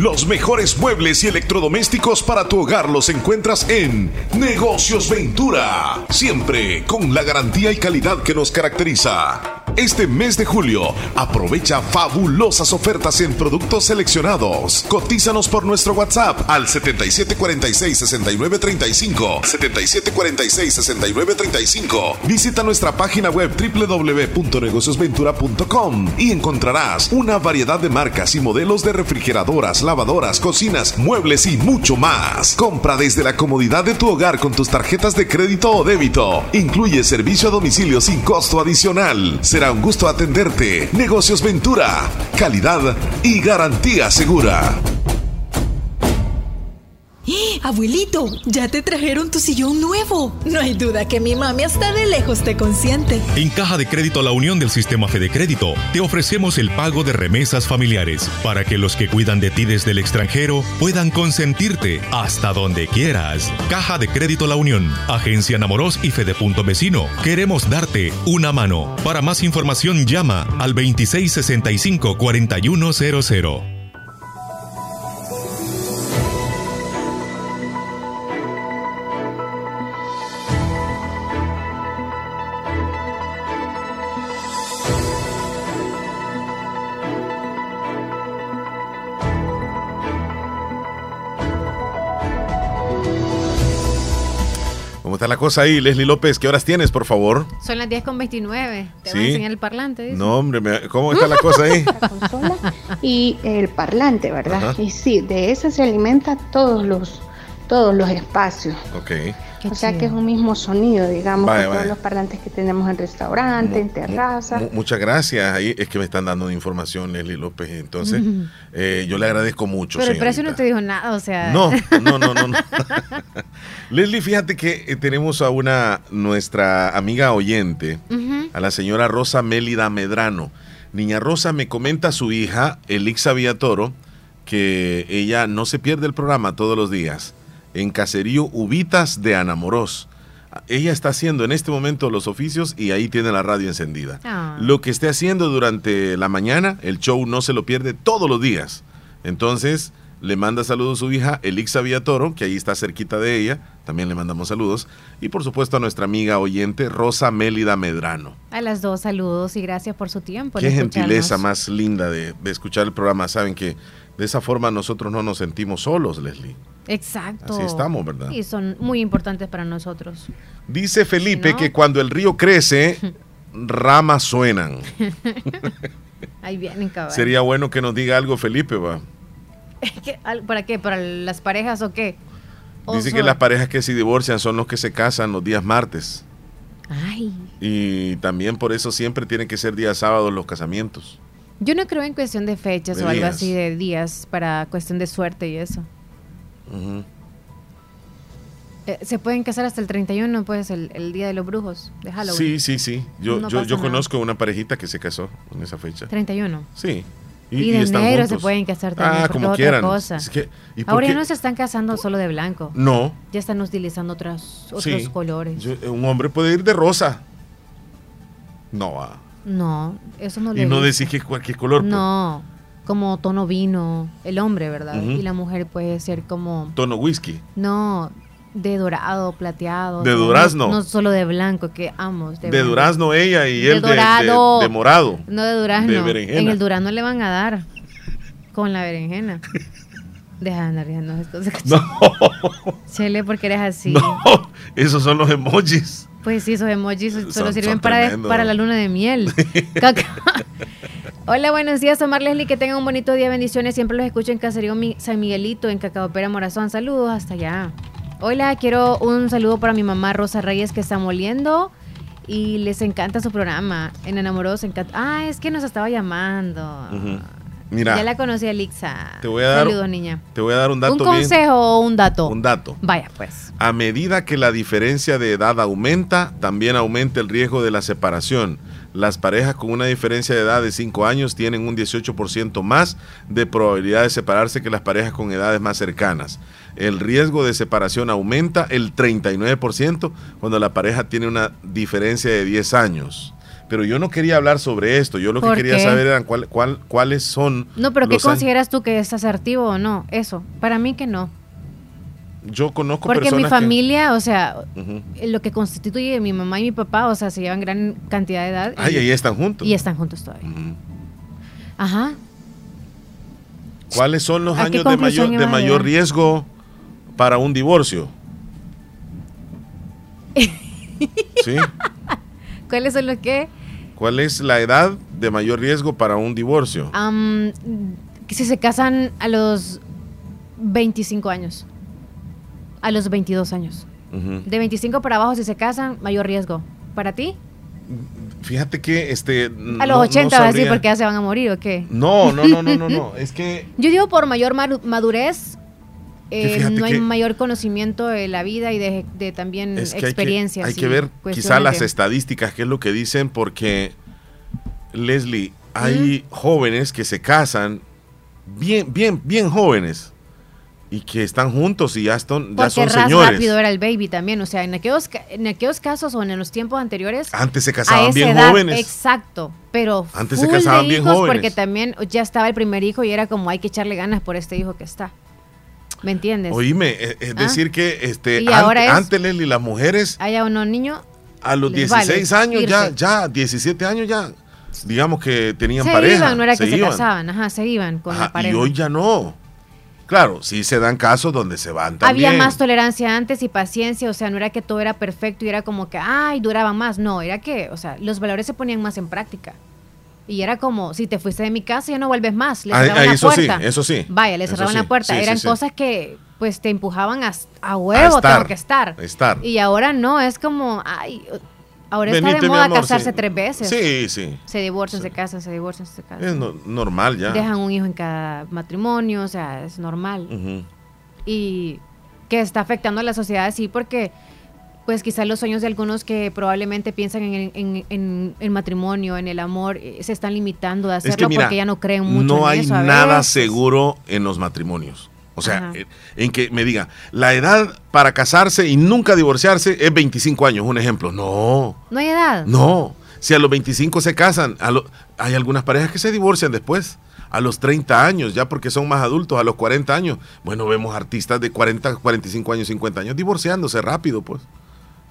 [SPEAKER 1] Los mejores muebles y electrodomésticos para tu hogar los encuentras en Negocios Ventura. Siempre con la garantía y calidad que nos caracteriza. Este mes de julio, aprovecha fabulosas ofertas en productos seleccionados. Cotízanos por nuestro WhatsApp al 7746-6935. 7746-6935. Visita nuestra página web www.negociosventura.com y encontrarás una variedad de marcas y modelos de refrigeradoras, lavadoras, cocinas, muebles y mucho más. Compra desde la comodidad de tu hogar con tus tarjetas de crédito o débito. Incluye servicio a domicilio sin costo adicional. Será un gusto atenderte. Negocios Ventura. Calidad y garantía segura.
[SPEAKER 40] ¡Eh, (gasps) Abuelito, ya te trajeron tu sillón nuevo. No hay duda que mi mami hasta de lejos te consiente.
[SPEAKER 42] En Caja de Crédito La Unión del Sistema Fede Crédito te ofrecemos el pago de remesas familiares para que los que cuidan de ti desde el extranjero puedan consentirte hasta donde quieras. Caja de Crédito La Unión, Agencia Namoros y Fede Punto Vecino. Queremos darte una mano. Para más información llama al 2665 4100.
[SPEAKER 36] La cosa ahí, Leslie López? ¿Qué horas tienes, por favor?
[SPEAKER 7] Son las 10 con 29. Te
[SPEAKER 36] Sí.
[SPEAKER 7] voy a enseñar el parlante. dice.
[SPEAKER 36] No, hombre, ¿cómo está la cosa ahí? (laughs)
[SPEAKER 43] y el parlante, ¿verdad?
[SPEAKER 36] Ajá.
[SPEAKER 43] Y sí, de eso se alimenta todos los todos los espacios.
[SPEAKER 36] Ok.
[SPEAKER 43] O sea que es un mismo sonido, digamos,
[SPEAKER 36] Vaya,
[SPEAKER 43] que todos los parlantes que tenemos en restaurante, en terraza.
[SPEAKER 36] Mu- muchas gracias. Ahí es que me están dando información, Leslie López. Entonces, eh, yo le agradezco mucho.
[SPEAKER 7] Pero el
[SPEAKER 36] señorita.
[SPEAKER 7] precio no te dijo nada, o sea.
[SPEAKER 36] No, no, no, no. no. (laughs) Leslie, fíjate que eh, tenemos a una, nuestra amiga oyente, a la señora Rosa Mélida Medrano.
[SPEAKER 1] Niña Rosa me comenta su hija, Elixa Villatoro, que ella no se pierde el programa todos los días en Caserío Ubitas de Anamorós. Ella está haciendo en este momento los oficios y ahí tiene la radio encendida.
[SPEAKER 7] Ah.
[SPEAKER 1] Lo que esté haciendo durante la mañana, el show no se lo pierde todos los días. Entonces, le manda saludos a su hija Elixa Villatoro, que ahí está cerquita de ella. También le mandamos saludos. Y por supuesto a nuestra amiga oyente Rosa Mélida Medrano.
[SPEAKER 7] A las dos saludos y gracias por su tiempo.
[SPEAKER 1] Qué gentileza más linda de, de escuchar el programa. Saben que de esa forma nosotros no nos sentimos solos, Leslie.
[SPEAKER 7] Exacto.
[SPEAKER 1] Así estamos, ¿verdad?
[SPEAKER 7] Y son muy importantes para nosotros.
[SPEAKER 1] Dice Felipe
[SPEAKER 7] ¿No?
[SPEAKER 1] que cuando el río crece, (laughs) ramas suenan. (laughs)
[SPEAKER 7] Ahí vienen, cabrón.
[SPEAKER 1] Sería bueno que nos diga algo Felipe, va.
[SPEAKER 7] ¿Para qué? ¿Para las parejas o qué? O
[SPEAKER 1] Dice que las parejas que se divorcian son los que se casan los días martes.
[SPEAKER 7] Ay,
[SPEAKER 1] Y también por eso siempre tienen que ser días sábados los casamientos.
[SPEAKER 7] yo no creo en cuestión de fechas
[SPEAKER 1] De
[SPEAKER 7] o algo así de días para cuestión de suerte y eso. Eh, se pueden casar hasta el 31, pues, el, el día de los brujos, de Halloween.
[SPEAKER 1] Sí, sí, sí. Yo,
[SPEAKER 7] No
[SPEAKER 1] yo, yo conozco una parejita que se casó en esa fecha.
[SPEAKER 7] 31.
[SPEAKER 1] Sí.
[SPEAKER 7] Y, de
[SPEAKER 1] están
[SPEAKER 7] negro se pueden casar también.
[SPEAKER 1] Ah, como
[SPEAKER 7] otra cosa.
[SPEAKER 1] Es que- ¿y por
[SPEAKER 7] Ahora ya no se están casando solo de blanco.
[SPEAKER 1] No.
[SPEAKER 7] Ya están utilizando otras, otros
[SPEAKER 1] Sí.
[SPEAKER 7] colores.
[SPEAKER 1] Yo- un hombre puede ir de rosa. No, ah.
[SPEAKER 7] No, eso no
[SPEAKER 1] y
[SPEAKER 7] le
[SPEAKER 1] no
[SPEAKER 7] gusta.
[SPEAKER 1] decir que cualquier color. pues.
[SPEAKER 7] No, como tono vino, el hombre, ¿verdad? Y la mujer puede ser como,
[SPEAKER 1] Tono whisky.
[SPEAKER 7] no, de dorado, plateado.
[SPEAKER 1] De
[SPEAKER 7] no-
[SPEAKER 1] durazno.
[SPEAKER 7] No, solo de blanco, que amo.
[SPEAKER 1] De, durazno ella y
[SPEAKER 7] De
[SPEAKER 1] él de- de,
[SPEAKER 7] dorado.
[SPEAKER 1] de morado.
[SPEAKER 7] No de durazno.
[SPEAKER 1] De berenjena.
[SPEAKER 7] En el durazno le van a dar con la berenjena. (laughs) Deja de andar riendo estas cosas.
[SPEAKER 1] No, (laughs)
[SPEAKER 7] Chele, porque eres así.
[SPEAKER 1] no, esos son los emojis.
[SPEAKER 7] Pues sí, esos emojis solo
[SPEAKER 1] Son-
[SPEAKER 7] sirven
[SPEAKER 1] son
[SPEAKER 7] para, para la luna de miel. (laughs) Hola, buenos días, Omar Leslie. Que tengan un bonito día, bendiciones. Siempre los escucho en Caserío San Miguelito, en Cacaopera Morazón. Saludos hasta allá. Hola, quiero un saludo para mi mamá Rosa Reyes que está moliendo y les encanta su programa. En Enamorados encanta. Ah, es que nos estaba llamando.
[SPEAKER 1] Mira,
[SPEAKER 7] Ya la conocí, Elixa.
[SPEAKER 1] te voy a dar,
[SPEAKER 7] Saludos, niña.
[SPEAKER 1] te voy a dar un dato
[SPEAKER 7] ¿Un
[SPEAKER 1] bien-
[SPEAKER 7] consejo o un dato?
[SPEAKER 1] Un dato.
[SPEAKER 7] Vaya, pues.
[SPEAKER 1] A medida que la diferencia de edad aumenta, también aumenta el riesgo de la separación. Las parejas con una diferencia de edad de 5 años tienen un 18% más de probabilidad de separarse que las parejas con edades más cercanas. El riesgo de separación aumenta el 39% cuando la pareja tiene una diferencia de 10 años. Pero yo no quería hablar sobre esto, yo lo que
[SPEAKER 7] ¿Por
[SPEAKER 1] quería
[SPEAKER 7] qué?
[SPEAKER 1] saber eran cuál- cuál- cuáles son...
[SPEAKER 7] No, pero ¿qué
[SPEAKER 1] años-
[SPEAKER 7] consideras tú que es asertivo o no? Eso. Para mí que no.
[SPEAKER 1] Yo conozco
[SPEAKER 7] Porque mi
[SPEAKER 1] que-
[SPEAKER 7] familia, o sea, lo que constituye mi mamá y mi papá, o sea, se llevan gran cantidad de edad.
[SPEAKER 1] Ay, ahí están juntos.
[SPEAKER 7] Y están juntos todavía. Ajá.
[SPEAKER 1] ¿Cuáles son los
[SPEAKER 7] ¿A qué
[SPEAKER 1] años de mayor, de mayor riesgo para un divorcio? (laughs) ¿Sí?
[SPEAKER 7] ¿Cuáles son los que?
[SPEAKER 1] ¿Cuál es la edad de mayor riesgo para un divorcio?
[SPEAKER 7] Que si se casan a los 25 años. A los 22 años. De 25 para abajo, si se casan, mayor riesgo. ¿Para ti?
[SPEAKER 1] Fíjate que este.
[SPEAKER 7] A los 80 va a decir porque ya se van a morir o qué.
[SPEAKER 1] No, no, no, no, no, no. (laughs) Es que
[SPEAKER 7] Yo digo por mayor madurez, eh, no hay mayor conocimiento de la vida y de, de también
[SPEAKER 1] es que hay que,
[SPEAKER 7] experiencias.
[SPEAKER 1] hay que ver quizá las estadísticas, qué es lo que dicen, porque Leslie, hay jóvenes que se casan bien, bien, bien jóvenes y que están juntos y ya, están, ya son señores.
[SPEAKER 7] rápido era el baby también. O sea, en aquellos, en aquellos casos o en los tiempos anteriores.
[SPEAKER 1] Antes se casaban bien
[SPEAKER 7] edad,
[SPEAKER 1] jóvenes.
[SPEAKER 7] Exacto. Pero
[SPEAKER 1] Antes se
[SPEAKER 7] de
[SPEAKER 1] casaban bien jóvenes.
[SPEAKER 7] Porque también ya estaba el primer hijo y era como hay que echarle ganas por este hijo que está. ¿Me entiendes?
[SPEAKER 1] Oíme, eh, es
[SPEAKER 7] Ah.
[SPEAKER 1] decir que este
[SPEAKER 7] Y es-
[SPEAKER 1] antes Leslie, las mujeres
[SPEAKER 7] Haya uno niño.
[SPEAKER 1] a los
[SPEAKER 7] les
[SPEAKER 1] 16
[SPEAKER 7] vale
[SPEAKER 1] años ya,
[SPEAKER 7] irse.
[SPEAKER 1] ya 17 años ya, digamos que tenían
[SPEAKER 7] Se
[SPEAKER 1] pareja.
[SPEAKER 7] iban, no era que se,
[SPEAKER 1] iban.
[SPEAKER 7] casaban. Ajá, se iban con
[SPEAKER 1] Ajá,
[SPEAKER 7] la pareja.
[SPEAKER 1] y hoy ya no. Claro, sí se dan casos donde se van también.
[SPEAKER 7] Había más tolerancia antes y paciencia, o sea, no era que todo era perfecto y era como que, ay, duraba más, no, era que, o sea, los valores se ponían más en práctica. Y era como, si te fuiste de mi casa ya no vuelves más, le
[SPEAKER 1] Ah,
[SPEAKER 7] cerraban
[SPEAKER 1] ah,
[SPEAKER 7] la
[SPEAKER 1] eso sí,
[SPEAKER 7] puerta.
[SPEAKER 1] eso sí.
[SPEAKER 7] Vaya, le cerraban
[SPEAKER 1] sí,
[SPEAKER 7] la puerta.
[SPEAKER 1] sí,
[SPEAKER 7] Eran cosas que, pues, te empujaban a, a huevo,
[SPEAKER 1] estar,
[SPEAKER 7] tengo que estar.
[SPEAKER 1] a estar.
[SPEAKER 7] Y ahora no, es como, ay, ahora está de moda
[SPEAKER 1] amor,
[SPEAKER 7] casarse tres veces.
[SPEAKER 1] Sí, sí.
[SPEAKER 7] Se divorcian, se casan, se divorcian, se casan.
[SPEAKER 1] Es no- normal ya.
[SPEAKER 7] Dejan un hijo en cada matrimonio, o sea, es normal y que está afectando a la sociedad, sí, porque pues quizás los sueños de algunos que probablemente piensan en, el matrimonio, en el amor, eh, se están limitando de hacerlo porque ya no creen mucho.
[SPEAKER 1] No
[SPEAKER 7] hay
[SPEAKER 1] nada seguro en los matrimonios. O sea, en que me diga, la edad para casarse y nunca divorciarse es 25 años, un ejemplo. No.
[SPEAKER 7] No hay edad.
[SPEAKER 1] No. Si a los 25 se casan, hay algunas parejas que se divorcian después a los 30 años, ya porque son más adultos, a los 40 años. Bueno, vemos artistas de 40, 45 años, 50 años divorciándose rápido, pues.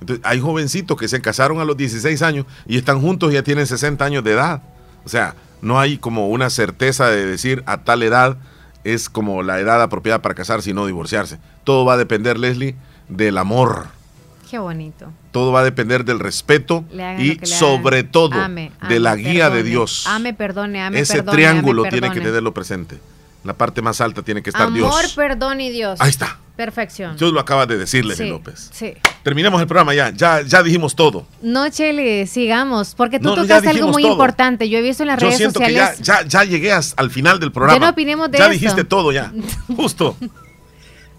[SPEAKER 1] Entonces, hay jovencitos que se casaron a los 16 años y están juntos y ya tienen 60 años de edad. O sea, no hay como una certeza de decir a tal edad es como la edad apropiada para casarse y no divorciarse. Todo va a depender, Leslie, del amor.
[SPEAKER 7] Qué bonito.
[SPEAKER 1] Todo va a depender del respeto y sobre todo de la guía de Dios.
[SPEAKER 7] Ame, perdone, ame,
[SPEAKER 1] Ese triángulo tiene que tenerlo presente. La parte más alta tiene que estar Dios.
[SPEAKER 7] Amor, perdón y Dios.
[SPEAKER 1] Ahí está.
[SPEAKER 7] Perfección.
[SPEAKER 1] Dios lo acaba de decir, Leslie López.
[SPEAKER 7] Sí.
[SPEAKER 1] Terminemos el programa ya. Ya, ya dijimos todo.
[SPEAKER 7] No, Chele, sigamos. Porque tú tocaste algo muy importante. Yo he visto en las redes sociales.
[SPEAKER 1] Que ya, ya, llegué al final del programa.
[SPEAKER 7] Ya no opinemos de
[SPEAKER 1] Ya dijiste todo ya. (laughs) Justo.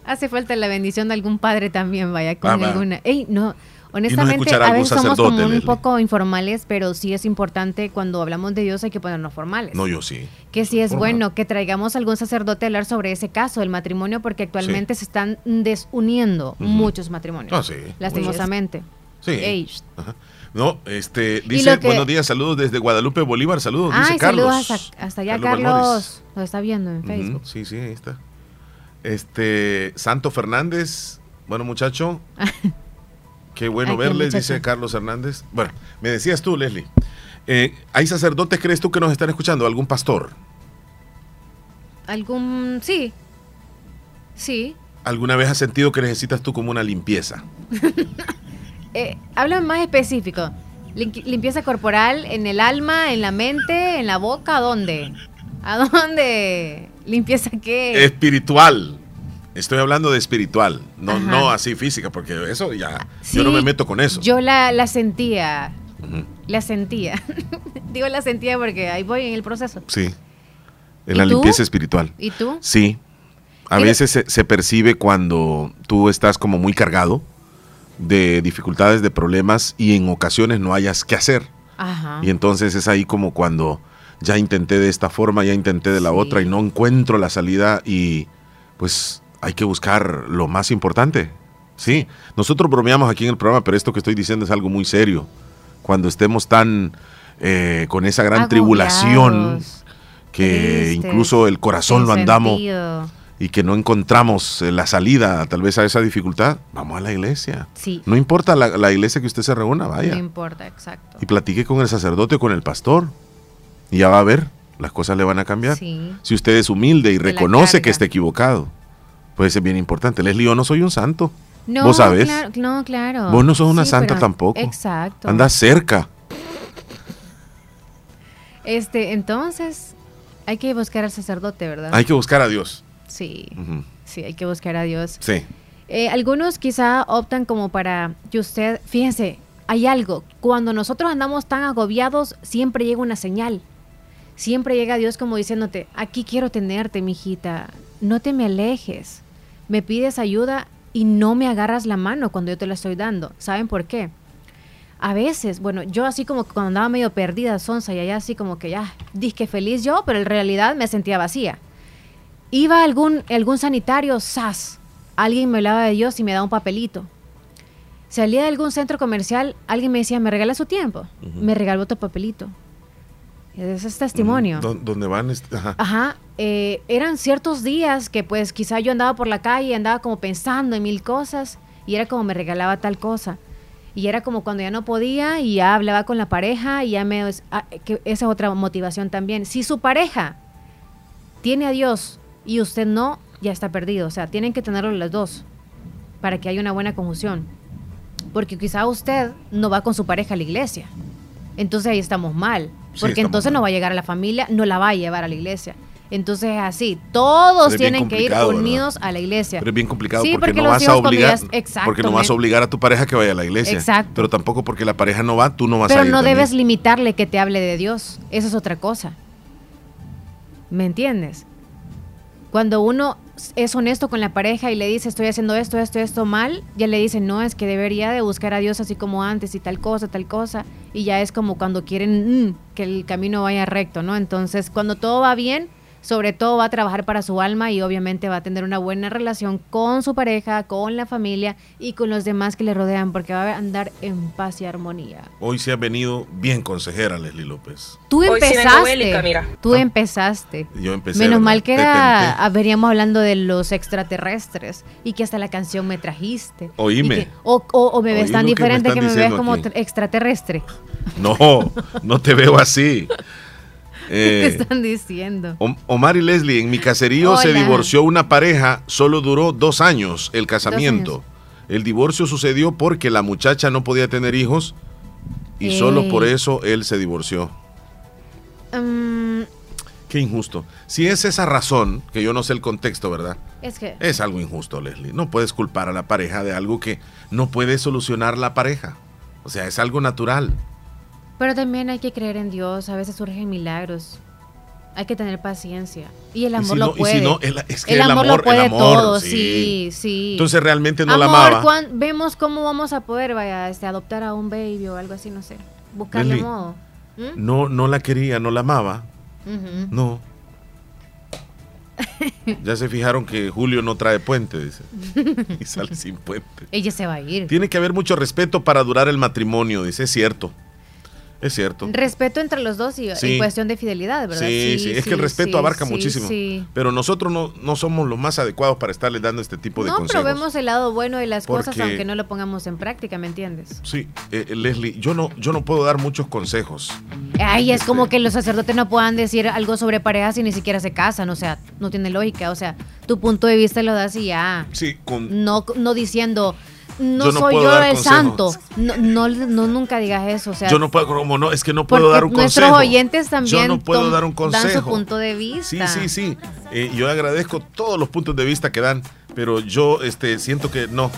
[SPEAKER 7] Hace falta la bendición de algún padre también, vaya, con ah, alguna. Ey, no. Honestamente, a veces somos como un poco informales, pero sí es importante cuando hablamos de Dios hay que ponernos formales.
[SPEAKER 1] No, yo sí.
[SPEAKER 7] Que sí es bueno que traigamos algún sacerdote a hablar sobre ese caso, el matrimonio, porque actualmente se están desuniendo muchos matrimonios.
[SPEAKER 1] Ah, sí.
[SPEAKER 7] Lastimosamente.
[SPEAKER 1] Sí. No, este, dice, buenos días, saludos desde Guadalupe, Bolívar, saludos, dice Carlos.
[SPEAKER 7] Saludos hasta, allá, Carlos, lo está viendo en Facebook.
[SPEAKER 1] Sí, sí, ahí está. Este, Santo Fernández, bueno muchacho, (laughs) qué bueno verles, dice Carlos Hernández. Bueno, me decías tú, Leslie, eh, ¿hay sacerdotes, crees tú, que nos están escuchando? ¿Algún pastor?
[SPEAKER 7] Algún, sí, sí.
[SPEAKER 1] ¿Alguna vez has sentido que necesitas tú como una limpieza? (laughs)
[SPEAKER 7] eh, habla más específico. Limpieza corporal en el alma, en la mente, en la boca, ¿a dónde? ¿A dónde? (laughs) ¿Limpieza qué?
[SPEAKER 1] Espiritual. Estoy hablando de espiritual, no, no así física, porque eso ya, yo no me meto con eso.
[SPEAKER 7] Yo la, la sentía, la sentía. (laughs) Digo la sentía porque ahí voy en el proceso.
[SPEAKER 1] Sí, en la limpieza espiritual.
[SPEAKER 7] ¿Y tú?
[SPEAKER 1] Sí, a veces se, se, percibe cuando tú estás como muy cargado de dificultades, de problemas y en ocasiones no hayas que hacer. Ajá. Y entonces es ahí como cuando ya intenté de esta forma, ya intenté de la otra y no encuentro la salida y pues hay que buscar lo más importante. Sí, nosotros bromeamos aquí en el programa, pero esto que estoy diciendo es algo muy serio. Cuando estemos tan eh, con esa gran tribulación que incluso el corazón lo andamos y que no encontramos eh, la salida tal vez a esa dificultad, vamos a la iglesia.
[SPEAKER 7] Sí.
[SPEAKER 1] No importa la, la iglesia que usted se reúna, vaya.
[SPEAKER 7] No importa, exacto.
[SPEAKER 1] Y platique con el sacerdote o con el pastor. Y ya va a ver, las cosas le van a cambiar. Si usted es humilde y reconoce que está equivocado, pues es bien importante. Leslie, yo no soy un santo. No, Vos sabés.
[SPEAKER 7] Claro, no, claro.
[SPEAKER 1] Vos no sos una santa tampoco.
[SPEAKER 7] Exacto.
[SPEAKER 1] Anda cerca.
[SPEAKER 7] Este, entonces, hay que buscar al sacerdote, ¿verdad?
[SPEAKER 1] Hay que buscar a Dios.
[SPEAKER 7] Sí, sí, hay que buscar a Dios.
[SPEAKER 1] Sí.
[SPEAKER 7] Eh, algunos quizá optan como para que usted, fíjense, hay algo, cuando nosotros andamos tan agobiados, siempre llega una señal siempre llega Dios como diciéndote, aquí quiero tenerte, mijita, no te me alejes. Me pides ayuda y no me agarras la mano cuando yo te la estoy dando. ¿Saben por qué? A veces, bueno, yo así como cuando andaba medio perdida, sonsa, y allá así como que ya, disque feliz yo, pero en realidad me sentía vacía. Iba a algún, algún sanitario, sas, alguien me hablaba de Dios y me daba un papelito. Salía de algún centro comercial, alguien me decía, ¿me regala su tiempo? Me regaló tu papelito. Ese es testimonio.
[SPEAKER 1] ¿Dónde van?
[SPEAKER 7] Ajá. Ajá eh, eran ciertos días que pues quizá yo andaba por la calle, andaba como pensando en mil cosas y era como me regalaba tal cosa. Y era como cuando ya no podía y ya hablaba con la pareja y ya me... Ah, que esa es otra motivación también. Si su pareja tiene a Dios y usted no, ya está perdido. O sea, tienen que tenerlo las dos para que haya una buena conjunción. Porque quizá usted no va con su pareja a la iglesia. Entonces ahí estamos mal. Porque entonces no va a llegar a la familia, no la va a llevar a la iglesia. Entonces así, todos tienen que ir unidos a la iglesia.
[SPEAKER 1] Pero es bien complicado porque, no vas a obligar porque no vas a obligar a tu pareja que vaya a la iglesia.
[SPEAKER 7] Exacto.
[SPEAKER 1] Pero tampoco porque la pareja no va, tú no vas
[SPEAKER 7] pero
[SPEAKER 1] a ir.
[SPEAKER 7] Pero no debes limitarle que te hable de Dios. Eso es otra cosa. ¿Me entiendes? Cuando uno es honesto con la pareja y le dice estoy haciendo esto, esto, esto mal, ya le dicen no, es que debería de buscar a Dios así como antes y tal cosa, tal cosa, y ya es como cuando quieren mm, que el camino vaya recto, ¿no? Entonces, cuando todo va bien, sobre todo va a trabajar para su alma y obviamente va a tener una buena relación con su pareja, con la familia y con los demás que le rodean porque va a andar en paz y armonía.
[SPEAKER 1] Hoy se ha venido bien consejera Leslie López.
[SPEAKER 7] Tú empezaste. Tú ah. empezaste.
[SPEAKER 1] Yo empecé.
[SPEAKER 7] Menos mal que era, veríamos hablando de los extraterrestres y que hasta la canción me trajiste.
[SPEAKER 1] Oíme.
[SPEAKER 7] o, me ves tan diferente que me, ves como extraterrestre.
[SPEAKER 1] No, no te veo así. (laughs)
[SPEAKER 7] ¿Qué eh, están diciendo?
[SPEAKER 1] Omar y Leslie, en mi caserío se divorció una pareja, solo duró dos años el casamiento. El divorcio sucedió porque la muchacha no podía tener hijos y solo por eso él se divorció.
[SPEAKER 7] Mm.
[SPEAKER 1] Qué injusto. Si es esa razón, que yo no sé el contexto, ¿verdad?
[SPEAKER 7] Es que...
[SPEAKER 1] Es algo injusto, Leslie. No puedes culpar a la pareja de algo que no puede solucionar la pareja. O sea, es algo natural.
[SPEAKER 7] Pero también hay que creer en Dios, a veces surgen milagros. Hay que tener paciencia. Y el amor lo puede.
[SPEAKER 1] el,
[SPEAKER 7] amor, lo puede todo, sí. sí,
[SPEAKER 1] Entonces realmente no la amaba.
[SPEAKER 7] vemos cómo vamos a poder, vaya, este, adoptar a un baby o algo así, no sé. Buscarle modo.
[SPEAKER 1] ¿Mm? No, no la quería, no la amaba. No. ya se fijaron que Julio no trae puente, dice. (laughs) y sale sin puente.
[SPEAKER 7] Ella se va a ir.
[SPEAKER 1] Tiene que haber mucho respeto para durar el matrimonio, dice, es cierto. Es cierto.
[SPEAKER 7] Respeto entre los dos y en cuestión de fidelidad, ¿verdad?
[SPEAKER 1] Sí, sí, es que el respeto abarca muchísimo. Pero nosotros no, no somos los más adecuados para estarle dando este tipo de consejos.
[SPEAKER 7] No, pero vemos el lado bueno de las cosas aunque no lo pongamos en práctica, ¿me entiendes?
[SPEAKER 1] Sí, eh, eh, Leslie, yo no, yo no puedo dar muchos consejos.
[SPEAKER 7] Ay, es como este que los sacerdotes no puedan decir algo sobre parejas y ni siquiera se casan, o sea, no tiene lógica, o sea, tu punto de vista lo das y ya.
[SPEAKER 1] Sí,
[SPEAKER 7] con... No, no diciendo no, soy yo el santo. No, no, nunca digas eso. O sea,
[SPEAKER 1] yo no puedo, como no, es que no puedo dar un
[SPEAKER 7] consejo. Nuestros oyentes también
[SPEAKER 1] yo no puedo dar un consejo.
[SPEAKER 7] dan su punto de vista.
[SPEAKER 1] Sí, sí, sí. Eh, yo agradezco todos los puntos de vista que dan, pero yo este, siento que no.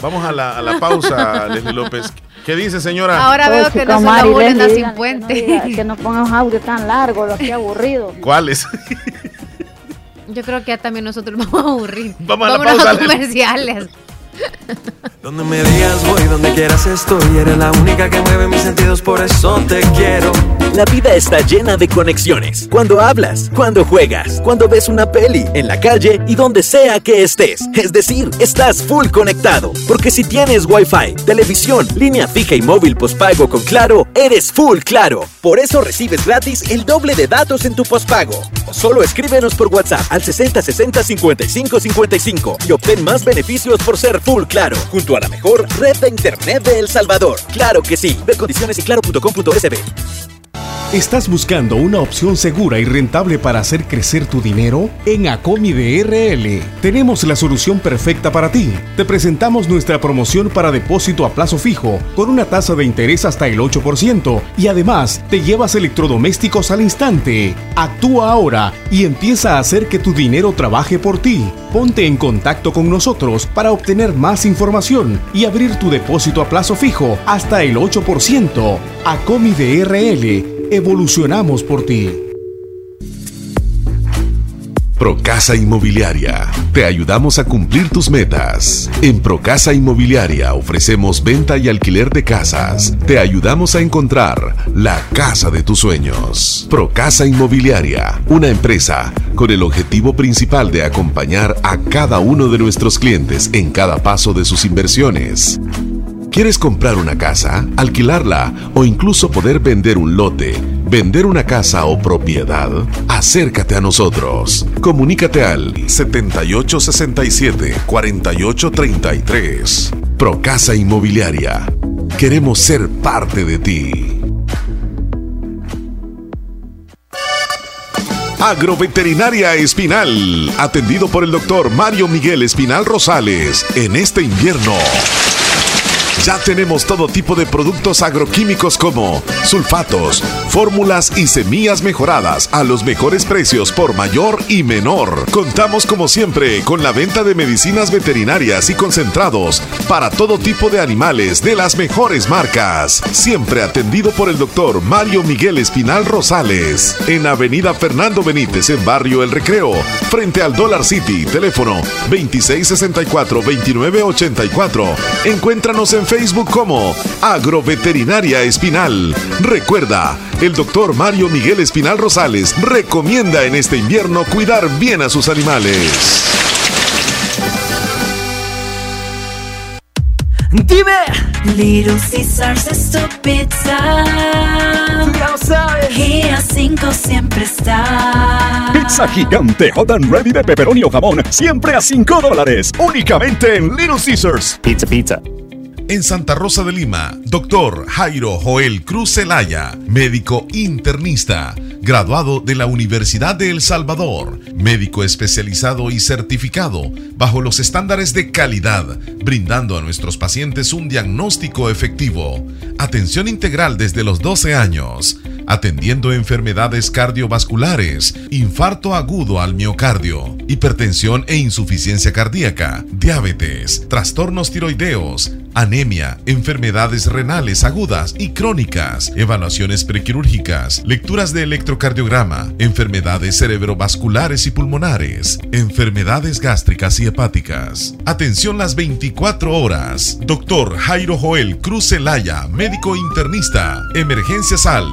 [SPEAKER 1] Vamos a la, a la pausa, (laughs) Leslie López. ¿Qué dice, señora?
[SPEAKER 7] Ahora veo que no se la sin puente.
[SPEAKER 43] que no pongan audio tan largo, lo que aburrido. (laughs)
[SPEAKER 1] ¿Cuáles?
[SPEAKER 7] Yo creo que ya también nosotros (laughs) vamos a aburrir.
[SPEAKER 1] Vamos a la pausa.
[SPEAKER 7] A comerciales.
[SPEAKER 44] Donde me digas voy, donde quieras estoy. Eres la única que mueve mis sentidos, por eso te quiero.
[SPEAKER 45] La vida está llena de conexiones. Cuando hablas, cuando juegas, cuando ves una peli, en la calle y donde sea que estés. Es decir, estás full conectado. Porque si tienes Wi-Fi, televisión, línea fija y móvil pospago con Claro, eres full claro. Por eso recibes gratis el doble de datos en tu pospago. Solo escríbenos por WhatsApp al 60 60 55 55 y obtén más beneficios por ser full claro. Junto a la mejor red de Internet de El Salvador. Claro que sí. Ve condiciones en claro.com.sb.
[SPEAKER 46] ¿Estás buscando una opción segura y rentable para hacer crecer tu dinero? En Acomi DRL tenemos la solución perfecta para ti. Te presentamos nuestra promoción para depósito a plazo fijo con una tasa de interés hasta el 8% y además te llevas electrodomésticos al instante. Actúa ahora y empieza a hacer que tu dinero trabaje por ti. Ponte en contacto con nosotros para obtener más información y abrir tu depósito a plazo fijo hasta el 8%. Acomi DRL evolucionamos por ti.
[SPEAKER 34] Procasa Inmobiliaria. Te ayudamos a cumplir tus metas. En Procasa Inmobiliaria ofrecemos venta y alquiler de casas. Te ayudamos a encontrar la casa de tus sueños. Procasa Inmobiliaria, una empresa con el objetivo principal de acompañar a cada uno de nuestros clientes en cada paso de sus inversiones. ¿Quieres comprar una casa, alquilarla o incluso poder vender un lote, vender una casa o propiedad? Acércate a nosotros. Comunícate al 7867-4833. Procasa Inmobiliaria. Queremos ser parte de ti. Agroveterinaria Espinal, atendido por el doctor Mario Miguel Espinal Rosales. En este invierno
[SPEAKER 1] Ya tenemos todo tipo de productos agroquímicos como sulfatos, fórmulas y semillas mejoradas a los mejores precios por mayor y menor. Contamos como siempre con la venta de medicinas veterinarias y concentrados para todo tipo de animales de las mejores marcas. Siempre atendido por el doctor Mario Miguel Espinal Rosales en Avenida Fernando Benítez en Barrio El Recreo, frente al Dollar City, teléfono 2664-2984. Encuéntranos en Facebook como Agroveterinaria Espinal. Recuerda, el doctor Mario Miguel Espinal Rosales recomienda en este invierno cuidar bien a sus animales.
[SPEAKER 47] Dime. Little Caesars es tu pizza. Ya lo sabes. Y a 5 siempre está.
[SPEAKER 46] Pizza gigante hot and ready de pepperoni o jamón, siempre a 5 dólares, únicamente en Little Caesars.
[SPEAKER 1] Pizza, pizza. En Santa Rosa de Lima, doctor Jairo Joel Cruz Zelaya, médico internista, graduado de la Universidad de El Salvador, médico especializado y certificado bajo los estándares de calidad, brindando a nuestros pacientes un diagnóstico efectivo, atención integral desde los 12 años, atendiendo enfermedades cardiovasculares, infarto agudo al miocardio, hipertensión e insuficiencia cardíaca, diabetes, trastornos tiroideos, anemia, enfermedades renales agudas y crónicas, evaluaciones prequirúrgicas, lecturas de electrocardiograma, enfermedades cerebrovasculares y pulmonares, enfermedades gástricas y hepáticas. Atención las 24 horas. Doctor Jairo Joel Cruz Zelaya, médico internista. Emergencias al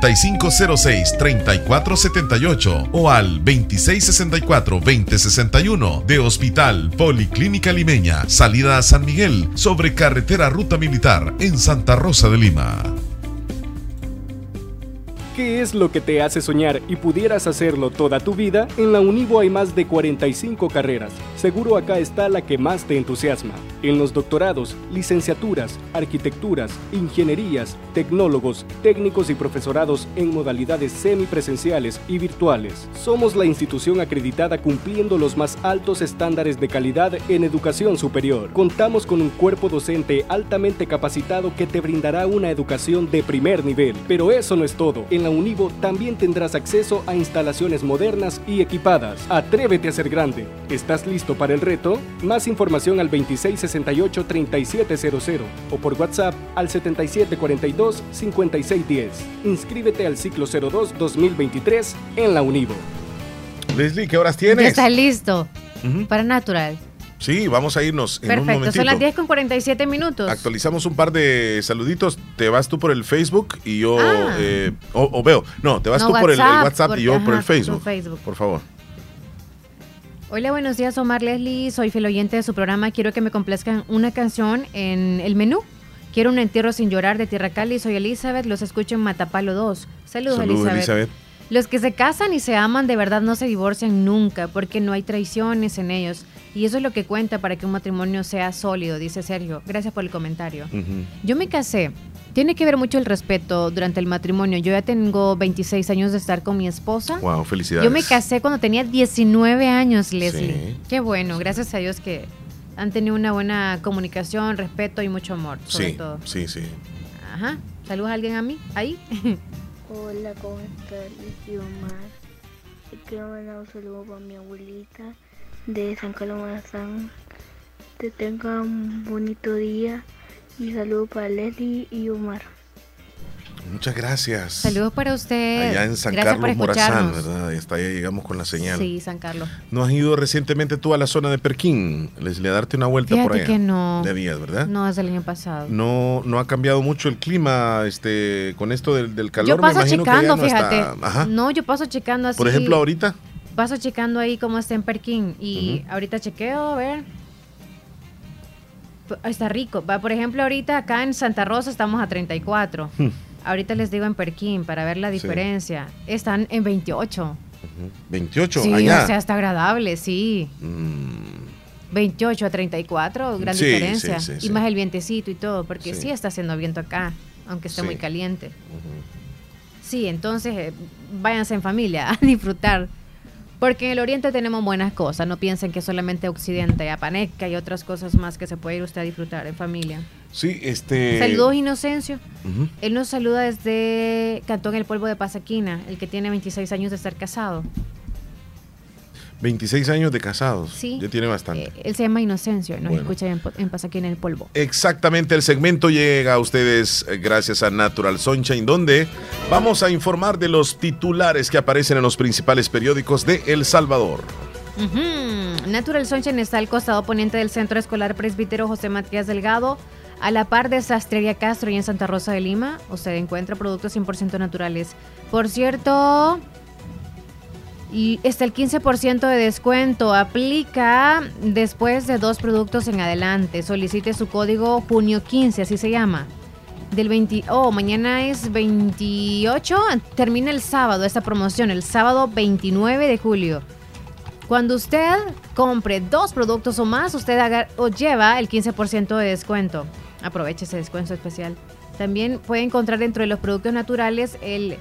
[SPEAKER 1] 7506-3478 o al 2664-2061 de Hospital Policlínica Limeña, salida a San Miguel, sobre carretera Ruta Militar en Santa Rosa de Lima.
[SPEAKER 48] ¿Qué es lo que te hace soñar y pudieras hacerlo toda tu vida? En la Univo hay más de 45 carreras. Seguro acá está la que más te entusiasma. En los doctorados, licenciaturas, arquitecturas, ingenierías, tecnólogos, técnicos y profesorados en modalidades semipresenciales y virtuales. Somos la institución acreditada cumpliendo los más altos estándares de calidad en educación superior. Contamos con un cuerpo docente altamente capacitado que te brindará una educación de primer nivel. Pero eso no es todo. En la Univo también tendrás acceso a instalaciones modernas y equipadas. Atrévete a ser grande. ¿Estás listo para el reto? Más información al 2668-3700 o por WhatsApp al 7742-5610. Inscríbete al ciclo 02-2023 en la Univo.
[SPEAKER 49] Leslie, ¿qué horas tienes?
[SPEAKER 7] Ya está listo. Para Natural.
[SPEAKER 49] Sí, vamos a irnos en un
[SPEAKER 7] Perfecto,
[SPEAKER 49] momentito.
[SPEAKER 7] son las 10 con 47 minutos.
[SPEAKER 49] Actualizamos un par de saluditos. Te vas tú por el Facebook y yo.
[SPEAKER 7] Ah.
[SPEAKER 49] eh, o, o veo. No, te vas
[SPEAKER 7] No,
[SPEAKER 49] tú por el, el
[SPEAKER 7] WhatsApp,
[SPEAKER 49] y yo por el. Facebook. Por favor.
[SPEAKER 7] Hola, buenos días, Omar Leslie. Soy fiel oyente de su programa. Quiero que me complazcan una canción en el menú. Quiero un entierro sin llorar de Tierra Cali. Soy Elizabeth. Los escucho en Matapalo 2. Saludos,
[SPEAKER 49] Saludos,
[SPEAKER 7] Elizabeth.
[SPEAKER 49] Elizabeth.
[SPEAKER 7] Los que se casan y se aman de verdad no se divorcian nunca porque no hay traiciones en ellos. Y eso es lo que cuenta para que un matrimonio sea sólido, dice Sergio. Gracias por el comentario. Yo me casé. Tiene que ver mucho el respeto durante el matrimonio. Yo ya tengo 26 años de estar con mi esposa.
[SPEAKER 49] Wow, felicidades.
[SPEAKER 7] Yo me casé cuando tenía 19 años, Leslie.
[SPEAKER 49] Sí.
[SPEAKER 7] Qué bueno, gracias a Dios que han tenido una buena comunicación, respeto y mucho amor, sobre
[SPEAKER 49] Sí,
[SPEAKER 7] todo.
[SPEAKER 49] sí, sí.
[SPEAKER 7] Ajá. ¿Saludos a alguien a mí? ¿Ahí? (laughs)
[SPEAKER 50] Hola, ¿cómo estás? Soy Omar. Quiero mandar un saludo para mi abuelita de San Carlos Morazán. Te tenga un bonito día y saludo para Leslie y Omar.
[SPEAKER 49] Muchas gracias.
[SPEAKER 7] Saludos para usted.
[SPEAKER 49] Allá en San
[SPEAKER 7] Gracias por
[SPEAKER 49] Carlos Morazán. ¿verdad? Hasta allá llegamos con la señal.
[SPEAKER 7] Sí, San Carlos.
[SPEAKER 49] ¿No has ido recientemente tú a la zona de Perquín? Leslie, a darte una vuelta por
[SPEAKER 7] Fíjate
[SPEAKER 49] allá.
[SPEAKER 7] que no.
[SPEAKER 49] Debías, ¿verdad?
[SPEAKER 7] No, desde el año pasado.
[SPEAKER 49] No, no ha cambiado mucho el clima este, con esto del, del calor.
[SPEAKER 7] yo paso
[SPEAKER 49] me imagino que
[SPEAKER 7] checando,
[SPEAKER 49] ya no está-
[SPEAKER 7] fíjate.
[SPEAKER 49] Ajá.
[SPEAKER 7] No, yo paso checando así.
[SPEAKER 49] Por ejemplo, ahorita.
[SPEAKER 7] Paso checando ahí cómo está en Perquín. Y ahorita chequeo, a ver. Está rico. Va, por ejemplo, ahorita acá en Santa Rosa estamos a 34.
[SPEAKER 49] Hmm.
[SPEAKER 7] Ahorita les digo en Perquín para ver la
[SPEAKER 49] Sí.
[SPEAKER 7] diferencia. Están en 28.
[SPEAKER 49] 28,
[SPEAKER 7] sí,
[SPEAKER 49] allá. Mm.
[SPEAKER 7] o sea, está agradable, sí. 28 a 34, gran
[SPEAKER 49] Sí,
[SPEAKER 7] diferencia.
[SPEAKER 49] sí, sí,
[SPEAKER 7] y más el vientecito y todo, porque
[SPEAKER 49] Sí.
[SPEAKER 7] está haciendo viento acá, aunque esté muy caliente. Sí, entonces eh, váyanse en familia (laughs) a disfrutar. Porque en el oriente tenemos buenas cosas, no piensen que solamente occidente, Apaneca y otras cosas más que se puede ir usted a disfrutar en familia.
[SPEAKER 1] Sí, este...
[SPEAKER 7] Saludos Inocencio. Él nos saluda desde Cantón El Polvo de Pasaquina, el que tiene 26 años de estar casado.
[SPEAKER 1] 26 años de casados.
[SPEAKER 7] Sí.
[SPEAKER 1] Ya tiene bastante.
[SPEAKER 7] Eh, él se llama Inocencio, nos escucha en, en Pasaquina El Polvo.
[SPEAKER 1] Exactamente, el segmento llega a ustedes eh, gracias a Natural Sunshine, donde vamos a informar de los titulares que aparecen en los principales periódicos de El Salvador.
[SPEAKER 7] Natural Sunshine está al costado poniente del Centro Escolar Presbítero José Matías Delgado, a la par de Sastrería Castro y en Santa Rosa de Lima. Usted encuentra productos 100% naturales. Por cierto, y está el 15% de descuento. Aplica después de dos productos en adelante. Solicite su código junio 15, así se llama. Del 20, oh, mañana es 28, termina el sábado esta promoción, el sábado 29 de julio. Cuando usted compre dos productos o más, usted haga, o lleva el 15% de descuento. Aproveche ese descuento especial. También puede encontrar dentro de los productos naturales el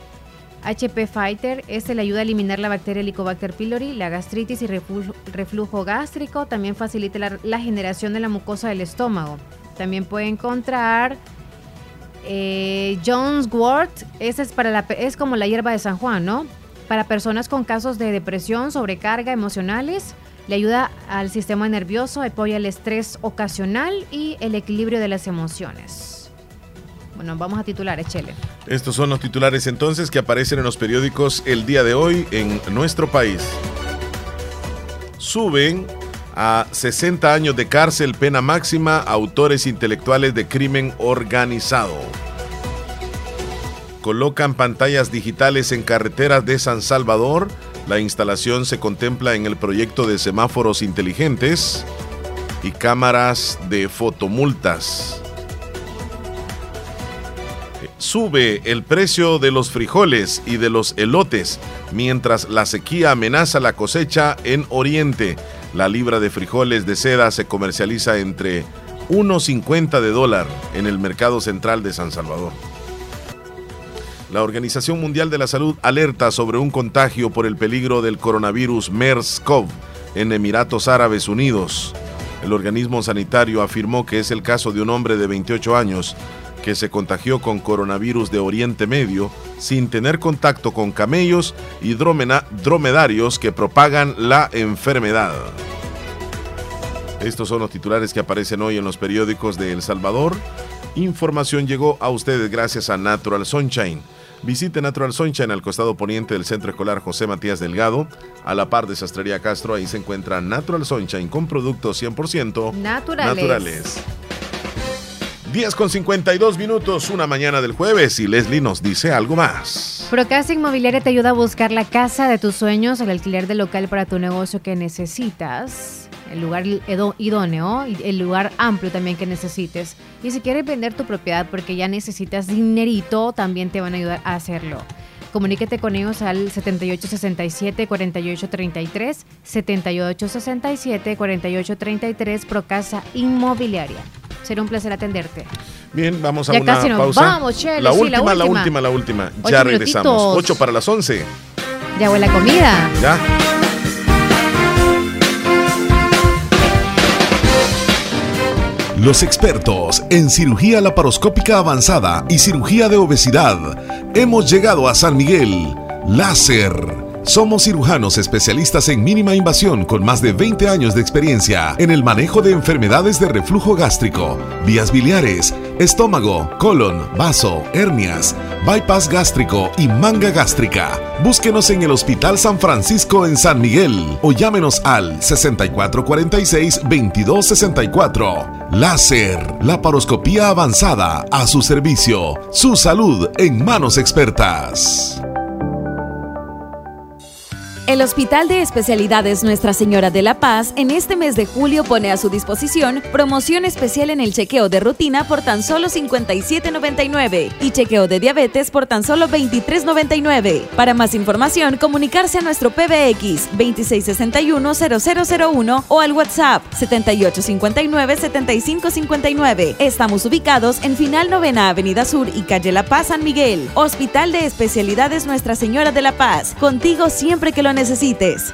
[SPEAKER 7] HP Fighter. Este le ayuda a eliminar la bacteria Helicobacter pylori, la gastritis y reflujo, gástrico. También facilita la, generación de la mucosa del estómago. También puede encontrar eh, Jones Wort. Esa es, para la, es como la hierba de San Juan, ¿no? Para personas con casos de depresión, sobrecarga emocionales. Le ayuda al sistema nervioso, apoya el estrés ocasional y el equilibrio de las emociones. Bueno, vamos a titular, Chele.
[SPEAKER 1] Estos son los titulares entonces que aparecen en los periódicos el día de hoy en nuestro país. Suben a 60 años de cárcel, pena máxima, autores intelectuales de crimen organizado. Colocan pantallas digitales en carreteras de San Salvador. La instalación se contempla en el proyecto de semáforos inteligentes y cámaras de fotomultas. Sube el precio de los frijoles y de los elotes mientras la sequía amenaza la cosecha en Oriente. La libra de frijoles de seda se comercializa entre 1.50 de dólar en el mercado central de San Salvador. La Organización Mundial de la Salud alerta sobre un contagio por el peligro del coronavirus MERS-CoV en Emiratos Árabes Unidos. El organismo sanitario afirmó que es el caso de un hombre de 28 años que se contagió con coronavirus de Oriente Medio sin tener contacto con camellos y dromedarios que propagan la enfermedad. Estos son los titulares que aparecen hoy en los periódicos de El Salvador. Información llegó a ustedes gracias a Natural Sunshine. Visite Natural Sunshine al costado poniente del Centro Escolar José Matías Delgado, a la par de Sastrería Castro. Ahí se encuentra Natural Sunshine con productos 100%
[SPEAKER 7] Naturales.
[SPEAKER 1] naturales. 10 con 52 minutos, una mañana del jueves, y Leslie nos dice algo más.
[SPEAKER 7] Procasa Inmobiliaria te ayuda a buscar la casa de tus sueños, el alquiler de local para tu negocio que necesitas, el lugar idóneo y el lugar amplio también que necesites. Y si quieres vender tu propiedad porque ya necesitas dinerito, también te van a ayudar a hacerlo. Comuníquete con ellos al 7867-4833, 7867-4833, Procasa Inmobiliaria. Será un placer atenderte.
[SPEAKER 1] Bien, vamos a
[SPEAKER 7] Ya
[SPEAKER 1] una
[SPEAKER 7] casi nos
[SPEAKER 1] pausa.
[SPEAKER 7] vamos, Chele,
[SPEAKER 1] la,
[SPEAKER 7] sí, la
[SPEAKER 1] última, la
[SPEAKER 7] última.
[SPEAKER 1] última, la última, Ya regresamos.
[SPEAKER 7] minutitos.
[SPEAKER 1] 8 para las 11.
[SPEAKER 7] Ya huele la comida.
[SPEAKER 1] Ya.
[SPEAKER 34] Los expertos en cirugía laparoscópica avanzada y cirugía de obesidad. Hemos llegado a San Miguel. Láser. Somos cirujanos especialistas en mínima invasión con más de 20 años de experiencia en el manejo de enfermedades de reflujo gástrico, vías biliares, estómago, colon, vaso, hernias, bypass gástrico y manga gástrica. Búsquenos en el Hospital San Francisco en San Miguel o llámenos al 6446-2264. Láser, laparoscopía avanzada a su servicio. Su salud en manos expertas.
[SPEAKER 47] El Hospital de Especialidades Nuestra Señora de la Paz en este mes de julio pone a su disposición promoción especial en el chequeo de rutina por tan solo 57.99 y chequeo de diabetes por tan solo 23.99. Para más información, comunicarse a nuestro PBX 2661-0001 o al WhatsApp 7859-7559. Estamos ubicados en Final Novena Avenida Sur y Calle La Paz San Miguel. Hospital de Especialidades Nuestra Señora de la Paz. Contigo siempre que lo necesites.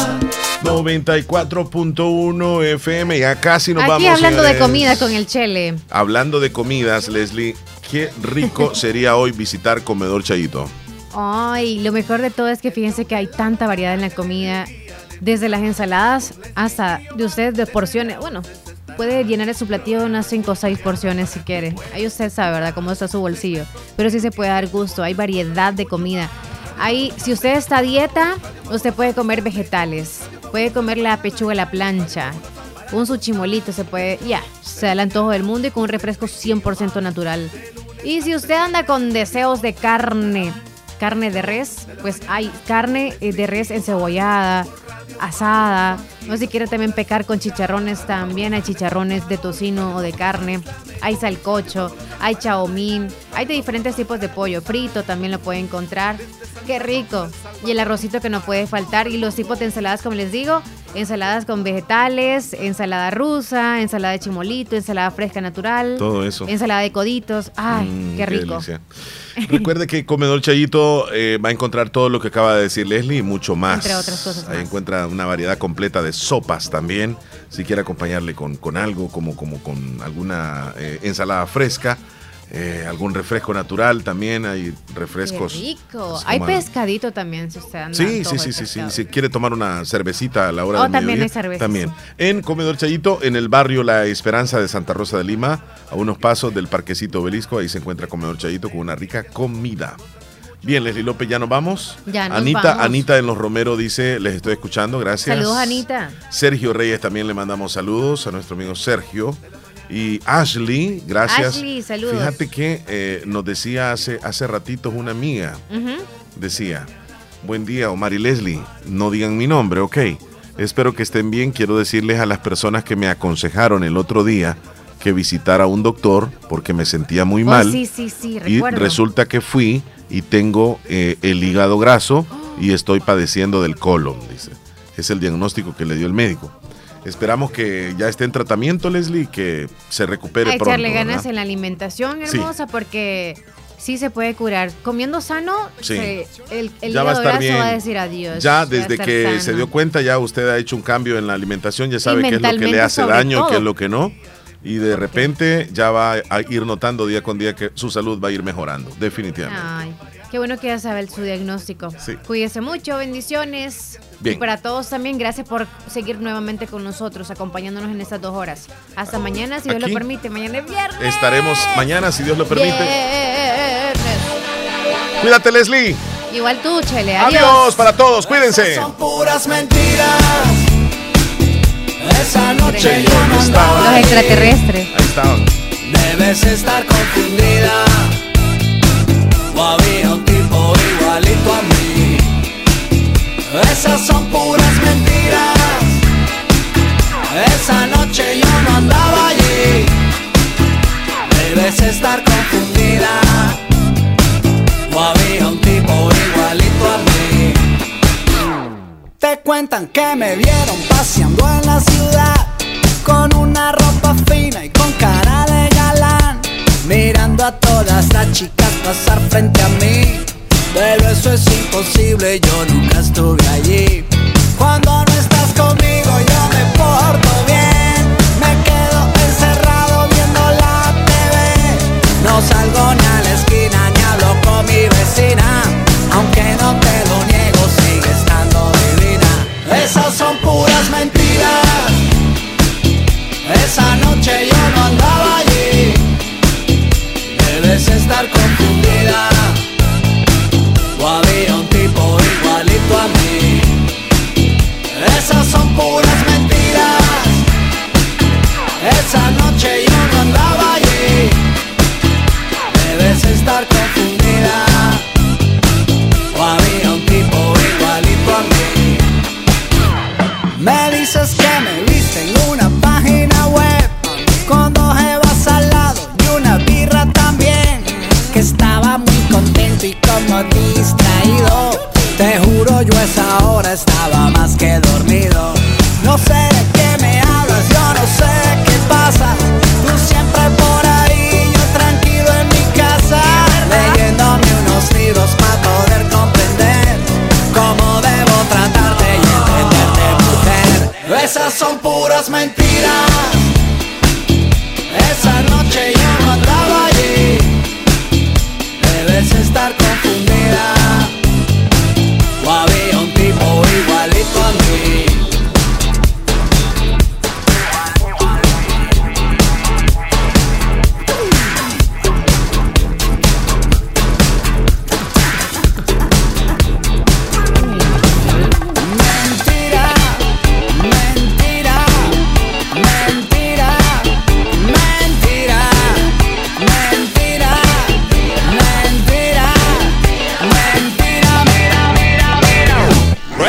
[SPEAKER 1] 94.1 FM, ya casi nos
[SPEAKER 7] Aquí
[SPEAKER 1] vamos.
[SPEAKER 7] hablando de
[SPEAKER 1] señores.
[SPEAKER 7] comida con el chele.
[SPEAKER 1] Hablando de comidas, (laughs) Leslie, qué rico sería hoy visitar Comedor Chayito.
[SPEAKER 7] Ay, lo mejor de todo es que fíjense que hay tanta variedad en la comida, desde las ensaladas hasta de ustedes de porciones. Bueno, puede llenar de su platillo unas 5 o 6 porciones si quiere. Ahí usted sabe, ¿verdad?, cómo está su bolsillo. Pero sí se puede dar gusto, hay variedad de comida. Ahí, si usted está dieta, usted puede comer vegetales, puede comer la pechuga a la plancha, un suchimolito se puede, ya, se da el antojo del mundo y con un refresco 100% natural. Y si usted anda con deseos de carne, carne de res, pues hay carne eh, de res encebollada, asada. No si quiere también pecar con chicharrones, también hay chicharrones de tocino o de carne. Hay salcocho, hay chaomín, hay de diferentes tipos de pollo frito, también lo puede encontrar. Qué rico. Y el arrocito que no puede faltar. Y los tipos de ensaladas, como les digo, ensaladas con vegetales, ensalada rusa, ensalada de chimolito, ensalada fresca natural.
[SPEAKER 1] Todo eso.
[SPEAKER 7] Ensalada de coditos. Ay,
[SPEAKER 1] Mm,
[SPEAKER 7] qué rico.
[SPEAKER 1] Recuerde que Comedor Chayito eh, va a encontrar todo lo que acaba de decir Leslie y mucho más.
[SPEAKER 7] Entre otras cosas
[SPEAKER 1] Ahí
[SPEAKER 7] más.
[SPEAKER 1] encuentra una variedad completa de sopas también. Si quiere acompañarle con, con algo, como, como con alguna eh, ensalada fresca, eh, algún refresco natural también. Hay refrescos.
[SPEAKER 7] Qué rico. Hay pescadito también, si usted anda.
[SPEAKER 1] Sí, sí, sí, sí, sí. Si quiere tomar una cervecita a la hora
[SPEAKER 7] Oh,
[SPEAKER 1] del
[SPEAKER 7] también hay cerveza,
[SPEAKER 1] También. En Comedor Chayito, en el barrio La Esperanza de Santa Rosa de Lima, a unos pasos del Parquecito Obelisco, ahí se encuentra Comedor Chayito con una rica comida. Bien, Leslie López, ya nos vamos.
[SPEAKER 7] Ya nos
[SPEAKER 1] Anita,
[SPEAKER 7] vamos.
[SPEAKER 1] Anita en Los Romero dice, les estoy escuchando, gracias.
[SPEAKER 7] Saludos, Anita.
[SPEAKER 1] Sergio Reyes también le mandamos saludos a nuestro amigo Sergio. Y Ashley, gracias.
[SPEAKER 7] Ashley, saludos.
[SPEAKER 1] Fíjate que eh, nos decía hace, hace ratitos una amiga, decía, buen día Omar y Leslie, no digan mi nombre, ok. Espero que estén bien. Quiero decirles a las personas que me aconsejaron el otro día que visitara a un doctor porque me sentía muy
[SPEAKER 7] Oh,
[SPEAKER 1] mal.
[SPEAKER 7] sí, sí, sí,
[SPEAKER 1] y resulta que fui y tengo eh, el hígado graso y estoy padeciendo del colon, dice. Es el diagnóstico que le dio el médico. Esperamos que ya esté en tratamiento, Leslie, y que se recupere
[SPEAKER 7] A
[SPEAKER 1] pronto.
[SPEAKER 7] echarle ganas
[SPEAKER 1] ¿verdad?
[SPEAKER 7] en la alimentación,
[SPEAKER 1] Sí.
[SPEAKER 7] hermosa, porque sí se puede curar. Comiendo sano,
[SPEAKER 1] Sí.
[SPEAKER 7] se- el, el
[SPEAKER 1] ya va a
[SPEAKER 7] hígado
[SPEAKER 1] estar
[SPEAKER 7] graso
[SPEAKER 1] bien.
[SPEAKER 7] va a decir adiós.
[SPEAKER 1] Ya desde que se dio cuenta, ya usted ha hecho un cambio en la alimentación, ya sabe qué es lo que le hace daño y qué
[SPEAKER 7] todo.
[SPEAKER 1] es lo que no. Y de repente ya va a ir notando día con día que su salud va a ir mejorando, definitivamente.
[SPEAKER 7] Ay, qué bueno que ya sabe su diagnóstico.
[SPEAKER 1] Sí.
[SPEAKER 7] Cuídese mucho, bendiciones.
[SPEAKER 1] Bien.
[SPEAKER 7] Y para todos también, gracias por seguir nuevamente con nosotros, acompañándonos en estas dos horas. Hasta mañana, si Dios
[SPEAKER 1] Aquí.
[SPEAKER 7] lo permite. Mañana es viernes.
[SPEAKER 1] Estaremos mañana, si Dios lo permite.
[SPEAKER 7] Viernes.
[SPEAKER 1] Cuídate, Leslie.
[SPEAKER 7] Igual tú, Chele. Adiós.
[SPEAKER 1] Adiós para todos, cuídense.
[SPEAKER 44] puras mentiras. Esa noche yo no
[SPEAKER 7] Los
[SPEAKER 44] andaba allí.
[SPEAKER 7] extraterrestres.
[SPEAKER 1] Ahí estaban.
[SPEAKER 44] Debes estar confundida. O había un tipo igualito a mí. Esas son puras mentiras. Esa noche yo no andaba allí. Debes estar confundida. O había un tipo igualito a mí. Te cuentan que me vieron paseando en la ciudad con una ropa fina y con cara de galán, mirando a todas las chicas pasar frente a mí. Pero eso es imposible, yo nunca estuve allí. Cuando estaba más que dormido. No sé de qué me hablas, yo no sé qué pasa. Tú siempre por ahí, yo tranquilo en mi casa, leyéndome unos libros para poder comprender cómo debo tratarte y entenderte, mujer. Esas son puras mentiras. Esa no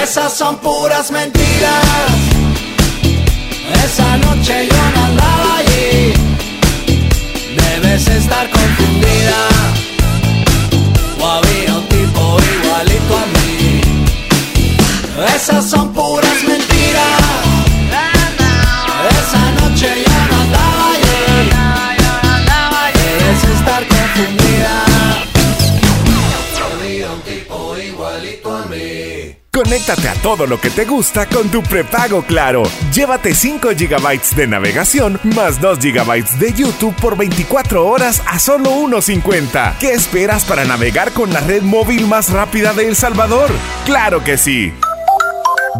[SPEAKER 44] Esas son puras mentiras. Esa noche yo no andaba allí. Debes estar confundida. O había un tipo igualito a mí. Esas son puras mentiras.
[SPEAKER 51] Conéctate a todo lo que te gusta con tu prepago Claro. Llévate 5 GB de navegación más 2 GB de YouTube por 24 horas a solo 1.50. ¿Qué esperas para navegar con la red móvil más rápida de El Salvador? ¡Claro que sí!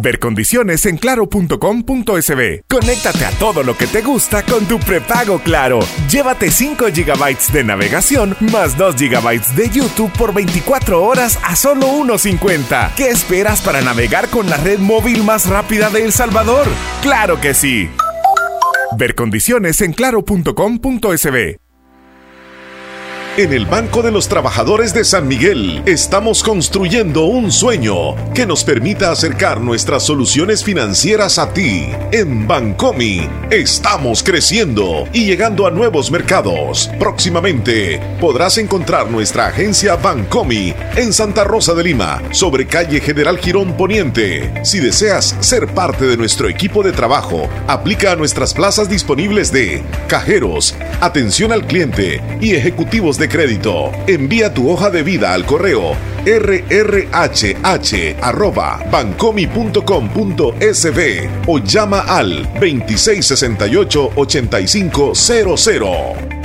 [SPEAKER 51] Ver condiciones en claro.com.sb. Conéctate a todo lo que te gusta con tu prepago Claro. Llévate 5 GB de navegación más 2 GB de YouTube por 24 horas a solo 1.50. ¿Qué esperas para navegar con la red móvil más rápida de El Salvador? ¡Claro que sí! Ver condiciones en claro.com.sb.
[SPEAKER 1] En el Banco de los Trabajadores de San Miguel estamos construyendo un sueño que nos permita acercar nuestras soluciones financieras a ti. En Bancomi estamos creciendo y llegando a nuevos mercados. Próximamente podrás encontrar nuestra agencia Bancomi en Santa Rosa de Lima, sobre calle General Girón Poniente. Si deseas ser parte de nuestro equipo de trabajo, aplica a nuestras plazas disponibles de cajeros, atención al cliente y ejecutivos de crédito. Envía tu hoja de vida al correo rrhh@bancomi.com.sb o llama al 2668-8500.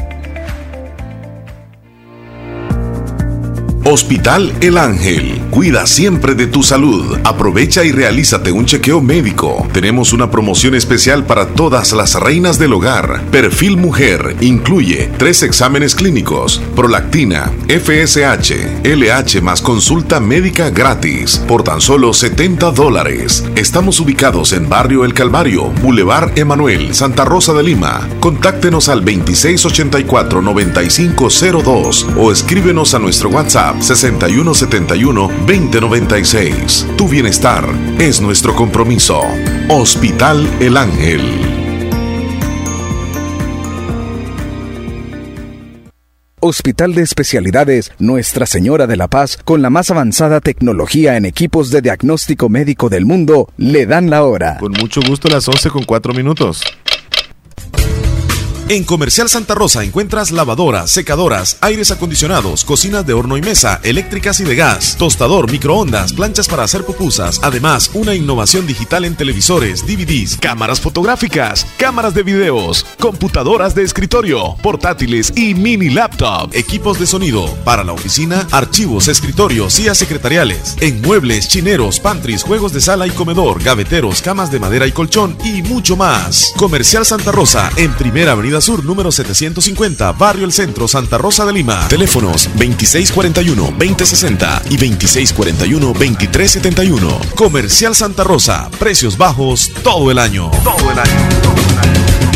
[SPEAKER 1] Hospital El Ángel. Cuida siempre de tu salud. Aprovecha y realízate un chequeo médico. Tenemos una promoción especial para todas las reinas del hogar. Perfil Mujer incluye tres exámenes clínicos, prolactina, FSH, LH más consulta médica gratis por tan solo 70 dólares. Estamos ubicados en Barrio El Calvario, Boulevard Emanuel, Santa Rosa de Lima. Contáctenos al 2684-9502 o escríbenos a nuestro WhatsApp 6171-2096. Tu bienestar es nuestro compromiso. Hospital El Ángel.
[SPEAKER 52] Hospital de Especialidades Nuestra Señora de la Paz, con la más avanzada tecnología en equipos de diagnóstico médico del mundo, le dan la hora.
[SPEAKER 53] Con mucho gusto las 11 con 4 minutos.
[SPEAKER 1] En Comercial Santa Rosa encuentras lavadoras, secadoras, aires acondicionados, cocinas de horno y mesa, eléctricas y de gas, tostador, microondas, planchas para hacer pupusas. Además, una innovación digital en televisores, DVDs, cámaras fotográficas, cámaras de videos, computadoras de escritorio, portátiles y mini laptop, equipos de sonido para la oficina, archivos, escritorios, sillas secretariales, en muebles, chineros, pantries, juegos de sala y comedor, gaveteros, camas de madera y colchón y mucho más. Comercial Santa Rosa en Primera Avenida Sur número 750, Barrio El Centro, Santa Rosa de Lima. Teléfonos 2641-2060 y 2641-2371. Comercial Santa Rosa, precios bajos todo el año. Todo el año.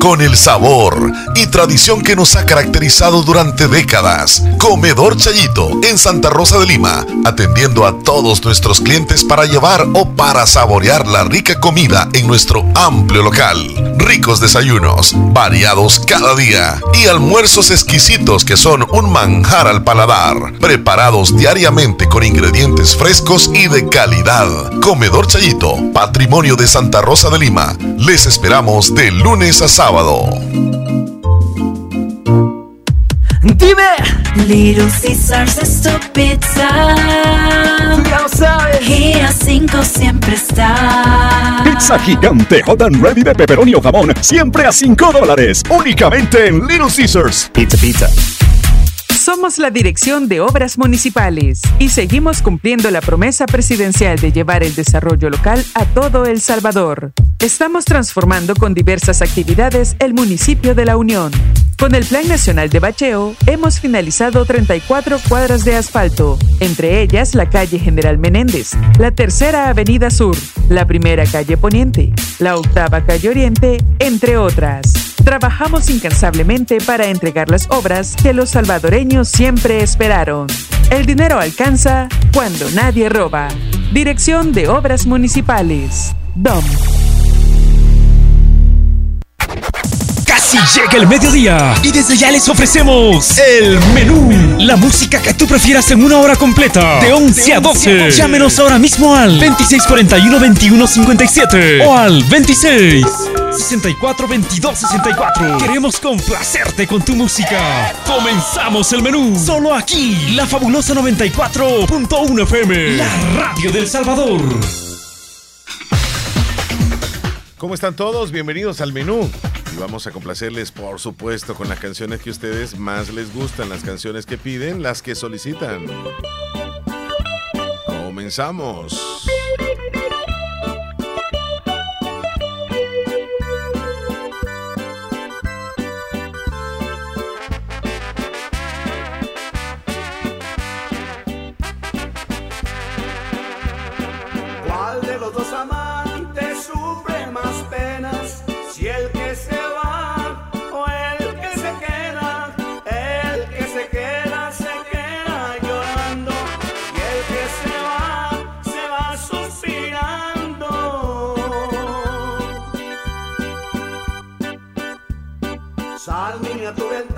[SPEAKER 1] Con el sabor y tradición que nos ha caracterizado durante décadas. Comedor Chayito en Santa Rosa de Lima, atendiendo a todos nuestros clientes para llevar o para saborear la rica comida en nuestro amplio local. Ricos desayunos, variados cada día y almuerzos exquisitos que son un manjar al paladar, preparados diariamente con ingredientes frescos y de calidad. Comedor Chayito, patrimonio de Santa Rosa de Lima. Les esperamos de lunes a sábado.
[SPEAKER 54] Dime. Little Caesars es tu pizza. sabes. Gia 5 siempre está.
[SPEAKER 46] Pizza gigante hot and ready de pepperoni o jamón, siempre a 5 dólares. Únicamente en Little Caesars. Pizza, pizza.
[SPEAKER 31] Somos la Dirección de Obras Municipales y seguimos cumpliendo la promesa presidencial de llevar el desarrollo local a todo El Salvador. Estamos transformando con diversas actividades el municipio de La Unión. Con el Plan Nacional de Bacheo, hemos finalizado 34 cuadras de asfalto, entre ellas la calle General Menéndez, la tercera Avenida Sur, la primera calle Poniente, la octava calle Oriente, entre otras. Trabajamos incansablemente para entregar las obras que los salvadoreños siempre esperaron. El dinero alcanza cuando nadie roba. Dirección de Obras Municipales. DOM.
[SPEAKER 52] Casi llega el mediodía y desde ya les ofrecemos el menú. La música que tú prefieras en una hora completa, de 11 a 12. Llámenos ahora mismo al 2641-2157 o al 26 64 22 64. Queremos complacerte con tu música. Comenzamos el menú. Solo aquí, la fabulosa 94.1 FM, la radio del Salvador.
[SPEAKER 1] ¿Cómo están todos? Bienvenidos al menú. Y vamos a complacerles, por supuesto, con las canciones que ustedes más les gustan, las canciones que piden, las que solicitan. Comenzamos.
[SPEAKER 55] Sal niña a tu ventana